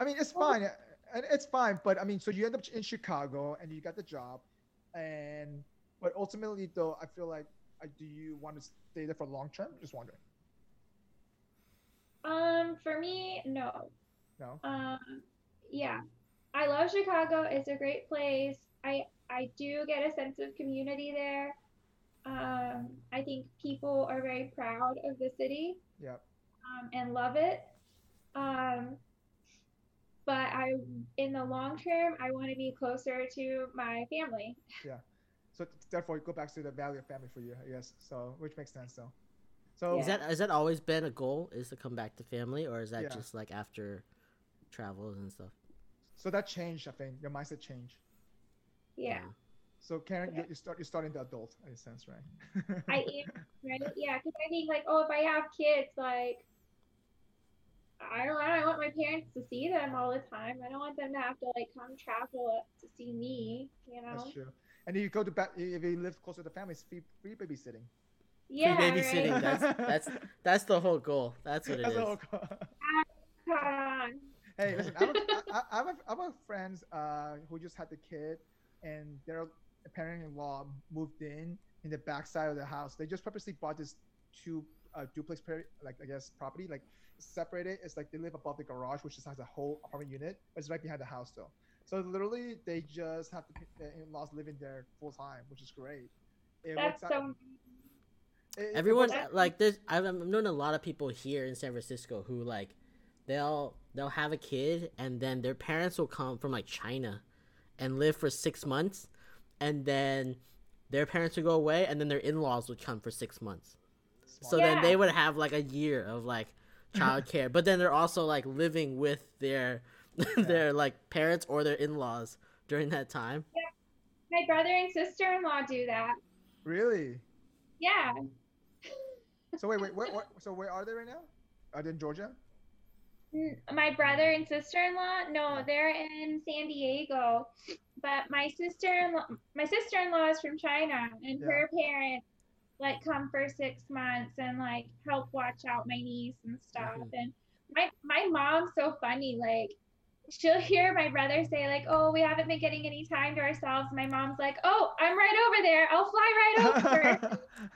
I mean, it's fine, and it's fine. But I mean, so you end up in Chicago and you got the job, and but ultimately, though, I feel like, do you want to stay there for long term? Just wondering. Um, for me, no. No. Um, yeah, I love Chicago. It's a great place. I I do get a sense of community there. Um, I think people are very proud of the city Yeah. um, and love it. Um, but I, in the long term, I want to be closer to my family. Yeah. So therefore, you go back to the value of family for you, I guess. So which makes sense, though. So Yeah. is that has that always been a goal is to come back to family or is that Yeah. just like after travels and stuff so that changed. I think your mindset changed. Yeah, So Karen, you, Yeah. you start you're starting to adult in a sense, right? I am right. Yeah, because I think like, oh, if I have kids, like, I don't know. I want my parents to see them all the time. I don't want them to have to like come travel to see me. You know? That's true. And if you go to back, if you live closer to the family, it's free, free babysitting. Yeah, Free babysitting right. that's that's that's the whole goal that's what it That's is the whole co- Come on. Hey, listen, I have, a, I, I have, a, I have a friends uh, who just had the kid, and their parent-in-law moved in in the backside of the house. They just purposely bought this two uh, duplex, par- like I guess, property, like separated. It's like they live above the garage, which just has a whole apartment unit, but it's right behind the house though. So literally, they just have the, the in-laws living there full time, which is great. It That's works out- so. it- it everyone works like this. I've I've known a lot of people here in San Francisco who like they'll they'll have a kid and then their parents will come from like China and live for six months and then their parents would go away and then their in-laws would come for six months so Smart. then they would have like a year of like childcare but then they're also like living with their their like parents or their in-laws during that time Yeah. My brother and sister-in-law do that. really? Yeah. So wait, wait, where, where, so where are they right now? Are they in Georgia? N- My brother and sister-in-law, no, they're in San Diego. But my sister-in-law, my sister-in-law is from China, and Yeah. her parents like come for six months and like help watch out my niece and stuff. Mhm. And my my mom's so funny. Like she'll hear my brother say like, "Oh, we haven't been getting any time to ourselves." My mom's like, "Oh, I'm right over there. I'll fly right over."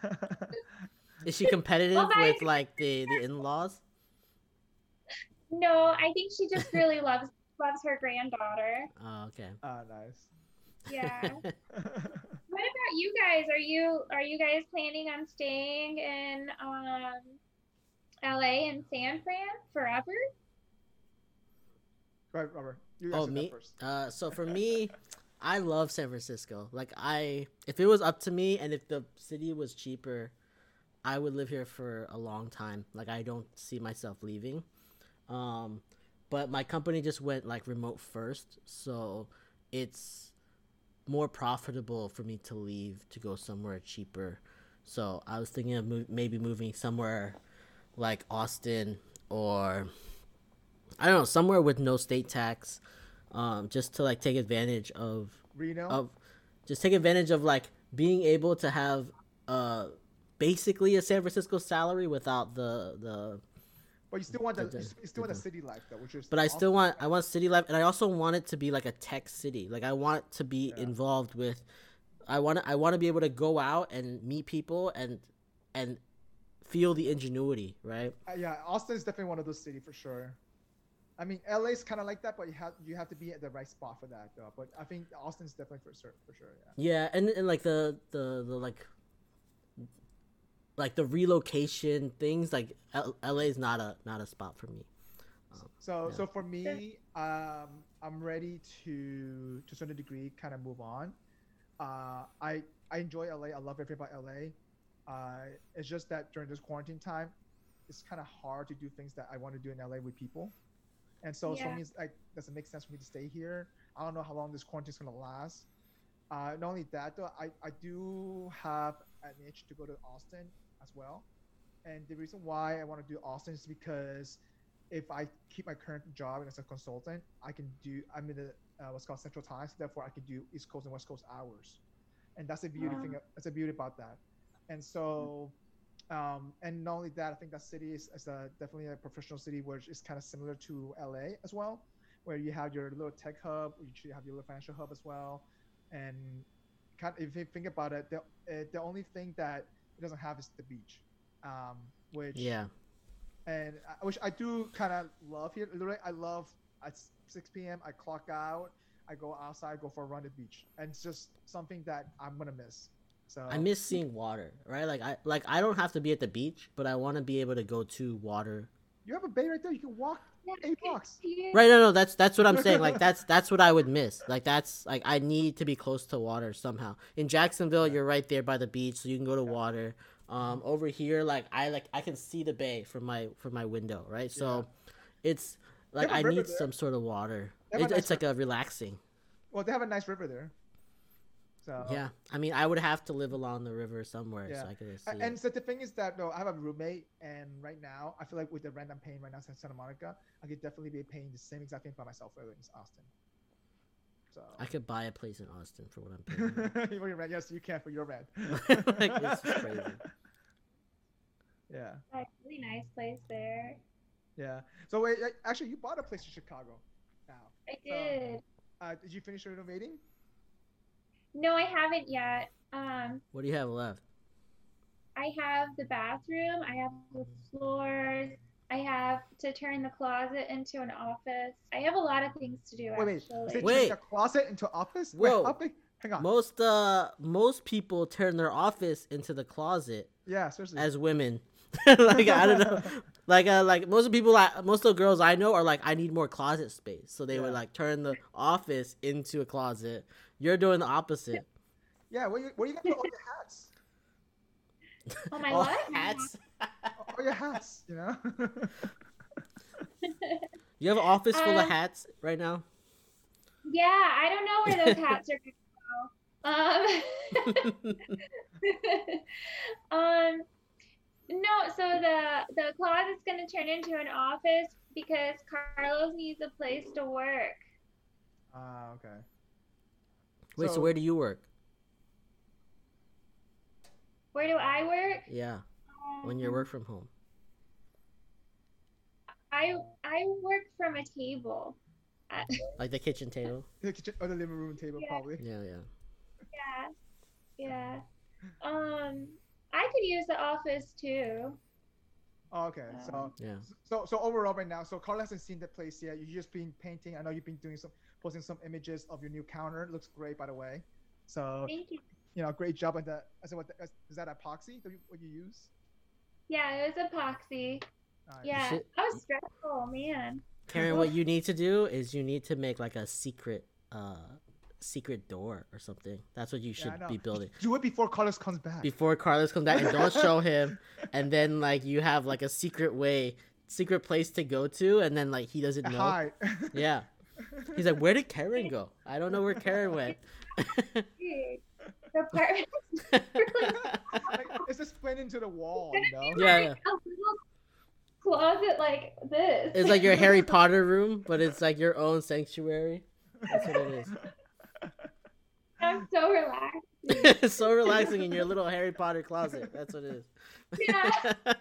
Is she competitive Well, with like the the in laws? No, I think she just really loves loves her granddaughter. Oh, okay. Oh, nice. Yeah. what about you guys? Are you are you guys planning on staying in um LA and San Fran forever? Go ahead, Robert. You oh me. first. Uh, so for me, I love San Francisco. Like I, if it was up to me, and if the city was cheaper, I would live here for a long time. Like I don't see myself leaving. Um, but my company just went like remote first, so it's more profitable for me to leave to go somewhere cheaper. So I was thinking of move, maybe moving somewhere like Austin or I don't know somewhere with no state tax, um, just to like take advantage of Reno. of just take advantage of like being able to have uh basically a San Francisco salary without the the but you still want the you you still want the city life though, which is. but I awesome. still want I want city life and I also want it to be like a tech city. Like I want to be Yeah. involved with I want to, I want to be able to go out and meet people and and feel the ingenuity, right? Uh, yeah, Austin is definitely one of those cities for sure. I mean, LA is kind of like that, but you have you have to be at the right spot for that though. But I think Austin's definitely for sure for sure. Yeah. Yeah, and and like the the the like like the relocation things like L- LA is not a not a spot for me. So Yeah. so for me, um, I'm ready to to a certain degree kind of move on. Uh, I I enjoy LA. I love everything about LA. Uh, it's just that during this quarantine time, it's kind of hard to do things that I want to do in LA with people. And so, so Yeah. it means like doesn't make sense for me to stay here. I don't know how long this quarantine is gonna last. Uh, not only that though, I, I do have an itch to go to Austin as well. And the reason why I want to do Austin is because if I keep my current job as a consultant, I can do. I'm in the uh, what's called Central Time, so therefore I can do East Coast and West Coast hours, and that's the beauty thing. That's the beauty about that. And so, um, and not only that, I think that city is, is a, definitely a professional city, which is kind of similar to LA as well, where you have your little tech hub, you should have your little financial hub as well, and kind if you think about it, the uh, the only thing that it doesn't have is the beach, um, which Yeah. and I- which I do kind of love here. Literally, I love at 6 p.m. I clock out, I go outside, go for a run at the beach, and it's just something that I'm gonna miss. So I miss seeing water, right? Like I like I don't have to be at the beach, but I want to be able to go to water. you have a bay right there. You can walk eight blocks. Right? No, no, that's that's what I'm saying. Like that's that's what I would miss. Like that's like I need to be close to water somehow. In Jacksonville, you're right there by the beach, so you can go to water. Um, over here, like I like I can see the bay from my from my window, right? So, it's like have a I river need there. some sort of water. They have a It, nice it's like a relaxing. Well, they have a nice river there. So Yeah, I mean, I would have to live along the river somewhere Yeah. so I could see. A- it. And so the thing is that though I have a roommate, and right now I feel like with the rent I'm paying right now in Santa Monica, I could definitely be paying the same exact thing by myself whether it's Austin. So I could buy a place in Austin for what I'm paying. for your rent, yes, you can for your rent. Like, it's crazy. Yeah, Like, really nice place there. yeah. So wait, actually, you bought a place in Chicago. Now, I So- did. uh, did you finish renovating? No, I haven't yet. Um, what do you have left? I have the bathroom. I have the floors. I have to turn the closet into an office. I have a lot of things to do Wait, wait. actually. You said Wait. turn the closet into office? Whoa. Wait, how? Hang on. Most uh most people turn their office into the closet yeah, seriously. as women. like I don't know. Like uh like most of the people I, most of the girls I know are like I need more closet space. So they would like turn the office into a closet. You're doing the opposite. yeah, where you where you gonna put all your hats? Oh my All what? hats. All your hats, you know? You have an office full of Um, hats right now? Yeah, I don't know where those hats are gonna go. Um, um, no, so the the closet's gonna turn into an office because Carlos needs a place to work. Ah, okay. Wait, so, So- where do you work? Where do I work? Yeah, when you Um, work from home. I I I work from a table. Uh, Like the kitchen table. The kitchen or the living room table, Yeah. probably. Yeah, yeah. yeah, yeah. Um, I could use the office too. Oh, okay. So, Um, Yeah. so, so overall, right now, so Carl hasn't seen the place yet. You've just been painting. I know you've been doing some, posting some images of your new counter. It looks great, by the way. So, Thank you. you know, great job on the. I said, what the, is that epoxy? That you, what you use? Yeah, it was epoxy. Nice. Yeah, should- that was stressful, man. Karen, what you need to do is you need to make like a secret, uh, secret door or something. That's what you should I know. be building Do it before Carlos comes back. before Carlos comes back, and don't show him. And then like you have like a secret way, secret place to go to, and then like he doesn't know. Hi. Yeah. He's like, where did Karen go? I don't know where Karen went. The part like, it's just plain into the wall, you know. Yeah, yeah. closet like this. It's like your Harry Potter room, but it's like your own sanctuary. That's what it is. I'm so relaxed. so relaxing in your little Harry Potter closet. That's what it is. Yeah,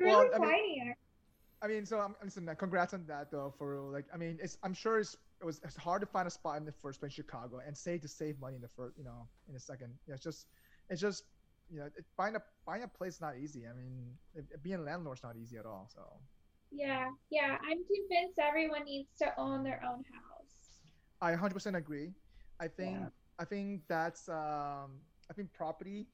Well, really I mean- I mean, so I'm listen. uh, Congrats on that, though. For real. like, I mean, it's I'm sure it's it was it's hard to find a spot in the first place, Chicago, and say to save money in the first, you know, in the second. Yeah, it's just, it's just, you know, it, buying a buying a place not easy. I mean, it, it- being a landlord's not easy at all. So Yeah, yeah. I'm convinced everyone needs to own their own house. I 100% agree. I think Yeah. I think that's um I think property,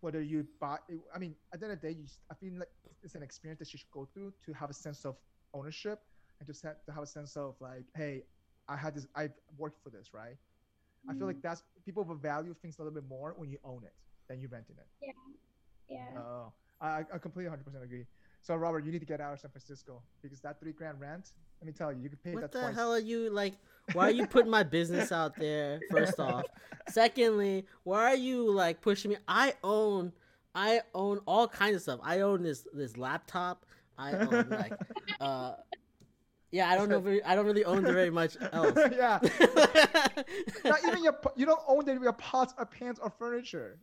whether you buy, I mean, at the end of the day, you, s- I feel like it's an experience that you should go through to have a sense of ownership and just have, to have a sense of like, hey, I had this, I worked for this, right? I feel Mm. like that's people will value things a little bit more when you own it than you renting it. Yeah, yeah. Oh, I, I completely 100% agree. So Robert, you need to get out of San Francisco because that three grand rent. Let me tell you, you can pay. What that the twice. hell are you like? Why are you putting my business out there? First off, secondly, why are you like pushing me? I own, I own all kinds of stuff. I own this this laptop. I own like, uh, yeah. I don't know. Very, I don't really own very much else. yeah. Not even your, you don't own the, your pots or pans or furniture.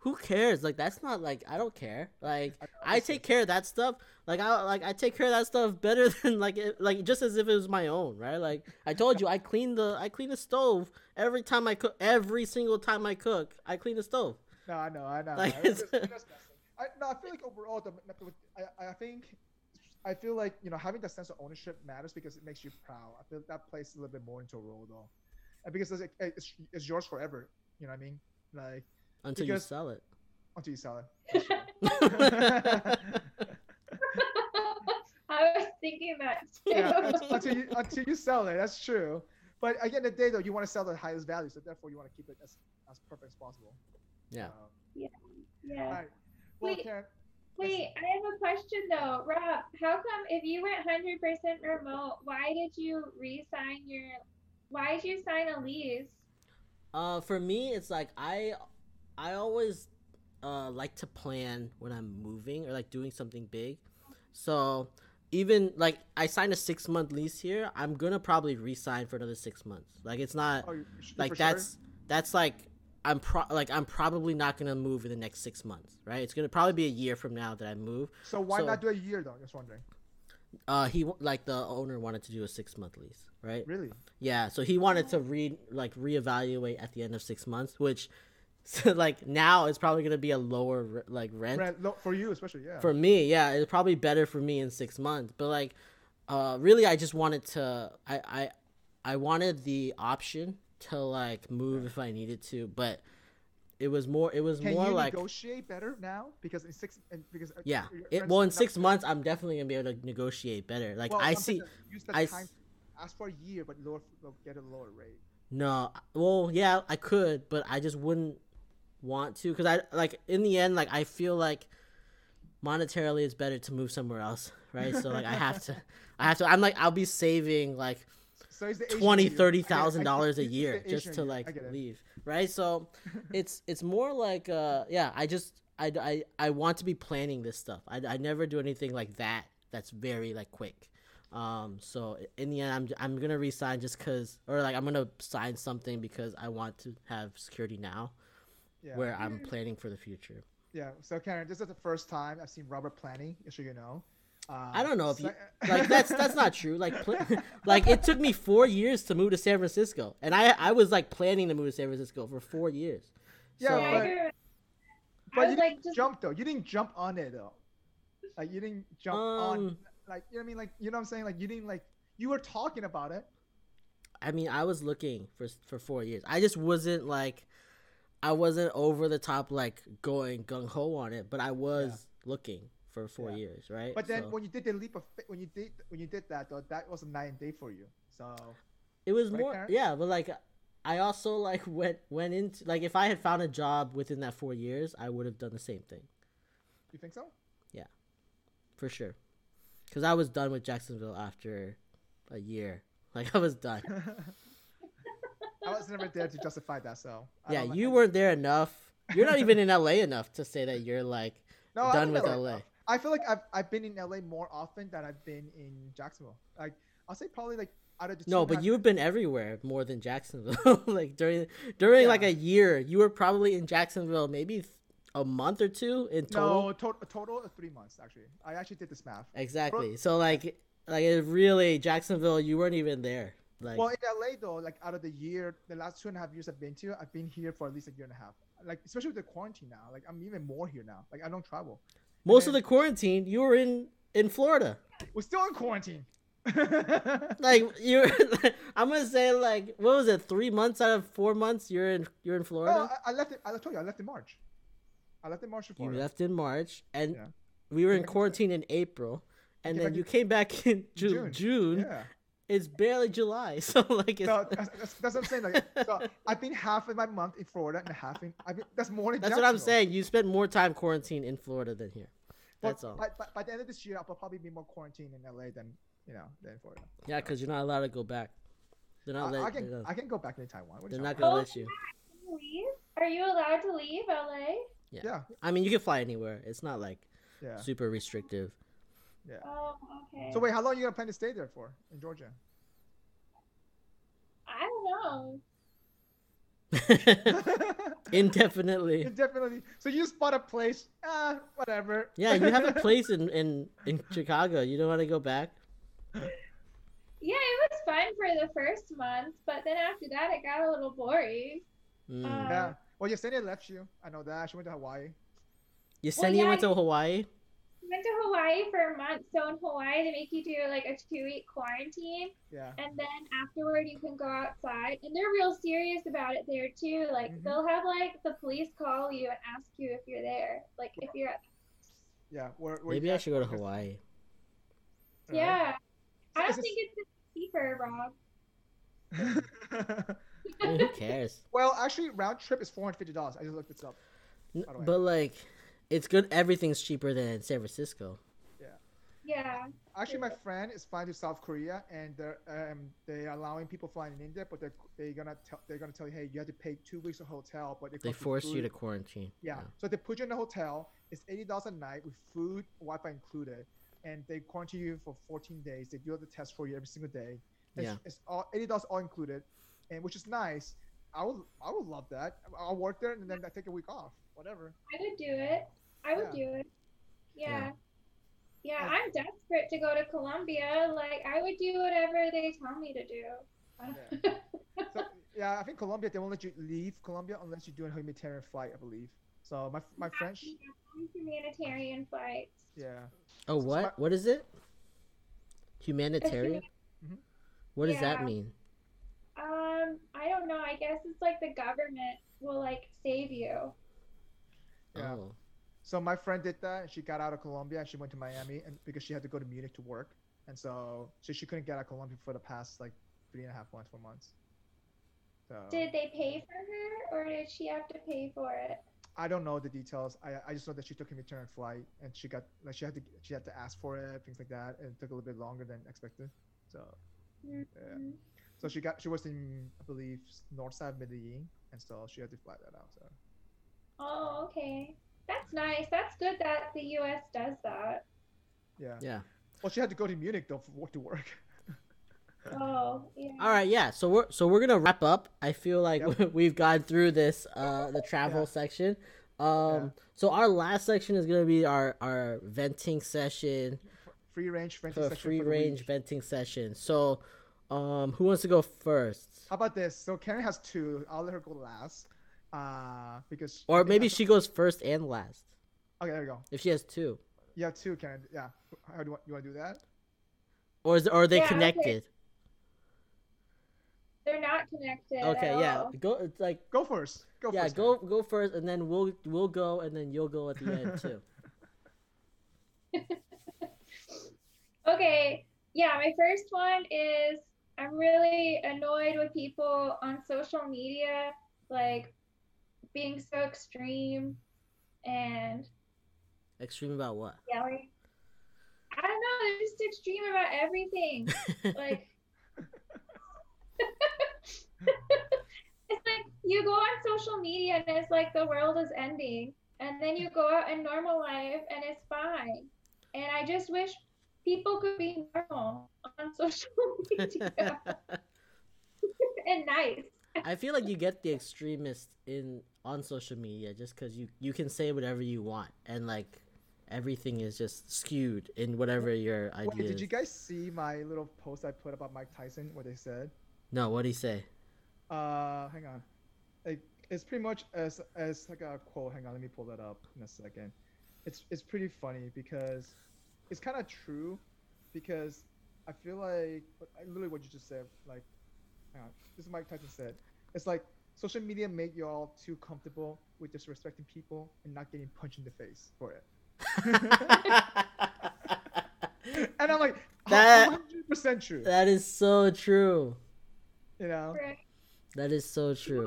Who cares? Like that's not like I don't care. Like I- take care of that stuff. Like I like I take care of that stuff better than like it, like just as if it was my own, right? Like I told you, I clean the I clean the stove every time I cook. Every single time I cook, I clean the stove. No, I know, I know. Like, it's- I, no, I feel like overall, the, I, I think, I feel like you know having that sense of ownership matters because it makes you proud. I feel that plays a little bit more into a role though, and because it's, it's, it's yours forever. You know what I mean? Like Until Because- you sell it. until you sell it. That's true. I was thinking that too. yeah, until you until you sell it. That's true. But at the end of the day, though, you want to sell the highest value, so therefore you want to keep it as as perfect as possible. Yeah. Um, yeah. all right. Well, Wait. Karen, Wait, I have a question though, Rob. How come if you went hundred percent remote, why did you re-sign your? Why did you sign a lease? Uh, for me, it's like I, I always, uh, like to plan when I'm moving or like doing something big. So even like I signed a six month lease here, I'm gonna probably re-sign for another six months. Like it's not oh, like for sure? that's that's like I'm pro like I'm probably not gonna move in the next six months, right? It's gonna probably be a year from now that I move. So why so- not do a year though? Just wondering. Uh, he like the owner wanted to do a six month lease, right? Really? Yeah, so he wanted to re like reevaluate at the end of six months, which so like now it's probably gonna be a lower like rent Rent, lo- for you especially, yeah. for me. Yeah, it's probably better for me in six months. But like, uh, really, I just wanted to. I I I wanted the option to like move if I needed to, but it was more. It was Can more you like. negotiate better now? Because in six, and because uh, Yeah. It, well, in six months, I'm definitely gonna be able to negotiate better. Like Well, I see. I time. Ask for a year, but lower, get a lower rate. No, well, yeah, I could, but I just wouldn't want to because I like in the end, like I feel like monetarily it's better to move somewhere else, right? So like I have to, I have to. I'm like I'll be saving like So twenty, thirty I get it. I thousand dollars a year just to like I get it. leave, right? So it's it's more like uh yeah, I just I I I want to be planning this stuff. I I never do anything like that. That's very like quick. Um, so in the end, I'm I'm gonna resign just cause, or like I'm gonna sign something because I want to have security now, Yeah. where I'm planning for the future. Yeah. So Karen, this is the first time I've seen Robert planning. Just so you know. Uh, I don't know if you like that's that's not true. Like pl- like it took me four years to move to San Francisco, and I I was like planning to move to San Francisco for four years. Yeah, So- I but- But you like didn't just jump though. You didn't jump on it though. Like you didn't jump on. Um, Like you know what I mean? Like you know what I'm saying? Like you didn't like you were talking about it. I mean, I was looking for for four years. I just wasn't like, I wasn't over the top like going gung ho on it, but I was looking for four Yeah. years, right? But then So, when you did the leap of when you did when you did that though, that was a night and day for you. So it was right, more, Karen? yeah. But like, I also like went went into like if I had found a job within that four years, I would have done the same thing you think so? Yeah, for sure. Because I was done with Jacksonville after a year. Like I was done. I was never there to justify that. So I yeah, you weren't there enough. You're not even in LA enough to say that you're like No, done with LA. LA. I feel like I've I've been in LA more often than I've been in Jacksonville. Like I'll say probably like out of the No, but half- you've been everywhere more than Jacksonville. like during during like a year, you were probably in Jacksonville maybe a month or two in total. no to- a total of three months actually. I actually did this math. Exactly. So like like it really Jacksonville, you weren't even there. Like Well, in LA though, like out of the year, the last two and a half years I've been to, I've been here for at least a year and a half. Like especially with the quarantine now, like I'm even more here now. Like I don't travel. most of the quarantine, you were in in Florida. We're still in quarantine. Like you, were, I'm gonna say like what was it? Three months out of four months, you're in you're in no, Florida. I, I left it. I told you I left in March. I left in March for you left in March, and Yeah. we were in Came back in- quarantine in April, and then you came back in Ju- June. June. Yeah. It's barely July, so like it's So that's, that's, that's what I'm saying. Like, so I've been half of my month in Florida and half in. I've been, that's more than. That's what I'm saying. You spent more time quarantined in Florida than here. But That's all. By, by, by the end of this year, I'll probably be more quarantined in LA than you know than Florida. Yeah, because you're not allowed to go back. They're not I, let, I they're can not, I can go back to Taiwan. What are they're not gonna Oh, let you. leave? Are you allowed to leave LA? Yeah. yeah. I mean, you can fly anywhere. It's not like Yeah, yeah, super restrictive. Yeah. Oh, okay. So wait, how long are you gonna plan to stay there for in Georgia? I don't know. Indefinitely. Definitely. So you spot a place. Ah, whatever. Yeah, you have a place in in in Chicago. You don't want to go back. Yeah, it was fun for the first month, but then after that, it got a little boring. Mm. Uh, Yeah. Well, Yesenia left you. I know that. She went to Hawaii. Yesenia yeah, went to Hawaii. We went to Hawaii for a month. So in Hawaii, they make you do like a two-week quarantine, Yeah. and then afterward, you can go outside. And they're real serious about it there too. Like Mhm. they'll have like the police call you and ask you if you're there. Like if you're at Yeah. Where, where Maybe you I should go to Hawaii. Alright. yeah. I Is don't think it's cheaper, Rob. I mean, who cares? well, actually, round trip is four hundred fifty dollars. I just looked this up. N- By the way. But like, it's good. Everything's cheaper than San Francisco. Yeah. Yeah. Actually, my friend is flying to South Korea, and they're um they're allowing people flying in India, but they're they're gonna tell they're gonna tell you, hey, you have to pay two weeks of hotel, but They comes with force you to quarantine. Yeah. So they put you in a hotel. It's eighty dollars a night with food, Wi-Fi included, and they quarantine you for fourteen days. They do the test for you every single day. It's, Yeah. It's all eighty dollars all included, and which is nice. I would I would love that. I'll work there and then I take a week off. Whatever. I would do it. I would Yeah. do it. Yeah. Yeah. yeah. Yeah. I'm desperate to go to Colombia. Like, I would do whatever they tell me to do. So yeah, I think Colombia they won't let you leave Colombia unless you do a humanitarian flight, I believe. So my my French, Humanitarian flights. yeah. Oh, what? my- What is it? Humanitarian. Mhm. What does that mean? Um, I don't know. I guess it's like the government will like save you. Yeah. Oh, So my friend did that. and She got out of Colombia and she went to Miami, and because she had to go to Munich to work, and so so she couldn't get out of Colombia for the past like three and a half months, four months. So Did they pay for her, or did she have to pay for it? I don't know the details. I, I just know that she took a return flight and she got like she had to she had to ask for it, things like that, and it took a little bit longer than expected. So yeah. Mhm. So she got she was in I believe north side of Medellin, and so she had to fly that out. So Oh, okay. That's nice. That's good that the U.S. does that. yeah. yeah. Well, she had to go to Munich though for work to work. Oh, yeah. All right, yeah. So we're so we're gonna wrap up. I feel like Yep. we've gone through this uh the travel Yeah. section. Um Yeah. so our last section is gonna be our our venting session. free range venting for a section free range venting session. So, um, who wants to go first? How about this? So Karen has two. I'll let her go last. Uh, because Or maybe that's- she goes first and last Okay, there we go. if she has two. You have two, Karen. Yeah. How do you want? You want to do that? Or is or are they Yeah, okay. connected? They're not connected. Okay, at yeah. all. Go. It's like Go first. Go yeah. first. Go go first, and then we'll we'll go, and then you'll go at the end too. Okay, yeah, my first one is I'm really annoyed with people on social media, like being so extreme and Extreme about what? yelling. I don't know, they're just extreme about everything. like it's like you go on social media and it's like the world is ending and then you go out in normal life and it's fine and i just wish people could be normal on social media and nice I feel like you get the extremists in on social media just because you you can say whatever you want, and like everything is just skewed in whatever your idea Wait, did you guys see my little post I put about Mike Tyson? What they said? No, what do you say? Uh, hang on. Like, it's pretty much as as like a quote. Hang on, let me pull that up in a second. It's it's pretty funny because it's kind of true because I feel like literally what you just said. Like, hang on, this is Mike Tyson said. It's like social media made you all too comfortable with disrespecting people and not getting punched in the face for it. and I'm like, That- hundred percent true. that is so true. You know. That is so true.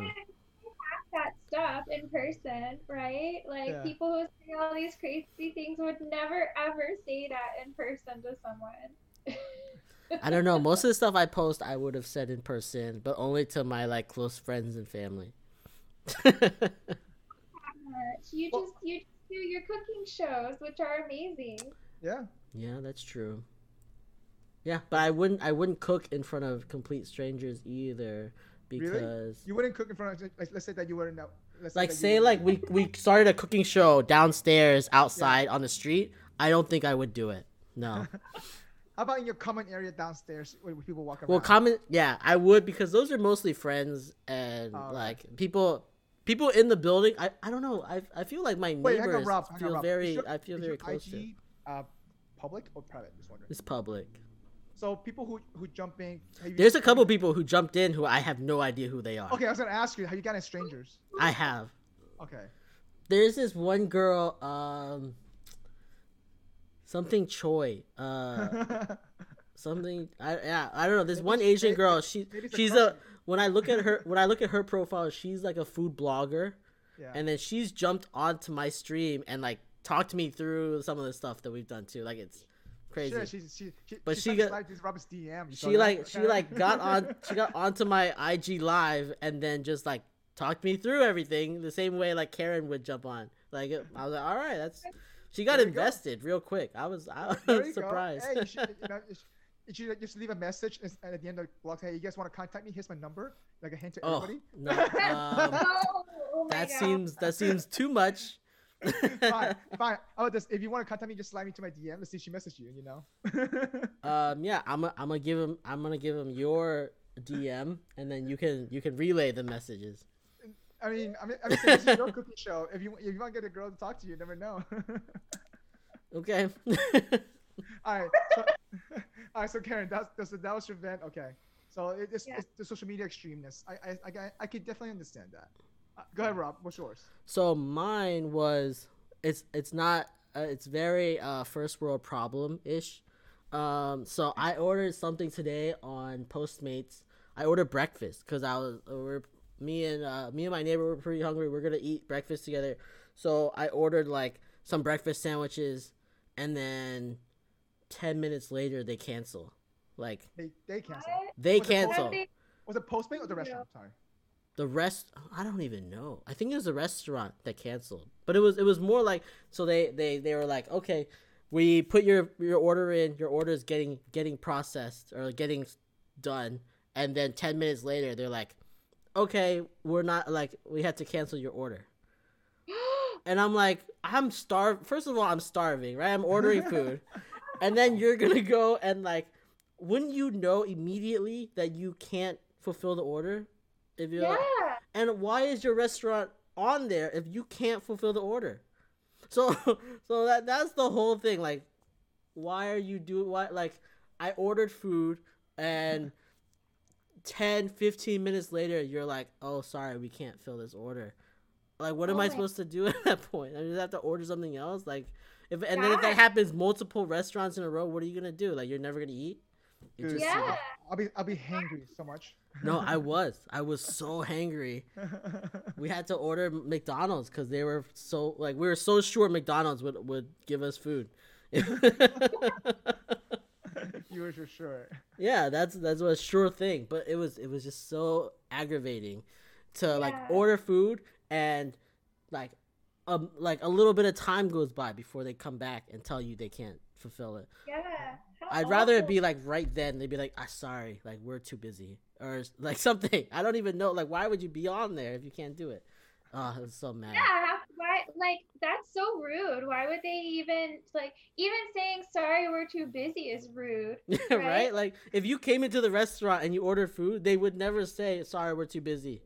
that stuff in person right like Yeah. people who say all these crazy things would never ever say that in person to someone I don't know. Most of the stuff I post, I would have said in person, but only to my like close friends and family. much. You just you just do your cooking shows, which are amazing. Yeah. yeah, that's true. Yeah, but I wouldn't. I wouldn't cook in front of complete strangers either, because You wouldn't cook in front of like let's say that you were in that let's like that you say like we we started a cooking show downstairs outside on the street. I don't think I would do it. No. How about in your common area downstairs where people walk around? Well, comment. Yeah, I would because those are mostly friends and Oh, okay. like people. People in the building. I, I don't know. I, I feel like my Wait, neighbors Rob. feel very. Your- I feel very close to. Uh, public or private? Just wondering. It's public. So people who who jump in. have There's a couple people who jumped in who I have no idea who they are. Okay, I was gonna ask you, have you gotten strangers? I have. Okay. There's this one girl, um, something Choi, uh, something. I yeah, I don't know. This Maybe one she- Asian maybe- girl. She it's a she's a when I look at her when I look at her profile, she's like a food blogger, yeah. and then she's jumped onto my stream and like talked me through some of the stuff that we've done too. Like it's crazy. Sure, she's, she, she, But she, she got- Robert's DM. She like she like got on she got onto my IG live and then just like talked me through everything the same way like Karen would jump on. Like I was like, all right, that's she got There you go. invested real quick. I was I was surprised. Hey, you should, you know, you should- just leave a message and and at the end of the blog, hey, you guys want to contact me? Here's my number. Like a hint to oh everybody. no, um, oh, oh that God. seems that seems too much. fine, fine. How about this? If you want to contact me, just slide me to my DM. Let's see if she messaged you. You know. um, yeah, I'm i I'm gonna give him I'm gonna give him your DM and then you can you can relay the messages. I mean, I mean, I mean, this is your cooking show. If you if you want to get a girl to talk to you, you never know. Okay. all right, so, all right. So Karen, that's, that's that was your vent. Okay, so it, it's, Yeah. it's the social media extremeness. I I I, I could definitely understand that. Uh, go ahead, Rob. What's yours? So mine was it's it's not uh, it's very uh, first world problem ish. Um, so I ordered something today on Postmates. I ordered breakfast because I was we're, me and uh, me and my neighbor were pretty hungry. We're gonna eat breakfast together. So I ordered like some breakfast sandwiches, and then ten minutes later they cancel. Like They they cancel. What? they Was it cancel. They- Was it Postmate or the Yeah. restaurant? Sorry. the rest i don't even know i think it was a restaurant that canceled but it was it was more like so they they they were like okay we put your your order in your order is getting getting processed or getting done and then 10 minutes later they're like okay we're not like we had to cancel your order and i'm like i'm starved first of all i'm starving right i'm ordering food and then you're gonna go and like, wouldn't you know immediately that you can't fulfill the order? If you're Yeah. like, and why is your restaurant on there if you can't fulfill the order? So, so that that's the whole thing. Like, why are you doing what? Like, I ordered food and 10, 15 minutes later, you're like, oh, sorry, we can't fill this order. Like, what am Oh I supposed to do at that point? I just have to order something else. Like, if and then if that happens multiple restaurants in a row, what are you gonna do? Like, you're never gonna eat. Dude, just- Yeah. I'll be I'll be hangry so much. No, I was. I was so hangry. We had to order McDonald's because they were so like we were so sure McDonald's would would give us food. you were for sure. yeah, that's that's a sure thing. But it was it was just so aggravating to like order food and like um like a little bit of time goes by before they come back and tell you they can't fulfill it. Yeah. How I'd rather it be like right then. They'd be like, "Ah, sorry, like we're too busy," or like something. I don't even know. Like, why would you be on there if you can't do it? Oh, I was so mad. Yeah, why? Like that's so rude. Why would they even like even saying sorry we're too busy is rude. right? Right? Like, if you came into the restaurant and you ordered food, they would never say, "Sorry, we're too busy."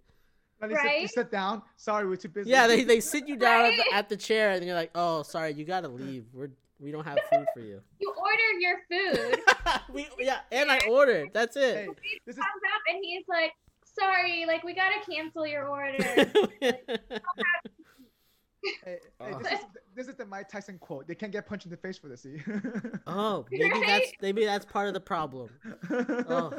And they sit, you sit down. Sorry, we're too busy. Yeah, they, they sit you down at, the, at the chair and you're like, "Oh, sorry, you gotta leave. We're we don't have food for you." You ordered your food. we yeah, and I ordered. That's Hey, it. this is comes up and he's like, "Sorry, like we gotta cancel your order." hey, hey, Oh. this is this is the Mike Tyson quote. They can't get punched in the face for this. See? oh, maybe that's maybe that's part of the problem. Oh.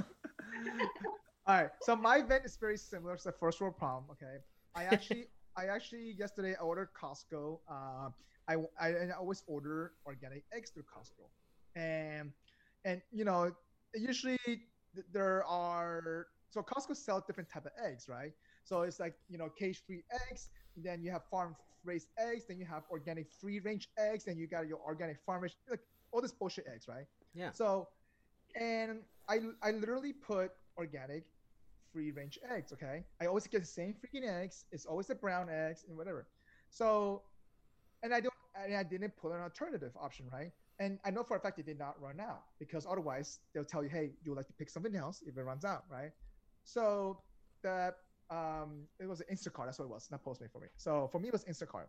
All right. So my event is very similar to the first world problem. Okay. I actually, I actually yesterday I ordered Costco. Uh, I, I, and I always order organic eggs through Costco, and and you know usually th- there are so Costco sell different type of eggs, right? So it's like you know cage free eggs. Then you have farm raised eggs. Then you have organic free range eggs. Then you got your organic farm raised like all this bullshit eggs, right? Yeah. So, and I I literally put organic free range eggs. Okay, I always get the same freaking eggs. It's always the brown eggs and whatever. So, and I don't and I didn't put an alternative option, right? And I know for a fact it did not run out because otherwise they'll tell you, hey, you would like to pick something else if it runs out, right? So the um it was an Instacart. That's what it was, not Postmate for me. So for me it was Instacart.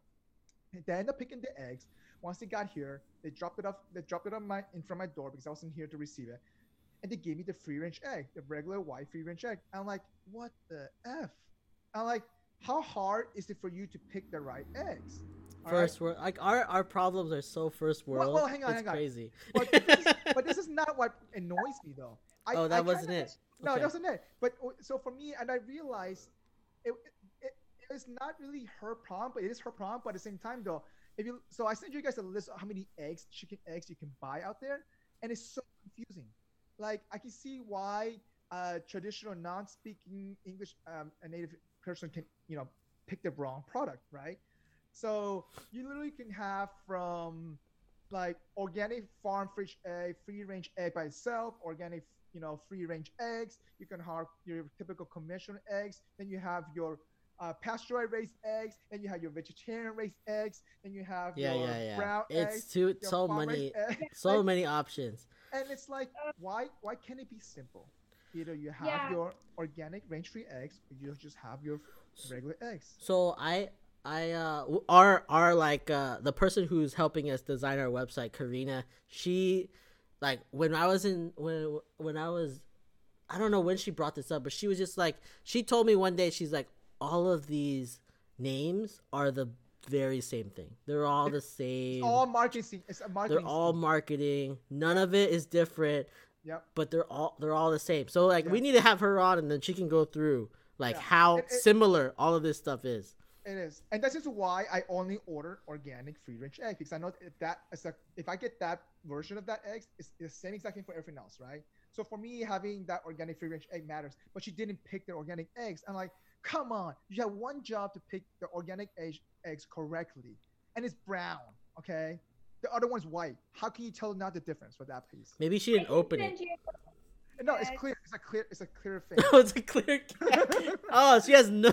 They ended up picking the eggs. Once they got here, they dropped it off. They dropped it on my in front of my door because I wasn't here to receive it, and they gave me the free range egg, the regular white free range egg. I'm like, what the f? I'm like, how hard is it for you to pick the right eggs? All right? First world, like our our problems are so first Well- world. well, hang on, it's hang on. crazy. But this, is, but this is not what annoys me though. I, Oh, that I wasn't kinda- it. No, Okay. that wasn't it. But uh, so for me, and I realized it, it, it was not really her problem, but it is her problem. But at the same time, though, if you so I sent you guys a list of how many eggs, chicken eggs, you can buy out there, and it's so confusing. Like I can see why a traditional non-speaking English um, a native person can you know pick the wrong product, right? So you literally can have from like organic farm fresh egg, free range egg by itself, organic, you know, free range eggs. You can have your typical conventional eggs. Then you have your uh, pasteurized raised eggs. Then you have your vegetarian raised eggs. Then you have Yeah, your yeah, yeah. brown It's eggs. too so many so Like, many options. and it's like, why why can't it be simple? Either you have Yeah. your organic range free eggs, or you just have your regular eggs. So I I uh w- our our like uh the person who's helping us design our website, Karina, she like when I was in when when I was I don't know when she brought this up, but she was just like she told me one day she's like all of these names are the very same thing. They're all the same. It's all marketing. It's a marketing. They're all marketing. None of it is different, Yep. but they're all they're all the same. So like we need to have her on and then she can go through like Yeah. how It- it- similar all of this stuff is. It is, and this is why I only order organic free range egg because I know if that is a, if I get that version of that egg, it's the same exact thing for everything else, right? So for me, having that organic free range egg matters. But she didn't pick the organic eggs. I'm like, come on, you have one job to pick the organic egg, eggs correctly, and it's brown, okay? The other one's white. How can you tell not the difference for that piece? Maybe she didn't open it. No, it's clear. It's a clear. It's a clear thing. Oh, it's a clear. oh, she has no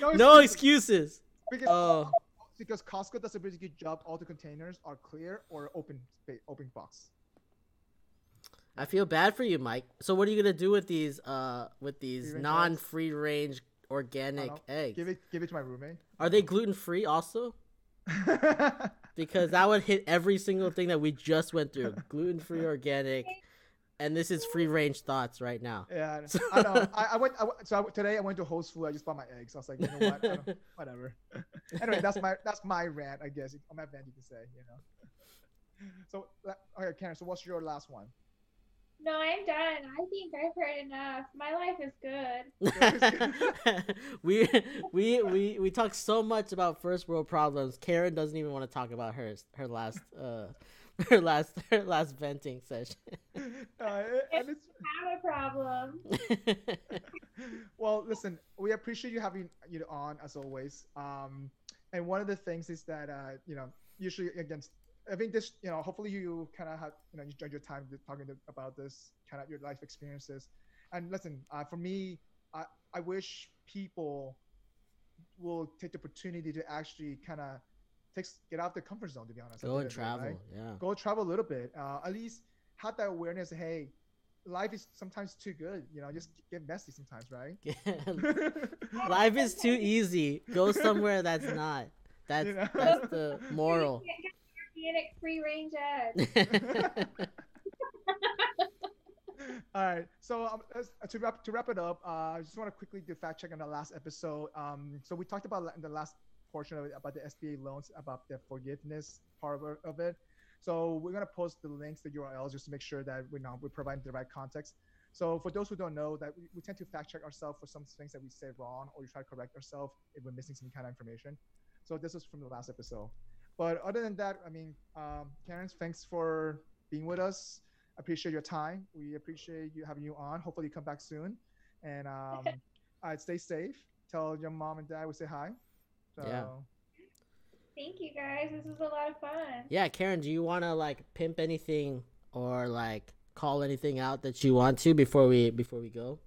No no excuses. Because Oh, because Costco does a pretty good job. All the containers are clear or open open box. I feel bad for you, Mike. So what are you gonna do with these uh with these non free range organic eggs? Give it give it to my roommate. Are they gluten free also? Because that would hit every single thing that we just went through. Gluten free organic and this is free range thoughts right now. yeah, I know. I, I went. I, so I, today I went to Whole Foods. I just bought my eggs. I was like, you know what? I whatever. anyway, that's my that's my rant, I guess. On my rant, you can say, you know. So, okay, Karen. So, what's your last one? No, I'm done. I think I've heard enough. My life is good. we we we we talk so much about first world problems. Karen doesn't even want to talk about hers. Her last uh her last her last venting session. Uh, and it's, have a problem. well, listen, we appreciate you having you on as always. Um, and one of the things is that uh, you know, usually against, I think this, you know, hopefully you kind of have, you know, you enjoyed your time talking to, about this, kind of your life experiences. And listen, uh, for me, I, I wish people will take the opportunity to actually kind of take get out the comfort zone. To be honest, Go and end of right? travel. Yeah. go travel a little bit. Uh, at least have that awareness. Hey, life is sometimes too good. You know, just get messy sometimes, right? Life is too easy. Go somewhere that's not. That's You know? that's the moral. You can't get organic free range eggs. All right. So um, to wrap to wrap it up, uh, I just want to quickly do fact check on the last episode. Um, so we talked about in the last portion of it about the SBA loans, about the forgiveness part of it-. So we're gonna post the links, the URLs, just to make sure that we know we're providing the right context. So for those who don't know, that we, we tend to fact check ourselves for some things that we say wrong, or we try to correct ourselves if we're missing some kind of information. So this is from the last episode. But other than that, I mean, um, Karen, thanks for being with us. Appreciate your time. We appreciate you having you on. Hopefully, you come back soon. And um, uh, stay safe. Tell your mom and dad we say hi. So, Yeah. Thank you guys. This was a lot of fun. yeah, Karen, do you want to like pimp anything or like call anything out that you want to before we before we go?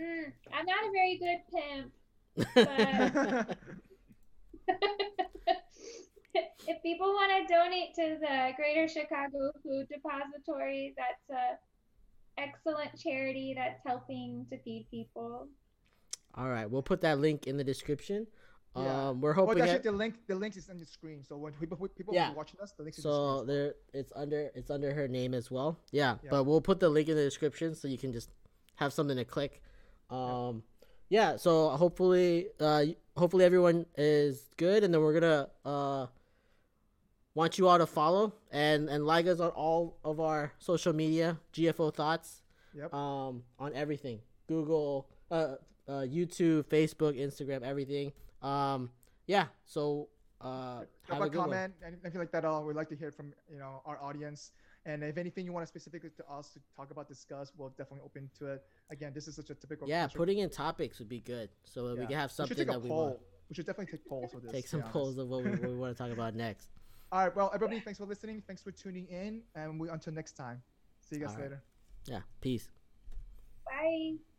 Mm, I'm not a very good pimp. if people want to donate to the Greater Chicago Food Depository, that's a excellent charity that's helping to feed people. All right, we'll put that link in the description. Yeah. Um, we're Well, hoping actually, at- the link the link is on the screen. So when people people Yeah. are watching us, the link is so the there it's under it's under her name as well. Yeah, Yeah. but we'll put the link in the description so you can just have something to click. Um, yeah. So hopefully, uh, hopefully everyone is good, and then we're gonna uh want you all to follow and and like us on all of our social media, GFO thoughts. Yep. Um, on everything, Google, uh, uh, YouTube, Facebook, Instagram, everything. Um, yeah. So uh, have Drop a a good one. comment, anything like that. All we'd like to hear from you know our audience. And if anything you want to specifically to us to talk about, discuss, we'll definitely open to it. Again, this is such a typical. Yeah, culture- putting in topics would be good, so that we can have We something should take a that we poll. want. We should definitely take polls for this. Take some polls of what we, what we want to talk about next. All right. Well, everybody, thanks for listening. Thanks for tuning in, and we until next time. See you guys All right. later. Yeah, peace. Bye.